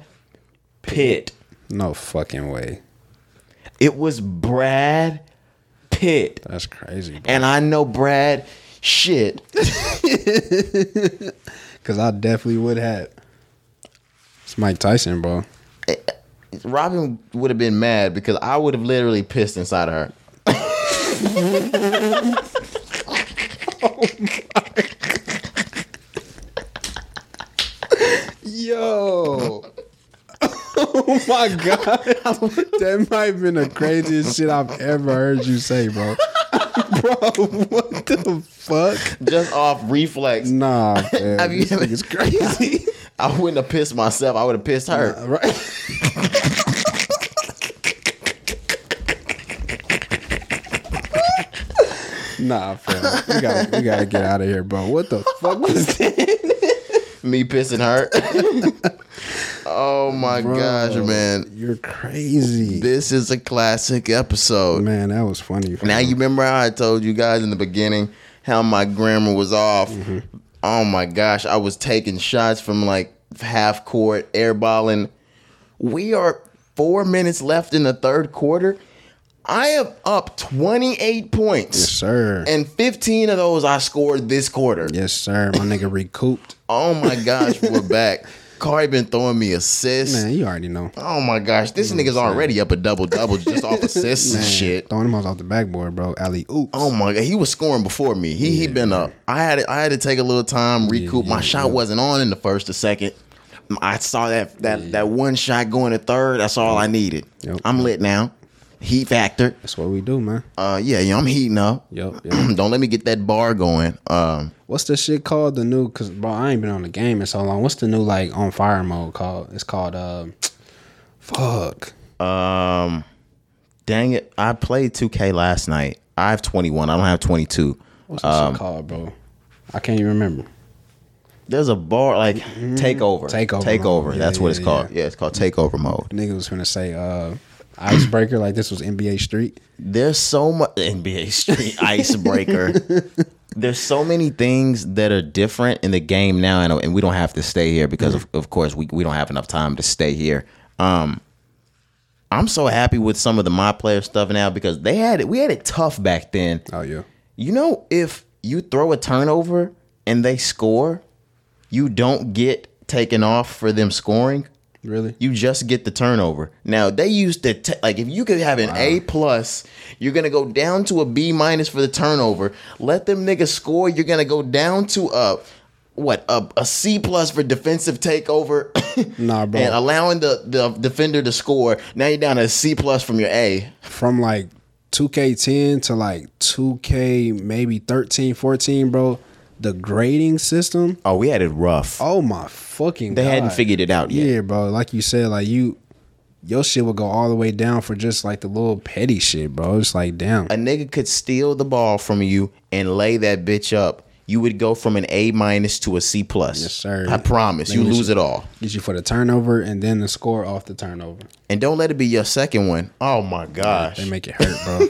Pitt. no fucking way. It was Brad Pitt, That's crazy. Bro. and I know Brad shit. Cause I definitely would have. It's Mike Tyson, bro. Robin would have been mad because I would have literally pissed inside of her. oh Yo. Oh my god. That might have been the craziest shit I've ever heard you say, bro. bro, what the fuck? Just off reflex. Nah, man. Have you this nigga's crazy. I wouldn't have pissed myself. I would have pissed her. right? nah, fam. We gotta, we gotta get out of here, bro. What the fuck was that? Me pissing her. oh my gosh, man. You're crazy. This is a classic episode. Man, that was funny. Now you remember how I told you guys in the beginning how my grammar was off. Mm-hmm. Oh my gosh, I was taking shots from like half court, airballing. We are four minutes left in the third quarter. I am up 28 points. Yes, sir. And 15 of those I scored this quarter. yes, sir. My nigga recouped. Oh my gosh, we're back. Cari been throwing me assists. Man, you already know. Oh my gosh, this nigga's already up a double double just off assists and Man, shit. Throwing them off the backboard, bro. Alley oops. Oh my god, he was scoring before me. He he been up. I had to, I had to take a little time recoup. my shot wasn't on in the first or second. I saw that that that one shot going to third. That's all I needed. Yep. I'm lit now. Heat factor. That's what we do, man. Uh yeah, yeah, I'm heating up. Yep. yup. Don't let me get that bar going. Um What's the shit called? The new, cause bro, I ain't been on the game in so long. What's the new like on fire mode called? It's called uh, fuck. um dang it. I played 2K last night. I have 21. I don't have 22. What's that Um, shit called, bro? I can't even remember. There's a bar like takeover. Takeover Takeover. mode. Yeah, That's what yeah, it's called. yeah. Yeah, it's called takeover mode. Nigga was gonna say uh, icebreaker like this was NBA Street. There's so much NBA Street Icebreaker. There's so many things that are different in the game now, and, and we don't have to stay here because, of, of course, we, we don't have enough time to stay here. Um, I'm so happy with some of the my player stuff now because they had it. We had it tough back then. Oh yeah. You know, if you throw a turnover and they score, you don't get taken off for them scoring. Really? You just get the turnover. Now they used to t- like if you could have an A plus, you're gonna go down to a B minus for the turnover. Let them niggas score. You're gonna go down to a what a, a C plus for defensive takeover. Nah, bro. And allowing the the defender to score. Now you're down to a C plus from your A. From like 2K10 to like 2K maybe 13, 14, bro. The grading system. Oh, we had it rough. Oh my fucking They God. hadn't figured it out yet. Yeah, bro. Like you said, like you your shit would go all the way down for just like the little petty shit, bro. It's like damn. a nigga could steal the ball from you and lay that bitch up, you would go from an A minus to a C plus. Yes, sir. I promise. You Nigga, lose it all. Get you for the turnover and then the score off the turnover. And don't let it be your second one. Oh my gosh. They make it hurt, bro.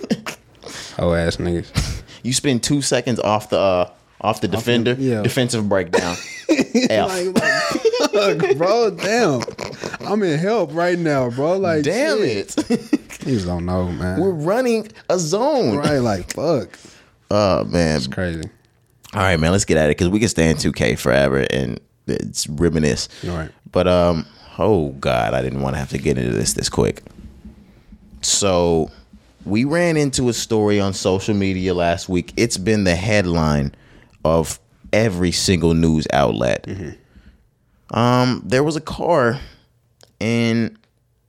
oh ass niggas. You spend two seconds off the uh off the defender. yeah. Defensive breakdown. F. Like, like, bro, damn. I'm in help right now, bro. Like, Damn shit. it. Niggas don't know, man. We're running a zone. right, like, fuck. Oh man. Crazy. All right, man. Let's get at it because we can stay in 2K forever and it's reminisce. All right. But um, oh god, I didn't want to have to get into this this quick. So we ran into a story on social media last week. It's been the headline of every single news outlet. Um, there was a car in,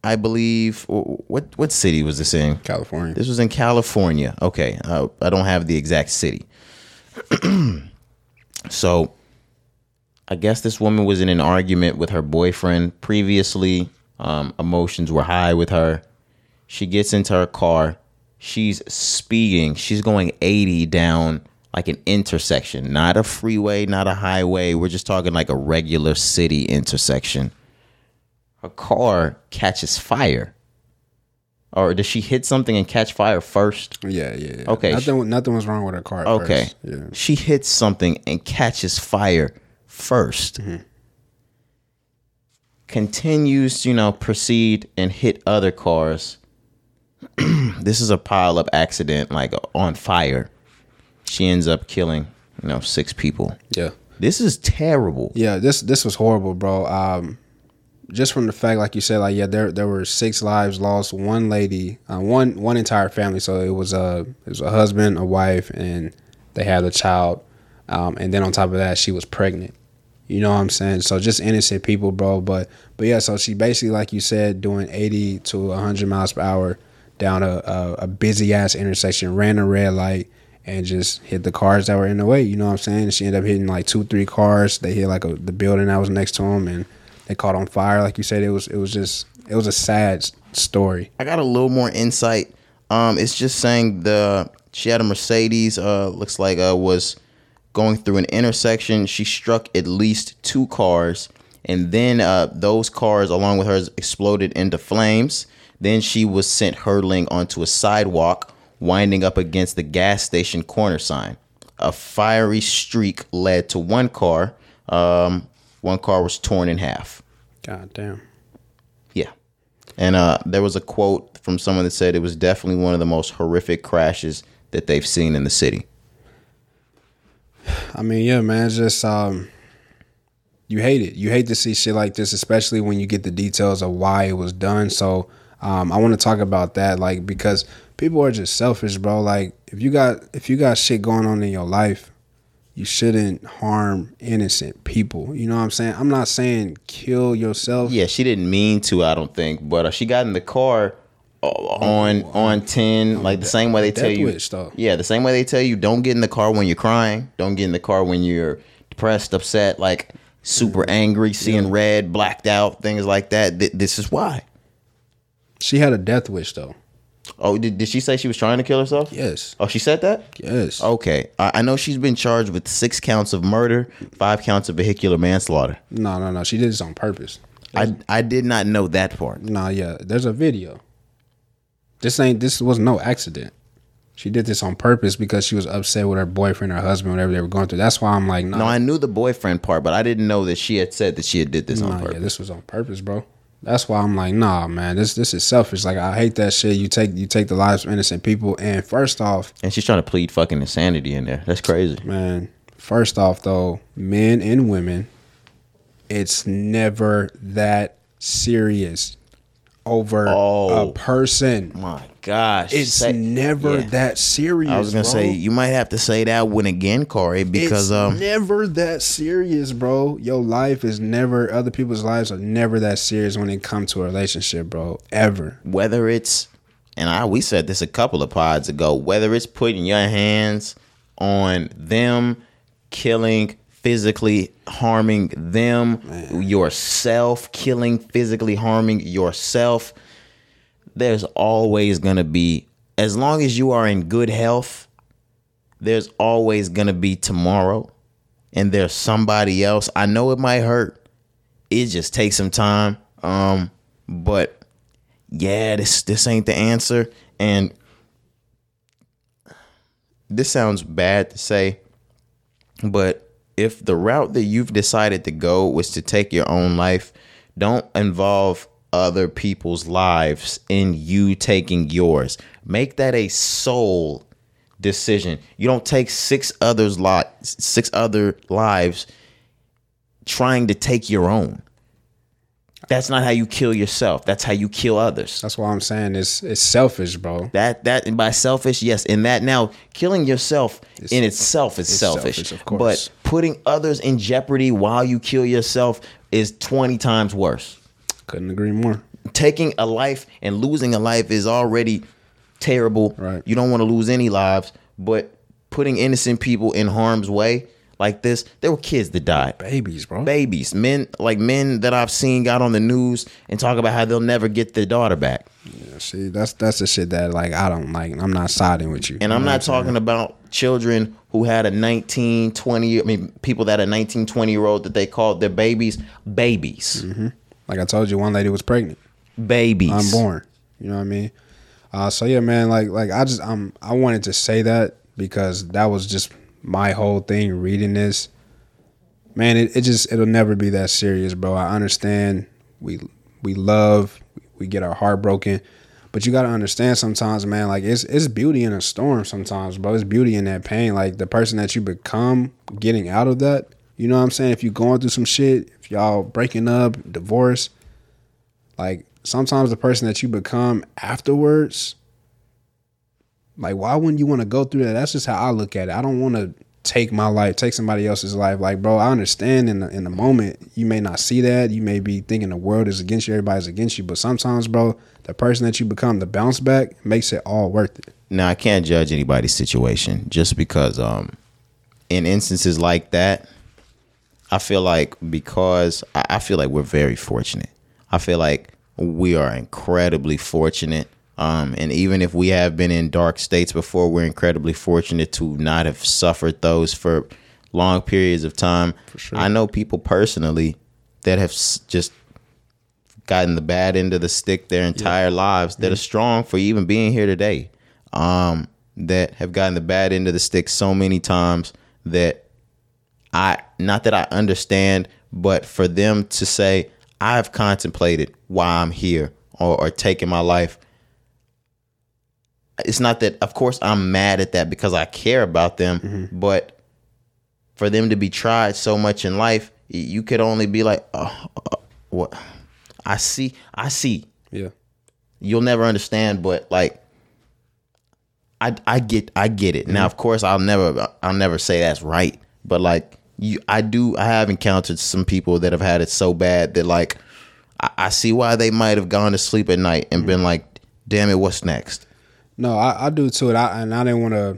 I believe, what what city was this in? California. This was in California. Okay, uh, I don't have the exact city. so, I guess this woman was in an argument with her boyfriend previously. Um, emotions were high with her. She gets into her car. She's speeding. She's going 80 down like an intersection, not a freeway, not a highway. We're just talking like a regular city intersection. Her car catches fire. Or does she hit something and catch fire first? Yeah, yeah, yeah. Okay. Nothing, nothing was wrong with her car. Okay. first. Yeah. She hits something and catches fire 1st Mm-hmm. Continues, you know, proceed and hit other cars. this is a pile up accident, like on fire. She ends up killing, you know, six people. Yeah. This is terrible. Yeah, this this was horrible, bro. Um, just from the fact, like you said, like yeah, there there were six lives lost. One lady, uh, one one entire family. So it was a it was a husband, a wife, and they had a child. Um, and then on top of that, she was pregnant. You know what I'm saying? So just innocent people, bro. But but yeah, so she basically, like you said, doing 80 to 100 miles per hour down a a, a busy ass intersection, ran a red light. And just hit the cars that were in the way. You know what I'm saying? She ended up hitting like two, three cars. They hit like a, the building that was next to them, and they caught on fire. Like you said, it was it was just it was a sad story. I got a little more insight. Um, it's just saying the she had a Mercedes. Uh, looks like uh was going through an intersection. She struck at least two cars, and then uh those cars along with hers exploded into flames. Then she was sent hurtling onto a sidewalk, winding up against the gas station corner sign. A fiery streak led to one car. Um, one car was torn in half. God damn. Yeah. And uh, there was a quote from someone that said it was definitely one of the most horrific crashes that they've seen in the city. I mean, yeah, man, it's just um you hate it. You hate to see shit like this, especially when you get the details of why it was done. So um I want to talk about that, like because people are just selfish, bro. Like if you got if you got shit going on in your life, you shouldn't harm innocent people. You know what I'm saying? I'm not saying kill yourself. Yeah, she didn't mean to, I don't think, but uh, she got in the car uh, on on ten, like the same way they tell you. Yeah, the same way they tell you don't get in the car when you're crying, don't get in the car when you're depressed, upset, like super angry, seeing red, blacked out, things like that. Th- this is why. She had a death wish though. Oh, did, did she say she was trying to kill herself? Yes. Oh, she said that? Yes. Okay. I, I know she's been charged with six counts of murder, five counts of vehicular manslaughter. No, no, no. She did this on purpose. I, I did not know that part. Nah, yeah. There's a video. This ain't this was no accident. She did this on purpose because she was upset with her boyfriend or husband, whatever they were going through. That's why I'm like, nah, No, I knew the boyfriend part, but I didn't know that she had said that she had did this on purpose. yeah, this was on purpose, bro. That's why I'm like, nah, man, this this is selfish. Like I hate that shit. You take you take the lives of innocent people, and first off, And she's trying to plead fucking insanity in there. That's crazy. man, first off though, men and women, it's never that serious over Oh. a person. My gosh. It's Say- never yeah. that serious. I was gonna bro. say you might have to say that one again, Corey, because it's um never that serious, bro. Your life is never other people's lives are never that serious when it comes to a relationship, bro. Ever. whether it's and I we said this a couple of pods ago, whether it's putting your hands on them, killing, physically harming them, yourself, killing, physically harming yourself, there's always gonna be as long as you are in good health, there's always gonna be tomorrow. And there's somebody else. I know it might hurt. It just takes some time. Um, but yeah, this this ain't the answer. And this sounds bad to say, but if the route that you've decided to go was to take your own life, don't involve other people's lives in you taking yours. Make that a sole decision. You don't take six others lot six other lives trying to take your own. That's not how you kill yourself. That's how you kill others. That's why I'm saying it's it's selfish, bro. That that and by selfish, yes, in that now killing yourself in itself is selfish. selfish, of course. But putting others in jeopardy while you kill yourself is 20 times worse. Couldn't agree more. Taking a life and losing a life is already terrible. Right. You don't want to lose any lives, but putting innocent people in harm's way like this, there were kids that died. Babies, bro. Babies, men like men that I've seen got on the news and talk about how they'll never get their daughter back. Yeah, see, that's that's the shit that like I don't like. I'm not siding with you. And I'm not talking about children who had a 19, 20, I mean, people that are 19, 20 year old that they called their babies babies. Mm-hmm. Like I told you, one lady was pregnant, Babies. unborn. You know what I mean? Uh, so yeah, man. Like like I just um I wanted to say that because that was just my whole thing reading this. Man, it, it just it'll never be that serious, bro. I understand we we love we get our heart broken, but you gotta understand sometimes, man. Like it's it's beauty in a storm sometimes, bro. It's beauty in that pain. Like the person that you become getting out of that. You know what I'm saying? If you're going through some shit, if y'all breaking up, divorce, like sometimes the person that you become afterwards like why wouldn't you want to go through that? That's just how i look at it. I don't want to take my life take somebody else's life. Like bro i understand in the, in the moment you may not see that. You may be thinking the world is against you everybody's against you but sometimes bro the person that you become the bounce back makes it all worth it. Now I can't judge anybody's situation just because um in instances like that, I feel like because I, I feel like we're very fortunate. I feel like we are incredibly fortunate. Um, and even if we have been in dark states before, we're incredibly fortunate to not have suffered those for long periods of time. sure. I know people personally that have s- just gotten the bad end of the stick their entire lives that are strong for even being here today. Um, that have gotten the bad end of the stick so many times that I not that I understand, but for them to say I've contemplated why I'm here, or, or taking my life. It's not that, of course, I'm mad at that because I care about them, mm-hmm. but for them to be tried so much in life, you could only be like, oh, uh, what? I see, I see. Yeah. You'll never understand, but like, I I get I get it. Now, mm-hmm. of course, I'll never I'll never say that's right, but like you, I do. I have encountered some people that have had it so bad that like, I, I see why they might have gone to sleep at night and been like, "Damn it, what's next?" No, I, I do too. And I, and I didn't want to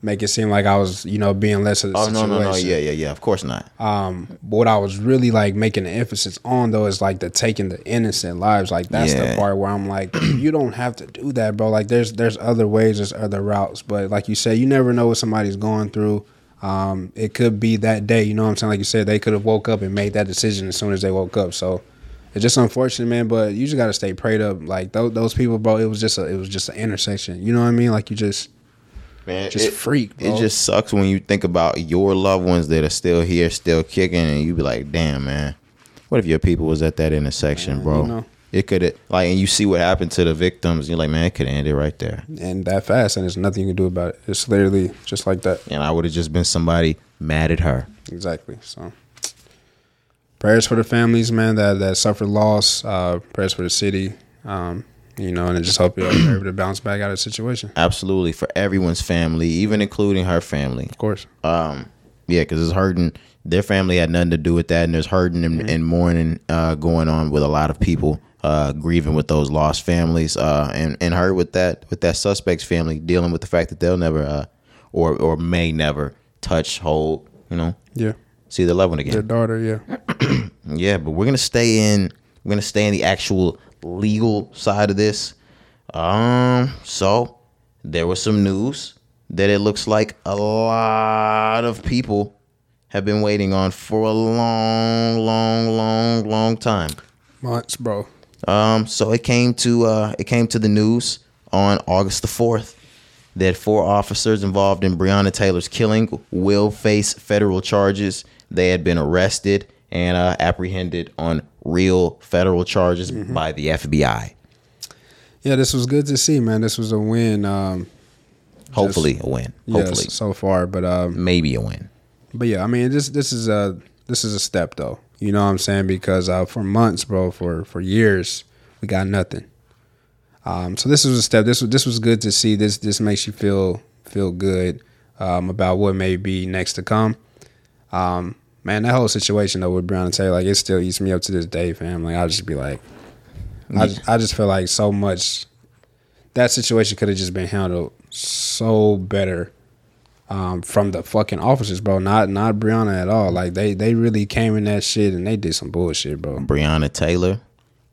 make it seem like I was, you know, being less of the Oh no, situation. no, no, yeah, yeah, yeah. Of course not. Um, but what I was really like making an emphasis on though is like the taking the innocent lives. Like that's Yeah. the part where I'm like, you don't have to do that, bro. Like there's there's other ways, there's other routes. But like you said, you never know what somebody's going through. Um, it could be that day. You know what I'm saying? Like you said, they could have woke up and made that decision as soon as they woke up. So it's just unfortunate, man. But you just gotta stay prayed up. Like those, those people, bro. It was just a it was just an intersection. You know what I mean? Like you just Man, Just freak, bro. It just sucks when you think about your loved ones that are still here, still kicking, and you be like, "Damn, man, what if your people was at that intersection, bro? you know. It could like, and you see what happened to the victims. You're like, man, it could have ended right there, and that fast, and there's nothing you can do about it. It's literally just like that. and I would have just been somebody mad at her. Exactly. So prayers for the families, man, that that suffered loss. Uh, prayers for the city. Um, you know, and I just hope you're able to bounce back out of the situation. Absolutely for everyone's family, even including her family. Of course. Um, yeah, because it's hurting. Their family had nothing to do with that, and there's hurting and, and mourning uh, going on with a lot of people uh, grieving with those lost families, uh, and and hurt with that with that suspect's family dealing with the fact that they'll never uh, or or may never touch, hold, you know, Yeah. see their loved one again, Their daughter. Yeah. Yeah, but we're gonna stay in. We're gonna stay in the actual legal side of this. Um, so there was some news that it looks like a lot of people have been waiting on for a long, long, long, long time. Months, bro. Um, so it came to uh, it came to the news on August the fourth that four officers involved in Breonna Taylor's killing will face federal charges. They had been arrested and uh, apprehended on real federal charges by the FBI. Yeah, this was good to see, man. This was a win. Um, Hopefully a win. Hopefully, yes, so far, but um, maybe a win. But yeah, I mean, this this is a this is a step though. You know what I'm saying? Because uh, for months, bro, for for years, we got nothing. Um, so this was a step. This was this was good to see. This this makes you feel feel good um, about what may be next to come. Um, man, that whole situation though with Breonna Taylor, like it still eats me up to this day, fam. Like I'll just be like, I just, I just feel like so much. That situation could have just been handled so better um, from the fucking officers, bro. Not not Breonna at all. Like they they really came in that shit and they did some bullshit, bro. Breonna Taylor,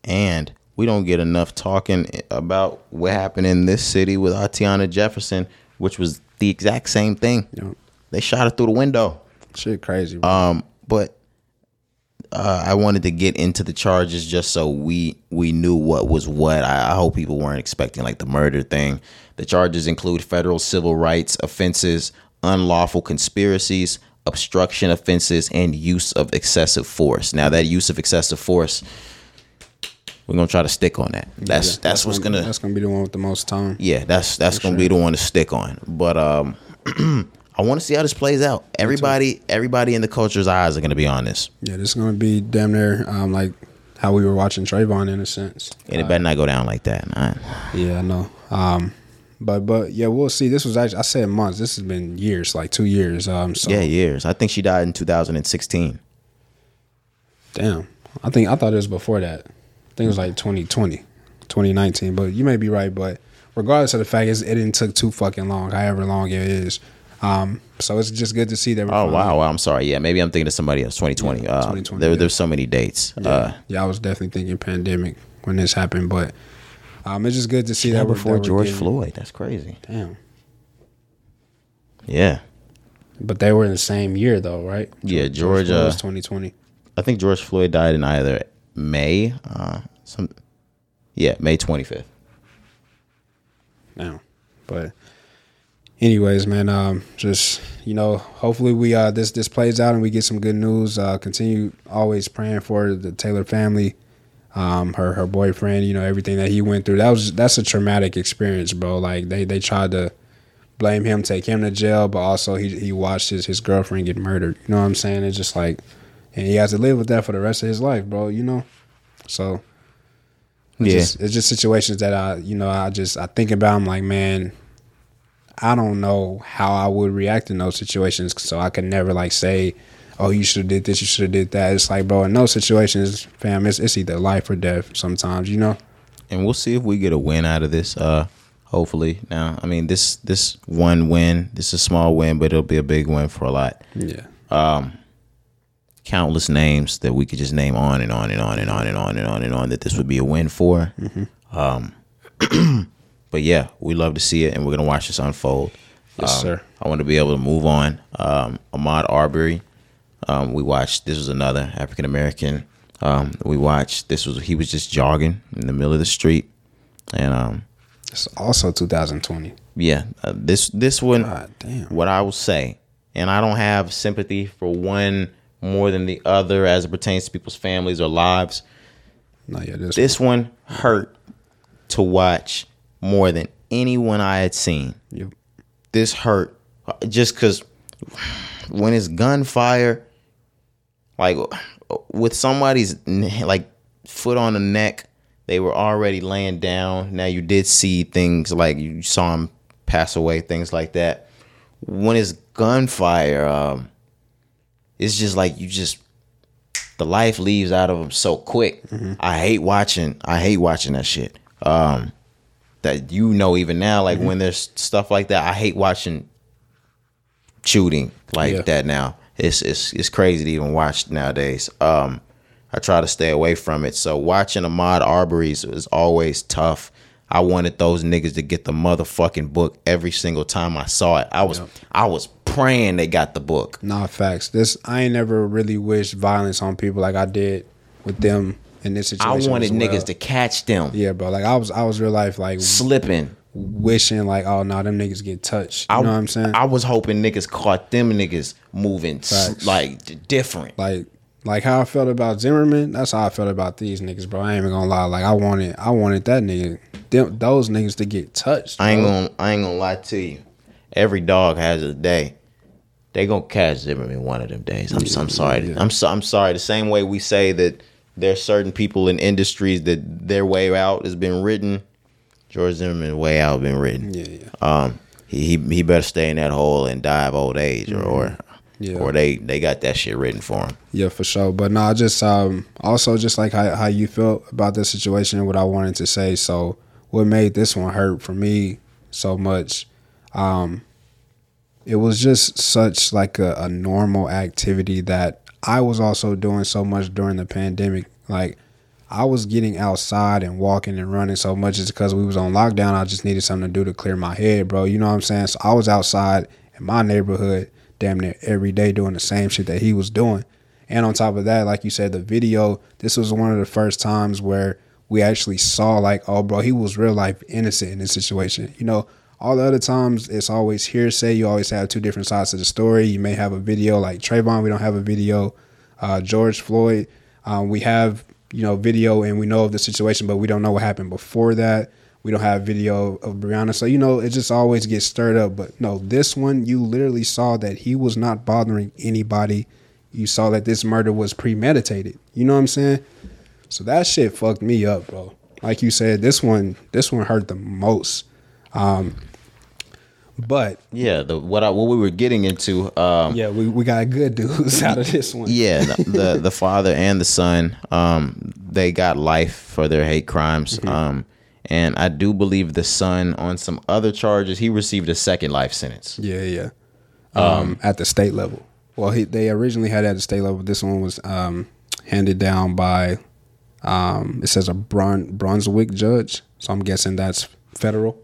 and we don't get enough talking about what happened in this city with Atiana Jefferson, which was the exact same thing. Know, They shot her through the window. shit crazy, bro. Um, but uh, I wanted to get into the charges just so we we knew what was what. I, I hope people weren't expecting like the murder thing. The charges include federal civil rights offenses, unlawful conspiracies, obstruction offenses, and use of excessive force. Now that use of excessive force, we're gonna try to stick on that. That's Yeah, that's, what's gonna that's gonna be the one with the most time. yeah, that's that's gonna be the one to stick on. But um, I want to see how this plays out. Everybody, everybody in the culture's eyes are gonna be on this, Yeah, this is gonna be damn near um, like how we were watching Trayvon in a sense. and it better not go down like that. Nah. Yeah, I know. Um, but but yeah, we'll see. This was actually I said months. This has been years, like two years. Um, so Yeah, years. I think she died in 2016. damn. I think I thought it was before that. I think it was like 2020, 2019. But you may be right. But regardless of the fact, it didn't took too fucking long. However long it is. Um, so it's just good to see that. we're Oh wow, wow, I'm sorry. Yeah, maybe I'm thinking of somebody else. 2020. Yeah, uh, 2020, there, yeah. there's so many dates. Uh, yeah, I was definitely thinking pandemic when this happened, but um, it's just good to see yeah, that before that George getting- Floyd. That's crazy. Damn, Yeah, but they were in the same year though, right? Yeah, George, Floyd uh, was 2020. I think George Floyd died in either May, uh, some, yeah, May 25th. now. But anyways, man, um, just you know, hopefully we uh this this plays out and we get some good news. Uh, continue always praying for the Taylor family. Um, her her boyfriend, you know, everything that he went through. That was that's a traumatic experience, bro. Like they they tried to blame him, take him to jail, but also he he watched his his girlfriend get murdered. You know what I'm saying? It's just like, and he has to live with that for the rest of his life, bro. You know, so. It's Yeah. just, it's just situations that I, you know, I just I think about. I'm like, man, I don't know how I would react in those situations, so I could never like say, "Oh, you should have did this, you should have did that." It's like, bro, in those situations, fam, it's it's either life or death. Sometimes, you know. and we'll see if we get a win out of this. Uh, hopefully. Now, I mean, this this one win, this is a small win, but it'll be a big win for a lot. Yeah. Um, countless names that we could just name on and on and on and on and on and on and on that this would be a win for. Um, but yeah, we love to see it, and we're gonna watch this unfold. Yes, Um, sir. I want to be able to move on. Um, Ahmaud Arbery. Um, we watched. This was another African American. Um, we watched. This was he was just jogging in the middle of the street, and um, It's also 2020. yeah, uh, this this one. God damn. What I will say, and I don't have sympathy for one more than the other as it pertains to people's families or lives. No, yeah, this. This one hurt to watch more than anyone I had seen. Yep. This hurt uh, just because when it's gunfire, like with somebody's like foot on the neck, they were already laying down. Now you did see things like you saw him pass away, things like that. When it's gunfire, um, it's just like you just the life leaves out of them so quick. I hate watching. I hate watching that shit. Um, that you know even now, like when there's stuff like that, I hate watching shooting like Yeah. that. Now it's it's it's crazy to even watch nowadays. Um, I try to stay away from it. So watching Ahmaud Arbery's is always tough. I wanted those niggas to get the motherfucking book every single time I saw it. I was I was praying they got the book. Nah, facts. This I ain't never really wished violence on people like I did with them in this situation. I wanted well. niggas to catch them Yeah, bro. Like I was, I was real life like slipping. Wishing like, oh no, them niggas get touched. You I, know what I'm saying? I was hoping niggas caught them niggas moving Facts. like different. like, like how I felt about Zimmerman. That's how I felt about these niggas, bro. I ain't even gonna lie. Like I wanted, I wanted that nigga, them, those niggas to get touched. I ain't gonna I ain't gonna lie to you. Every dog has a day. They gonna catch Zimmerman one of them days. I'm, I'm sorry. I'm so, I'm sorry. The same way we say that there's certain people in industries that their way out has been written. George Zimmerman way out been written. Yeah, yeah. Um, he, he he better stay in that hole and die of old age, or or, Mm-hmm. Yeah. or they they got that shit written for him. Yeah, for sure. But no, I just um also just like how how you felt about this situation and what I wanted to say. So what made this one hurt for me so much, um, it was just such like a, a normal activity that I was also doing so much during the pandemic. Like I was getting outside and walking and running so much just because we was on lockdown. I just needed something to do to clear my head, bro. You know what I'm saying? So I was outside in my neighborhood damn near every day doing the same shit that he was doing. And on top of that, like you said, the video, this was one of the first times where we actually saw like, oh bro, he was real life innocent in this situation. You know, all the other times it's always hearsay. You always have two different sides to the story. You may have a video like Trayvon, we don't have a video. Uh, George Floyd, um, we have you know video and we know of the situation, but we don't know what happened before that. We don't have video of Breonna, so you know it just always gets stirred up. But no, this one you literally saw that he was not bothering anybody. You saw that this murder was premeditated. You know what I'm saying? So that shit fucked me up, bro. Like you said, this one this one hurt the most. Um, but Yeah, the what I what we were getting into. Um, yeah, we, we got good news out of this one. yeah, the, the the father and the son, um, they got life for their hate crimes. Mm-hmm. Um, and I do believe the son on some other charges, he received a second life sentence. Yeah, yeah. Um, at the state level. Well, he, they originally had it at the state level. This one was um, handed down by, um, it says a Brun- Brunswick judge. So I'm guessing that's federal.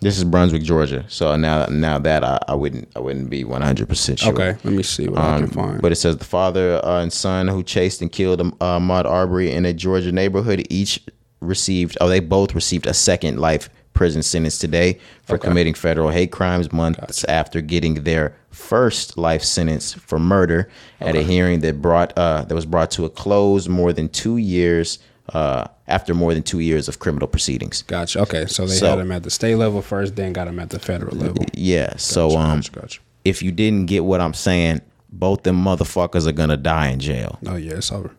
This is Brunswick, Georgia. So now now that I, I wouldn't I wouldn't be one hundred percent sure. Okay, let me see what I Um, can find. But it says the father uh, and son who chased and killed um, uh, Ahmaud Arbery in a Georgia neighborhood each received, oh, they both received a second life prison sentence today for committing federal hate crimes months after getting their first life sentence for murder at a hearing that brought uh, that was brought to a close more than two years uh, after more than two years of criminal proceedings. Gotcha. Okay, so they So- had him at the state level first, then got him at the federal level. Yeah. So Gotcha, um, gotcha, gotcha. if you didn't get what I'm saying, both them motherfuckers are gonna die in jail. Oh yeah, it's over.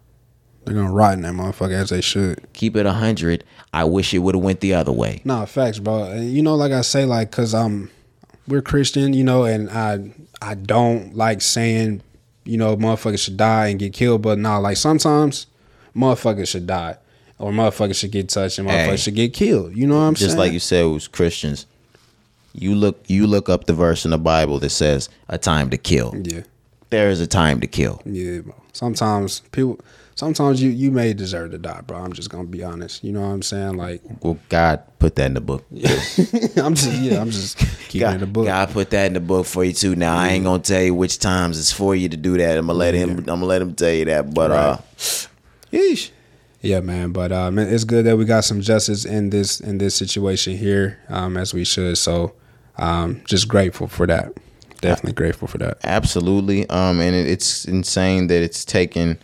They're gonna rot in that motherfucker as they should. Keep it a hundred. I wish it would have went the other way. Nah, facts, bro. You know, like I say, like, cause um, we're Christian, you know, and I I don't like saying, you know, motherfuckers should die and get killed, but nah, like sometimes motherfuckers should die or motherfuckers should get touched and motherfuckers Hey. should get killed. You know what I'm Just saying? Just like you said, it was Christians. You look, you look up the verse in the Bible that says a time to kill. Yeah, There is a time to kill. yeah. Bro. Sometimes people, sometimes you you may deserve to die, bro. I'm just gonna be honest. You know what I'm saying? Like, Well, God put that in the book. I'm just yeah, I'm just keeping God, it a book. God put that in the book for you too. Now I ain't gonna tell you which times it's for you to do that. I'm gonna let him. I'm gonna let him tell you that. But uh, yeesh. Yeah, man. But um, it's good that we got some justice in this in this situation here, um, as we should. So, um, just grateful for that. Definitely grateful for that. Absolutely. Um, and it, it's insane that it's taken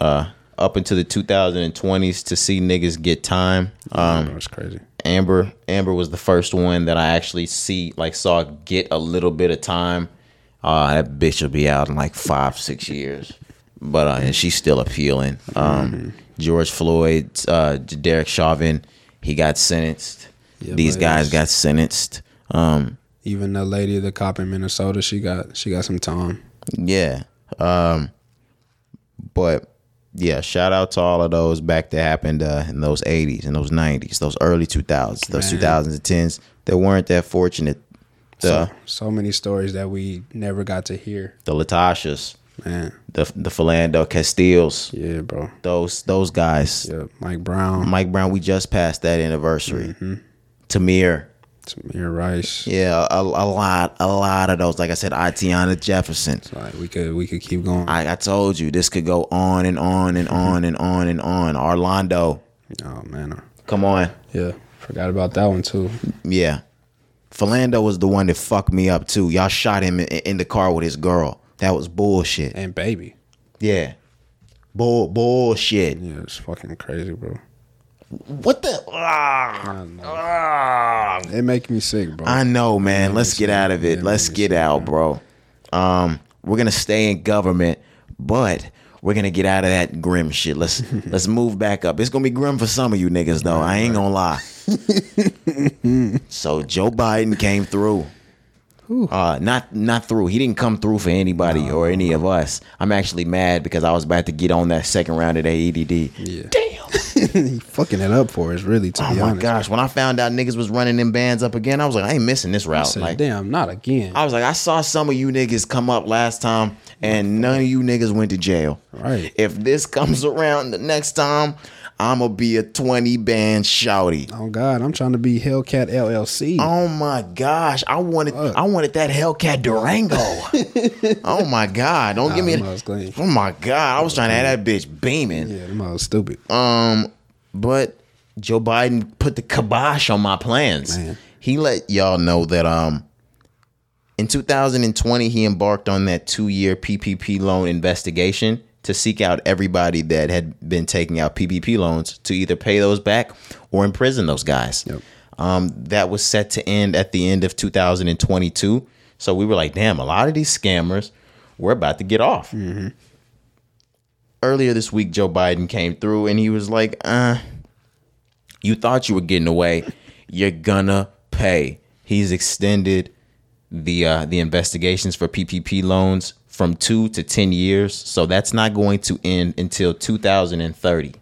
uh up into the 2020s to see niggas get time. Um, That's crazy. Amber Amber was the first one that I actually see like saw get a little bit of time. Uh, that bitch will be out in like five six years, but uh, and she's still appealing. Um, George Floyd, uh, Derek Chauvin, he got sentenced. Yeah, These guys got sentenced. Um, Even the lady, of the cop in Minnesota, she got she got some time. Yeah. Um but yeah, shout out to all of those back that happened uh, in those 80s and those 90s, those early 2000s, those Man. 2000s and 10s that weren't that fortunate. The So so many stories that we never got to hear. the Latashas, Man, the the Philando Castilles, yeah, bro. those those guys. Yeah, Mike Brown, Mike Brown, we just passed that anniversary. Mm-hmm. Tamir, Tamir Rice. yeah, a, a lot, a lot of those. Like I said, Atiana Jefferson. Like we could we could keep going. I, I told you this could go on and on and on and on and on. Orlando, oh man, come on. yeah. Forgot about that one too. Yeah. Philando was the one that fucked me up too. Y'all shot him in, in the car with his girl. That was bullshit. And baby, Yeah. Bull bullshit. yeah, it's fucking crazy, bro. What the ah, ah. It make me sick, bro. I know, man. Let's get out of it. Let's get out, bro. Um, we're gonna stay in government, but we're gonna get out of that grim shit. Let's let's move back up. It's gonna be grim for some of you niggas though. I ain't gonna lie. so Joe Biden came through. Uh, not not through. He didn't come through for anybody or any of us. I'm actually mad because I was about to get on that second round of the EDD. Yeah. Damn. he fucking it up for us, really. To Oh be my honest, gosh. When I found out niggas was running them bands up again, I was like, I ain't missing this I route. said, Like, damn, not again. I was like, I saw some of you niggas come up last time, and none of you niggas went to jail. Right. If this comes around the next time, I'ma be a 20 band shouty. oh God, I'm trying to be Hellcat LLC. Oh my gosh. I wanted I wanted that Hellcat Durango. oh my god. Don't give me clean. Oh my god. I was trying to have that bitch beaming. yeah, them all was stupid. Um, but Joe Biden put the kibosh on my plans. Man. He let y'all know that um in 2020 he embarked on that two-year PPP loan investigation to seek out everybody that had been taking out PPP loans to either pay those back or imprison those guys. Yep. Um, that was set to end at the end of 2022. So we were like, damn, a lot of these scammers, we're about to get off earlier this week, Joe Biden came through and he was like, uh, you thought you were getting away. You're gonna pay. He's extended the uh, the investigations for PPP loans from two to ten years. So that's not going to end until 2030.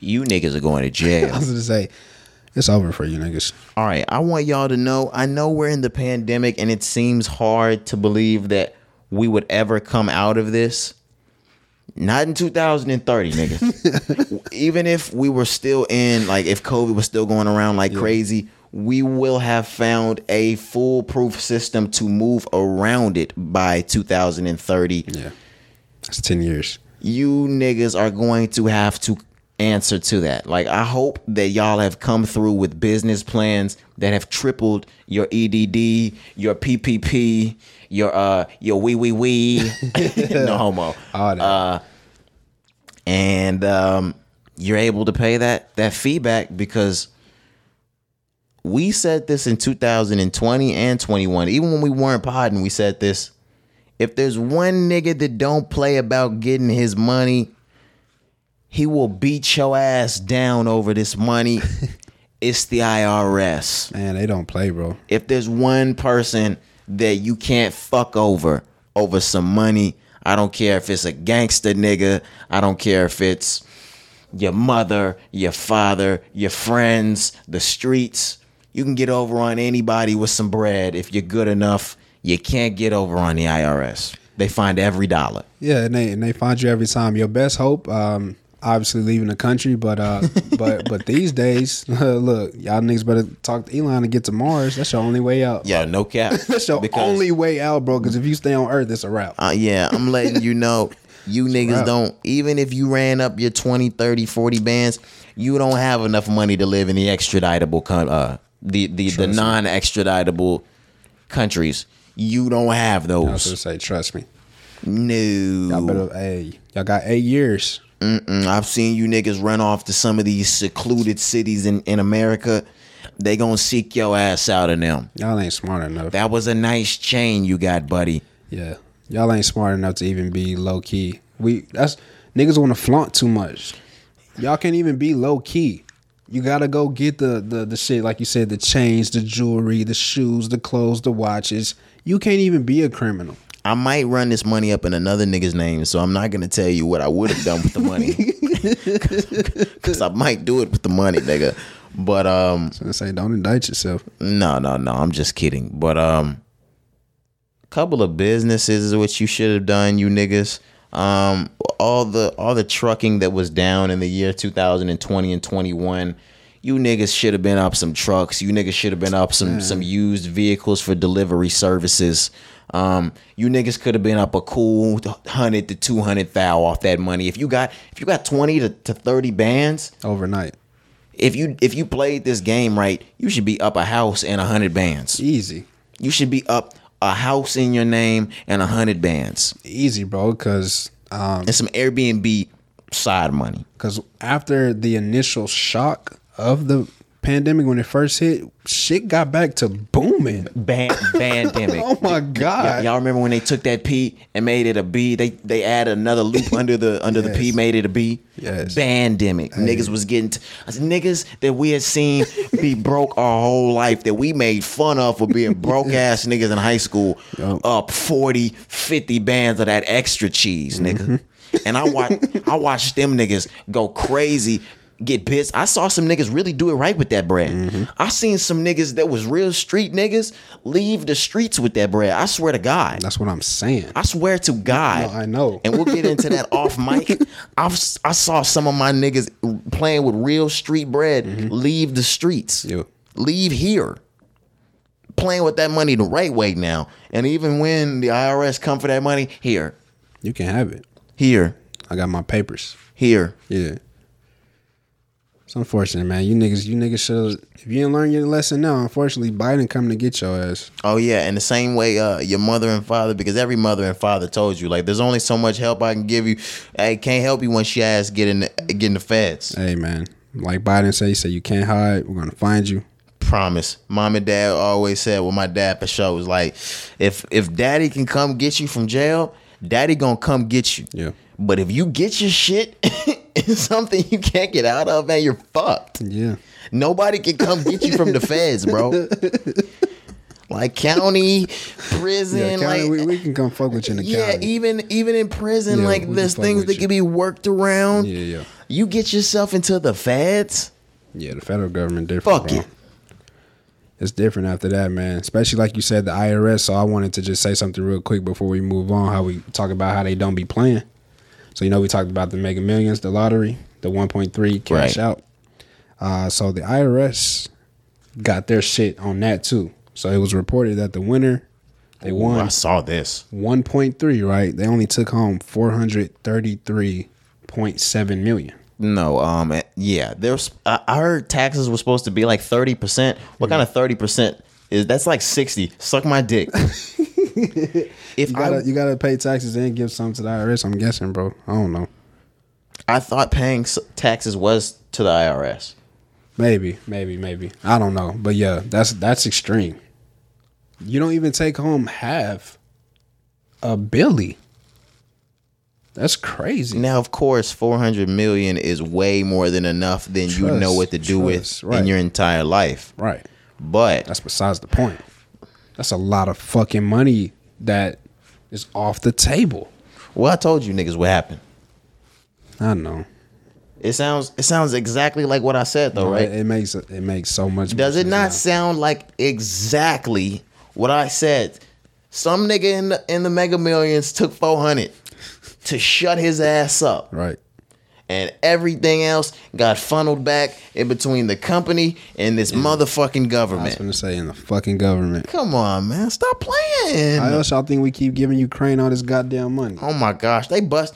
You niggas are going to jail. I was gonna say, it's over for you niggas. All right, I want y'all to know. I know we're in the pandemic, and it seems hard to believe that we would ever come out of this. Not in 2030, niggas. Even if we were still in, like, if COVID was still going around like crazy, we will have found a foolproof system to move around it by 2030 Yeah, that's ten years. you niggas are going to have to answer to that. Like I hope that y'all have come through with business plans that have tripled your EDD, your PPP, your uh your wee wee wee. no homo. All that. Uh and um, you're able to pay that that feedback because we said this in 2020 and 21. Even when we weren't podding, we said this. If there's one nigga that don't play about getting his money, he will beat your ass down over this money. it's the IRS. Man, they don't play, bro. If there's one person that you can't fuck over over some money, I don't care if it's a gangster nigga, I don't care if it's your mother, your father, your friends, the streets. You can get over on anybody with some bread if you're good enough. You can't get over on the IRS. They find every dollar. Yeah, and they and they find you every time. Your best hope, um, obviously leaving the country, but uh, but but these days, look, y'all niggas better talk to Elon and get to Mars. That's your only way out. Yeah, no cap. That's your Because- only way out, bro. Because if you stay on Earth, it's a wrap. Uh, yeah, I'm letting you know. You niggas don't, even if you ran up your 20, 30, 40 bands, you don't have enough money to live in the extraditable, con- uh, the, the, the non extraditable countries. You don't have those. I was gonna say, trust me. No. Y'all better, hey, y'all got eight years. Mm, I've seen you niggas run off to some of these secluded cities in, in America. They gonna seek your ass out of them. Y'all ain't smart enough. That was a nice chain you got, buddy. Yeah, y'all ain't smart enough to even be low key. We that's niggas want to flaunt too much. Y'all can't even be low key. You gotta go get the the the shit like you said, the chains, the jewelry, the shoes, the clothes, the watches. You can't even be a criminal. I might run this money up in another nigga's name, so I'm not gonna tell you what I would have done with the money, because I might do it with the money, nigga. But um, So say, don't indict yourself. no, no, no, I'm just kidding. But um, couple of businesses is what you should have done, you niggas. Um, all the all the trucking that was down in the year 2020 and 21. You niggas should have been up some trucks. You niggas should have been up some some used vehicles for delivery services. Um, you niggas could have been up a cool hundred to two hundred thou off that money. If you got if you got twenty to, to thirty bands, Overnight, if you if you played this game right, you should be up a house and a hundred bands. easy, You should be up a house in your name and a hundred bands easy, bro. Because um, and some Airbnb side money. because after the initial shock of the pandemic when it first hit, shit got back to booming. Ban pandemic. Oh my god! y'all remember when they took that P and made it a B? They they added another loop under the under the P, made it a B. Yes. Bandemic. Niggas was getting t- I said, niggas that we had seen be broke our whole life that we made fun of for being broke ass niggas in high school Yup. up 40, 50 bands of that extra cheese, nigga. Mm-hmm. And I watch I watched them niggas go crazy. Get pissed. I saw some niggas really do it right with that bread. Mm-hmm. I seen some niggas that was real street niggas leave the streets with that bread. I swear to God. That's what I'm saying. I swear to God. No, I know. And we'll get into that off mic. I've, I saw some of my niggas playing with real street bread leave the streets. Yeah. Leave here. Playing with that money the right way now. And even when the IRS come for that money, here, You can have it. here, I got my papers. here. Yeah. It's unfortunate, man. You niggas, you niggas should. If you didn't learn your lesson now, unfortunately, Biden coming to get your ass. Oh yeah, and the same way uh, your mother and father, because every mother and father told you like, there's only so much help I can give you. I can't help you once your ass get in the, get in the feds. Hey, man. Like Biden said, he said you can't hide. We're gonna find you. Promise. Mom and dad always said, well, my dad for sure was like, if if daddy can come get you from jail, daddy gonna come get you. Yeah. But if you get your shit in something you can't get out of, man, you're fucked. Yeah. Nobody can come get you from the feds, bro. Like county, prison, Yeah, like we, we can come fuck with you in the yeah, county. even even in prison, Yeah, like there's things that you. can be worked around. Yeah, yeah. You get yourself into the feds. Yeah, the federal government different. Fuck bro. it. It's different after that, man. Especially like you said, the IRS. So I wanted to just say something real quick before we move on. How we talk about how they don't be playing. So you know we talked about the Mega Millions, the lottery, the 1.3 cash Right. out. Uh, so the IRS got their shit on that too. So it was reported that the winner they Ooh, won I saw this. 1.3. Right, they only took home 433.7 million. No, um, eh, yeah, there's. I heard taxes were supposed to be like thirty percent. What kind of thirty percent is? That's like sixty. Suck my dick. if You gotta I, you gotta pay taxes and give some to the IRS. I'm guessing, bro. I don't know. I thought paying taxes was to the IRS. Maybe, maybe, maybe. I don't know, but yeah, that's that's extreme. You don't even take home half a billy. That's crazy. Now, of course, four hundred million is way more than enough than you know what to do trust, with right. in your entire life. Right. But That's besides the point. That's a lot of fucking money that is off the table. well, I told you niggas what happened. I know. It sounds it sounds exactly like what I said though, right? It, it makes it makes so much. Does it not now. sound like exactly what I said? Some nigga in the in the Mega Millions took four hundred to shut his ass up, Right. And everything else got funneled back in between the company and this motherfucking government. I was government. gonna say in the fucking government. Come on, man, stop playing. How else y'all think we keep giving Ukraine all this goddamn money? oh my gosh, they bust.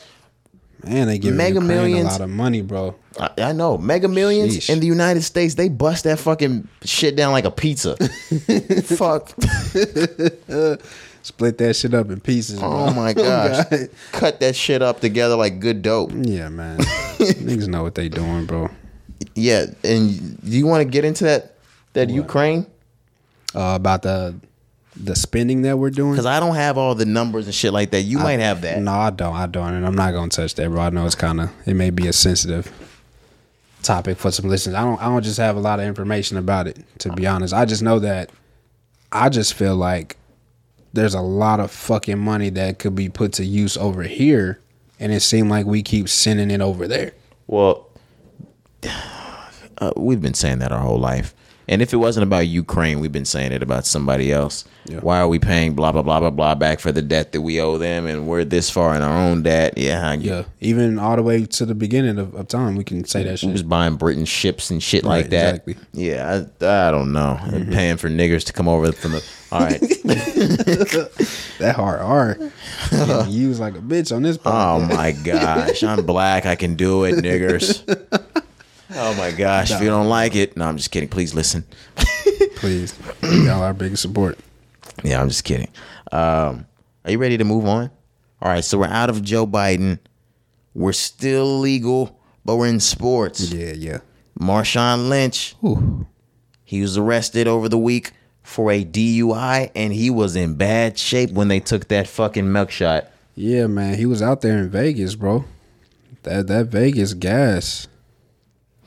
Man, they giving Mega Ukraine Millions. a lot of money, bro. I, I know Mega Millions Sheesh. in the United States. They bust that fucking shit down like a pizza. Fuck. Split that shit up in pieces. Bro. Oh my gosh. God. Cut that shit up together like good dope. Yeah, man. Niggas know what they doing, bro. Yeah, and do you want to get into that that Ukraine? Uh, about the the spending that we're doing. Because I don't have all the numbers and shit like that. You might have that. No, I don't. I don't, and I'm not gonna touch that, bro. I know it's kind of it may be a sensitive topic for some listeners. I don't. I don't just have a lot of information about it. To be honest, I just know that I just feel like there's a lot of fucking money that could be put to use over here, and it seemed like we keep sending it over there. Well, uh, we've been saying that our whole life. And if it wasn't about Ukraine, we've been saying it about somebody else. Yeah. Why are we paying blah blah blah blah blah back for the debt that we owe them, and we're this far in our own debt? Yeah, Yeah, even all the way to the beginning of, of time, we can say that We was buying Britain ships and shit Right, like that. exactly. Mm-hmm. Yeah, I, I don't know. And Paying for niggers to come over from the. All right. That hard R, getting used like a bitch on this. oh my gosh, I'm black. I can do it, niggers. Oh my gosh, if you don't like it, no, I'm just kidding. Please listen. please, y'all are our biggest support. Yeah, I'm just kidding. Um, are you ready to move on? All right, so we're out of Joe Biden. We're still legal, but we're in sports. Yeah, yeah. Marshawn Lynch, Ooh. he was arrested over the week for a DUI, and he was in bad shape when they took that fucking milk shot. Yeah, man, he was out there in Vegas, bro. That that Vegas gas,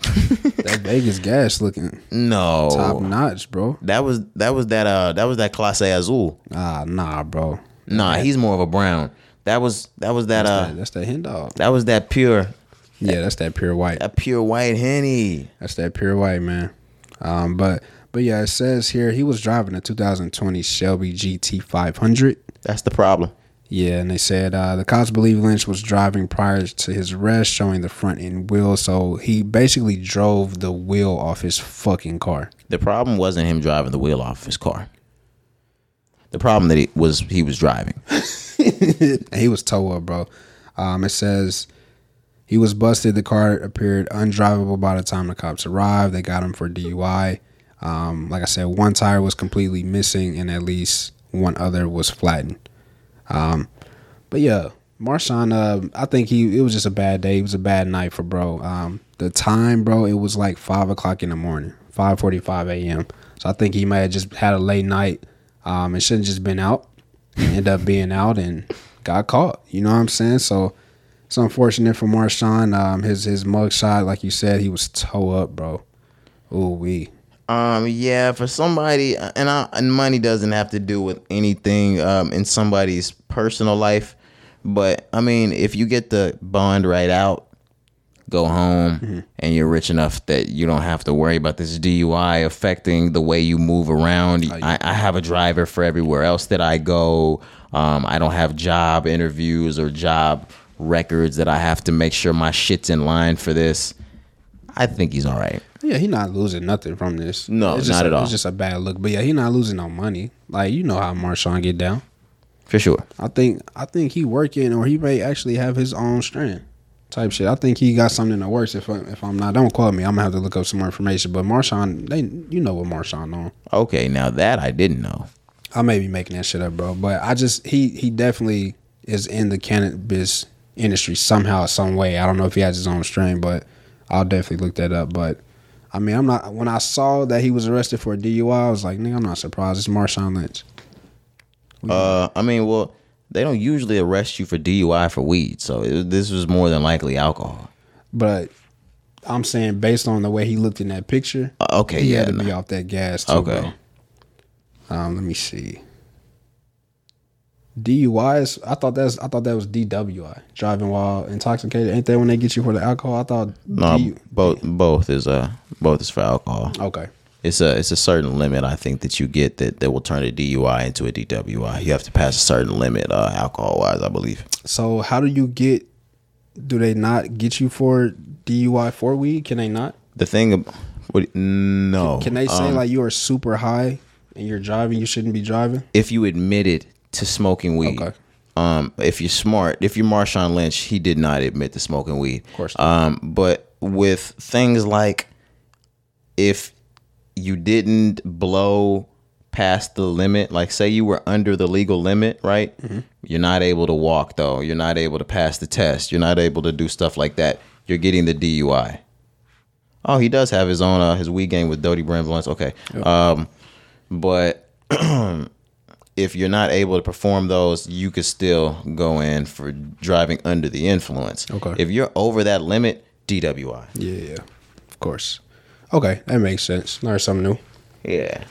that Vegas gas looking No, top notch, bro. that was that was that uh that was that Clase Azul. Ah, nah, bro. Nah, he's more of a brown. That was that was that That's, uh that, that's that hen dog. that was that pure Yeah, that's that pure white. that pure white henny. That's that pure white, man. Um, but but yeah, it says here he was driving a 2020 Shelby GT 500. That's the problem. Yeah, and they said uh, the cops believe Lynch was driving prior to his arrest, showing the front end wheel. So he basically drove the wheel off his fucking car. The problem wasn't him driving the wheel off his car. The problem that he was he was driving. He was tow up, bro. Um, it says he was busted. The car appeared undrivable by the time the cops arrived. They got him for DUI. Um, like I said, one tire was completely missing, and at least one other was flattened. Um, but yeah, Marshawn, uh, I think he it was just a bad day. It was a bad night for bro. Um, the time, bro, it was like five o'clock in the morning, five forty five a.m. So I think he might have just had a late night. Um, it shouldn't just been out. End up being out and got caught. You know what I'm saying? So it's unfortunate for Marshawn. Um, his his mugshot, like you said, he was toe up, bro. Ooh wee. Um, yeah, for somebody, and I, and money doesn't have to do with anything um, in somebody's personal life, but I mean, if you get the bond right out, go home, and you're rich enough that you don't have to worry about this DUI affecting the way you move around. I, I have a driver for everywhere else that I go. Um, I don't have job interviews or job records that I have to make sure my shit's in line for this. I think he's all right. Yeah, he not losing nothing from this. No, It's just not a- at all. It's just a bad look. But yeah, he not losing no money. Like you know how Marshawn get down. For sure. I think I think he working or he may actually have his own strand type shit. I think he got something in the works. If I, if I'm not, don't quote me. I'm gonna have to look up some more information. But Marshawn, they you know what Marshawn on. Okay, now that I didn't know. I may be making that shit up, bro. But I just he he definitely is in the cannabis industry somehow, some way. I don't know if he has his own strain, but I'll definitely look that up. But I mean, I'm not. When I saw that he was arrested for a DUI, I was like, nigga, I'm not surprised. It's Marshawn Lynch. Uh, I mean, well, they don't usually arrest you for DUI for weed, so it, this was more than likely alcohol. But I'm saying based on the way he looked in that picture, Uh, okay, he yeah, had to be off that gas too, Okay. bro. Um, let me see. DUI is. I thought that's. I thought that was DWI, driving while intoxicated. Ain't that when they get you for the alcohol? I thought. No, D- both both is uh both is for alcohol. okay. It's a it's a certain limit I think that you get that that will turn a DUI into a DWI. You have to pass a certain limit uh, alcohol wise, I believe. So how do you get? Do they not get you for DUI for weed? Can they not? The thing, what, no, Can they say Um, like you are super high and you're driving? You shouldn't be driving. if you admitted to smoking weed. Okay. Um, if you're smart, if you're Marshawn Lynch, he did not admit to smoking weed. Of course not. Um, but with things like if you didn't blow past the limit, like say you were under the legal limit, right? Mm-hmm. You're not able to walk though. You're not able to pass the test. You're not able to do stuff like that. You're getting the DUI. Oh, he does have his own uh, his weed game with Dodie Brand Blunts. Okay. Um, but if you're not able to perform those, you could still go in for driving under the influence. Okay. If you're over that limit, DWI. Yeah, yeah. of course. Okay, that makes sense. Learn something new. Yeah.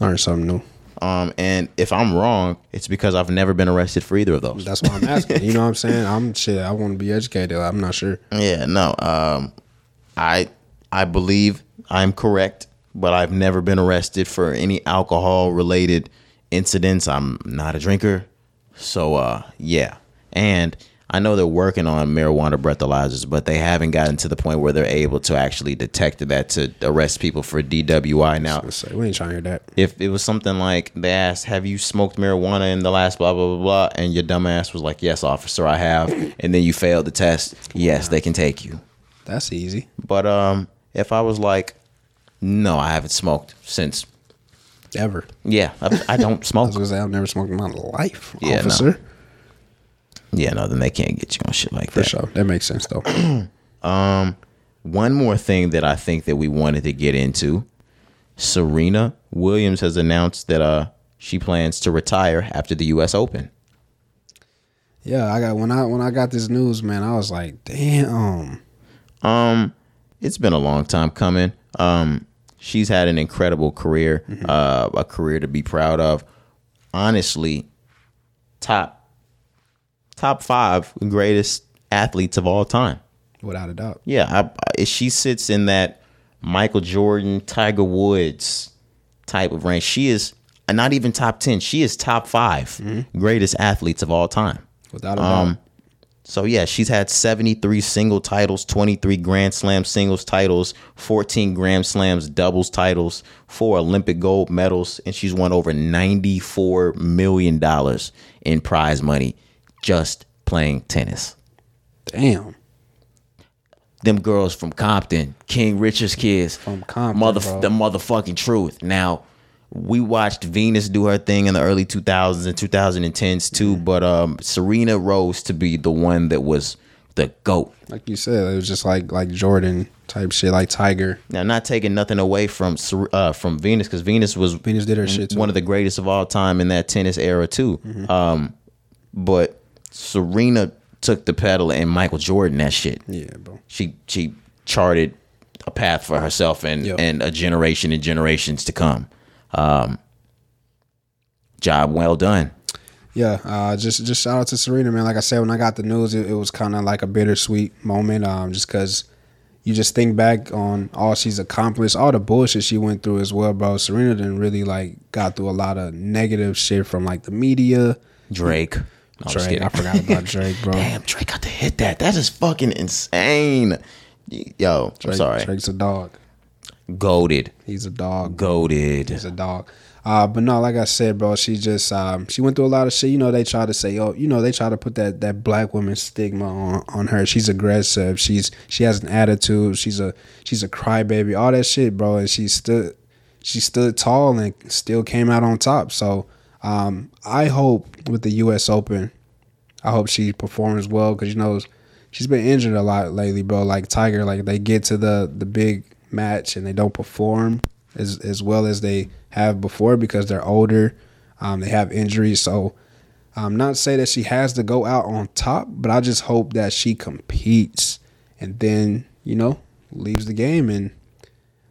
Learn something new. Um, and if I'm wrong, it's because I've never been arrested for either of those. That's why I'm asking. you know what I'm saying? I'm shit. I want to be educated. I'm not sure. Yeah, no. Um, I I believe I'm correct, but I've never been arrested for any alcohol related incidents. I'm not a drinker, so uh, yeah. And I know they're working on marijuana breathalyzers, but they haven't gotten to the point where they're able to actually detect that to arrest people for DWI. Now, say we ain't trying to hear that. if it was something like they asked, "Have you smoked marijuana in the last blah blah blah blah," and your dumbass was like, "Yes, officer, I have," and then you failed the test, yes, they can take you. That's easy. But um, if I was like, "No, I haven't smoked since," Ever. yeah, I, I don't I smoke. was say I've never smoked in my life, Yeah, no. officer. Yeah, no, then they can't get you on shit like For that. sure, that makes sense though. One more thing that I think that we wanted to get into: Serena Williams has announced that uh she plans to retire after the U.S. Open. yeah, I got when I when I got this news, man, I was like, damn. Um, it's been a long time coming. Um, she's had an incredible career, uh, a career to be proud of. Honestly, top top five greatest athletes of all time. Without a doubt. Yeah, I, I, she sits in that Michael Jordan, Tiger Woods type of range. She is uh, not even top ten. She is top 5 greatest athletes of all time. Without a doubt. Um, so yeah, she's had 73 single titles, 23 Grand Slam singles titles, 14 Grand Slams doubles titles, four Olympic gold medals, and she's won over 94 million dollars in prize money just playing tennis. damn. Them girls from Compton, King Richard's kids, From Compton, mother bro. the motherfucking truth. Now, we watched Venus do her thing in the early 2000s and 2010s too, but um, Serena rose to be the one that was the goat. Like you said, it was just like like Jordan type shit, like Tiger. Now, not taking nothing away from uh, from Venus because Venus was Venus did her shit too. one of the greatest of all time in that tennis era too. Mm-hmm. Um, but Serena took the pedal and Michael Jordan that shit. Yeah, bro. She she charted a path for herself and and a generation and generations to come. Um, job well done. Yeah, uh, just just shout out to Serena, man. Like I said, when I got the news, it, it was kind of like a bittersweet moment, um, just because you just think back on all she's accomplished, all the bullshit she went through as well, bro. Serena didn't really like got through a lot of negative shit from like the media. Drake. No, Drake. I forgot about Drake, bro. Damn, Drake got to hit that. That is fucking insane. Yo, I'm sorry. Drake's a dog. Goaded. He's a dog. Goaded. He's a dog. Uh, but no, like I said, bro, she just um, she went through a lot of shit. You know, they try to say, oh, you know, they try to put that that black woman stigma on, on her. She's aggressive. She's she has an attitude. She's a she's a crybaby. All that shit, bro. And she stood she stood tall and still came out on top. So um, I hope with the U.S. Open, I hope she performs well because you know she's been injured a lot lately, bro. Like Tiger, like they get to the the big match and they don't perform as as well as they have before because they're older. Um, they have injuries, so I'm not say that she has to go out on top, but I just hope that she competes and then you know leaves the game and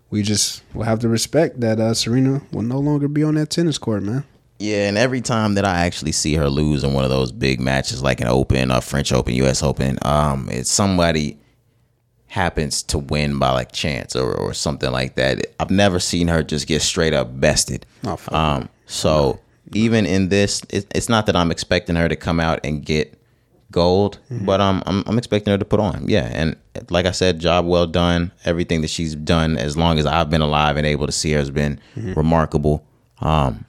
we just will have to respect that uh, Serena will no longer be on that tennis court, man. Yeah, and every time that I actually see her lose in one of those big matches, like an Open, a French Open, U.S. Open, um, it's somebody happens to win by like chance or, or something like that. I've never seen her just get straight up bested. Oh, um, so even in this, it, it's not that I'm expecting her to come out and get gold, but um, I'm I'm expecting her to put on. Yeah, and like I said, job well done. Everything that she's done, as long as I've been alive and able to see her, has been remarkable. Um,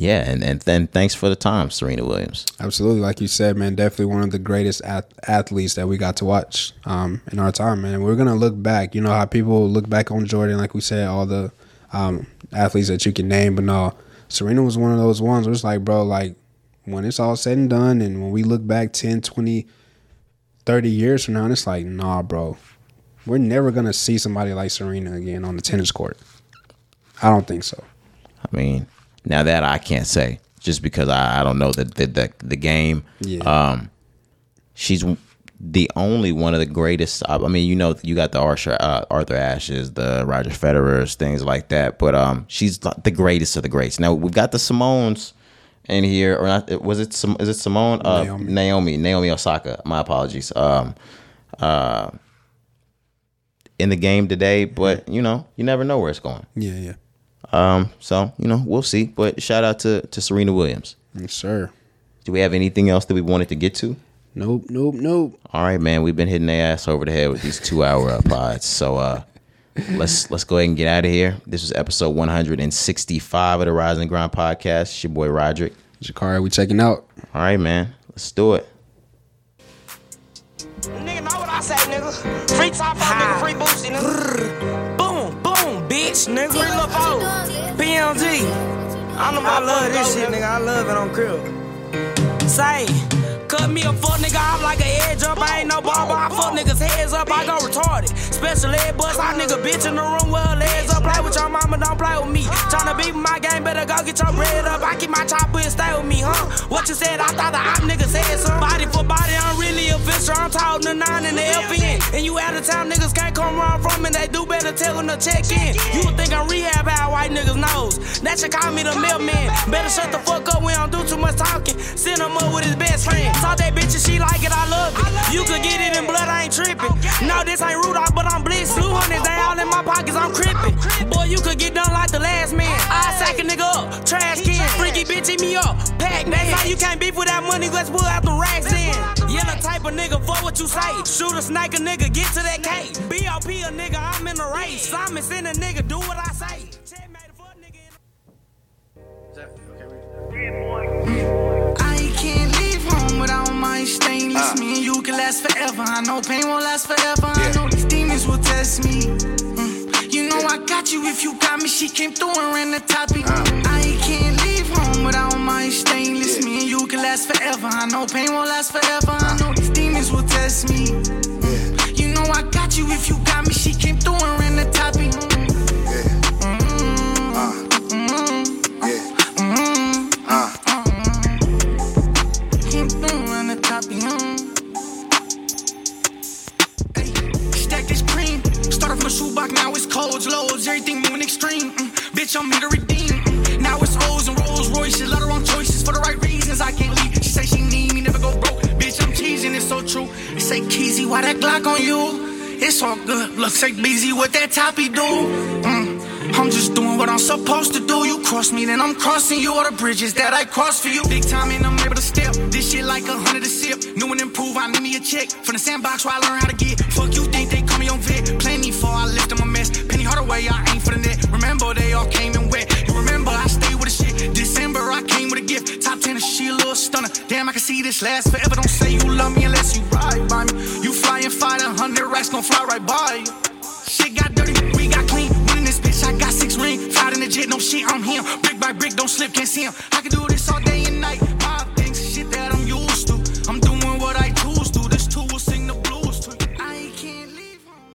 yeah, and and then thanks for the time, Serena Williams. Absolutely, like you said, man, definitely one of the greatest ath- athletes that we got to watch um, in our time, man. We're gonna look back. You know how people look back on Jordan, like we said, all the um, athletes that you can name, but no, Serena was one of those ones where it's like, bro, like when it's all said and done, and when we look back 10, 20, 30 years from now, and it's like, nah, bro, we're never gonna see somebody like Serena again on the tennis court. I don't think so. I mean, now that I can't say just because I, I don't know the the the, the game. Yeah. Um, she's the only one of the greatest. I mean, you know, you got the Arthur uh, Arthur Ashes, the Roger Federer's, things like that. But um, she's the greatest of the greats. Now we've got the Simones in here, or not? Was it? Is it Simone? Uh, Naomi. Naomi. Naomi Osaka. My apologies. Um, uh, in the game today, but you know, you never know where it's going. Yeah, yeah, Um, so you know, we'll see. But shout out to to Serena Williams. yes, sir. Do we have anything else that we wanted to get to? Nope, nope, nope. All right, man. We've been hitting their ass over the head with these two hour uh, pods. So uh, let's let's go ahead and get out of here. This was episode 165 of the Rise and Grind podcast. It's your boy Roderick. Jakari, we checking out. All right, man. Let's do it. Nigga know what I say, nigga. Free top off, nigga. Free boosty, nigga. Bitch, nigga. Free lil' foe. PMG. I know I love this shit, nigga. I love it on crib. Say, cut me a fuck nigga off like an edge up. I ain't no barber. I fuck niggas heads up. I go retarded. Special ed bust. I nigga bitch in the room with her legs up. Play with your mama, don't play with me. Tryna beat my game, better go get your bread up. I keep my chopper and stay with me, huh? What you said? I thought the op nigga said something. Body for body, I'm really official. I'm talking to nine in the FN. And you out of town niggas can't come run from me. They do better tell them to check in. You would think I'm rehab how white niggas knows. That should call me the mailman. Better shut the fuck up, we don't do too much talking. Send him up with his best friend. Talk that bitch and she like it, I love it. You could get it in blood, I ain't tripping. No, this ain't Rudolph, but I'm blitzing. 200, they all in my pockets, I'm crippin'. Boy, you could get done like the last man. I sack a nigga up, trash can. Freaky bitch, eat me up. Pac-Man, how you can't beef with that money, let's pull out the racks in. Yeah, the type of nigga, fuck what you say. Uh-huh. Shoot a snake, a nigga, get to that cake. BOP a nigga, I'm in the race. Simon send a nigga, do what I say. Checkmate a fuck nigga in I can't without my stainless. Me and you can last forever. I know pain won't last forever. I know these demons will test me. Mm. You know I got you if you got me. She came through and ran the topic. I can't leave home without my stainless. Me and you can last forever. I know pain won't last forever. I know these demons will test me. Mm. You know I got you if you got me. She came through and ran the topic. A shoebox, now it's codes, loads, everything moving extreme. Mm, bitch, I'm here to redeem. Mm, now it's O's and Rolls Royces. Let her wrong choices for the right reasons. I can't leave. She say she need me, never go broke. Bitch, I'm teasing, it's so true. They say, Keezy, why that Glock on you? It's all good. Look, say busy what that toppy do. Mm, I'm just doing what I'm supposed to do. You cross me, then I'm crossing you. All the bridges that I cross for you. Big time and I'm able to step. This shit like a hundred a sip. New and improve, I need me a check. From the sandbox where I learn how to get. Fuck you think they call me on vet. I left them a mess. Penny Hardaway, I ain't for the net. Remember they all came in wet. You remember I stayed with a shit. December I came with a gift. Top 10 she a little stunner. Damn, I can see this last forever. Don't say you love me unless you ride by me. You fly and fight a hundred racks, gon' fly right by you. Shit got dirty, we got clean. Winning this bitch, I got six ring. Fight in the jet, no shit, I'm him. Brick by brick, don't slip, can't see him. I can do this all day and night.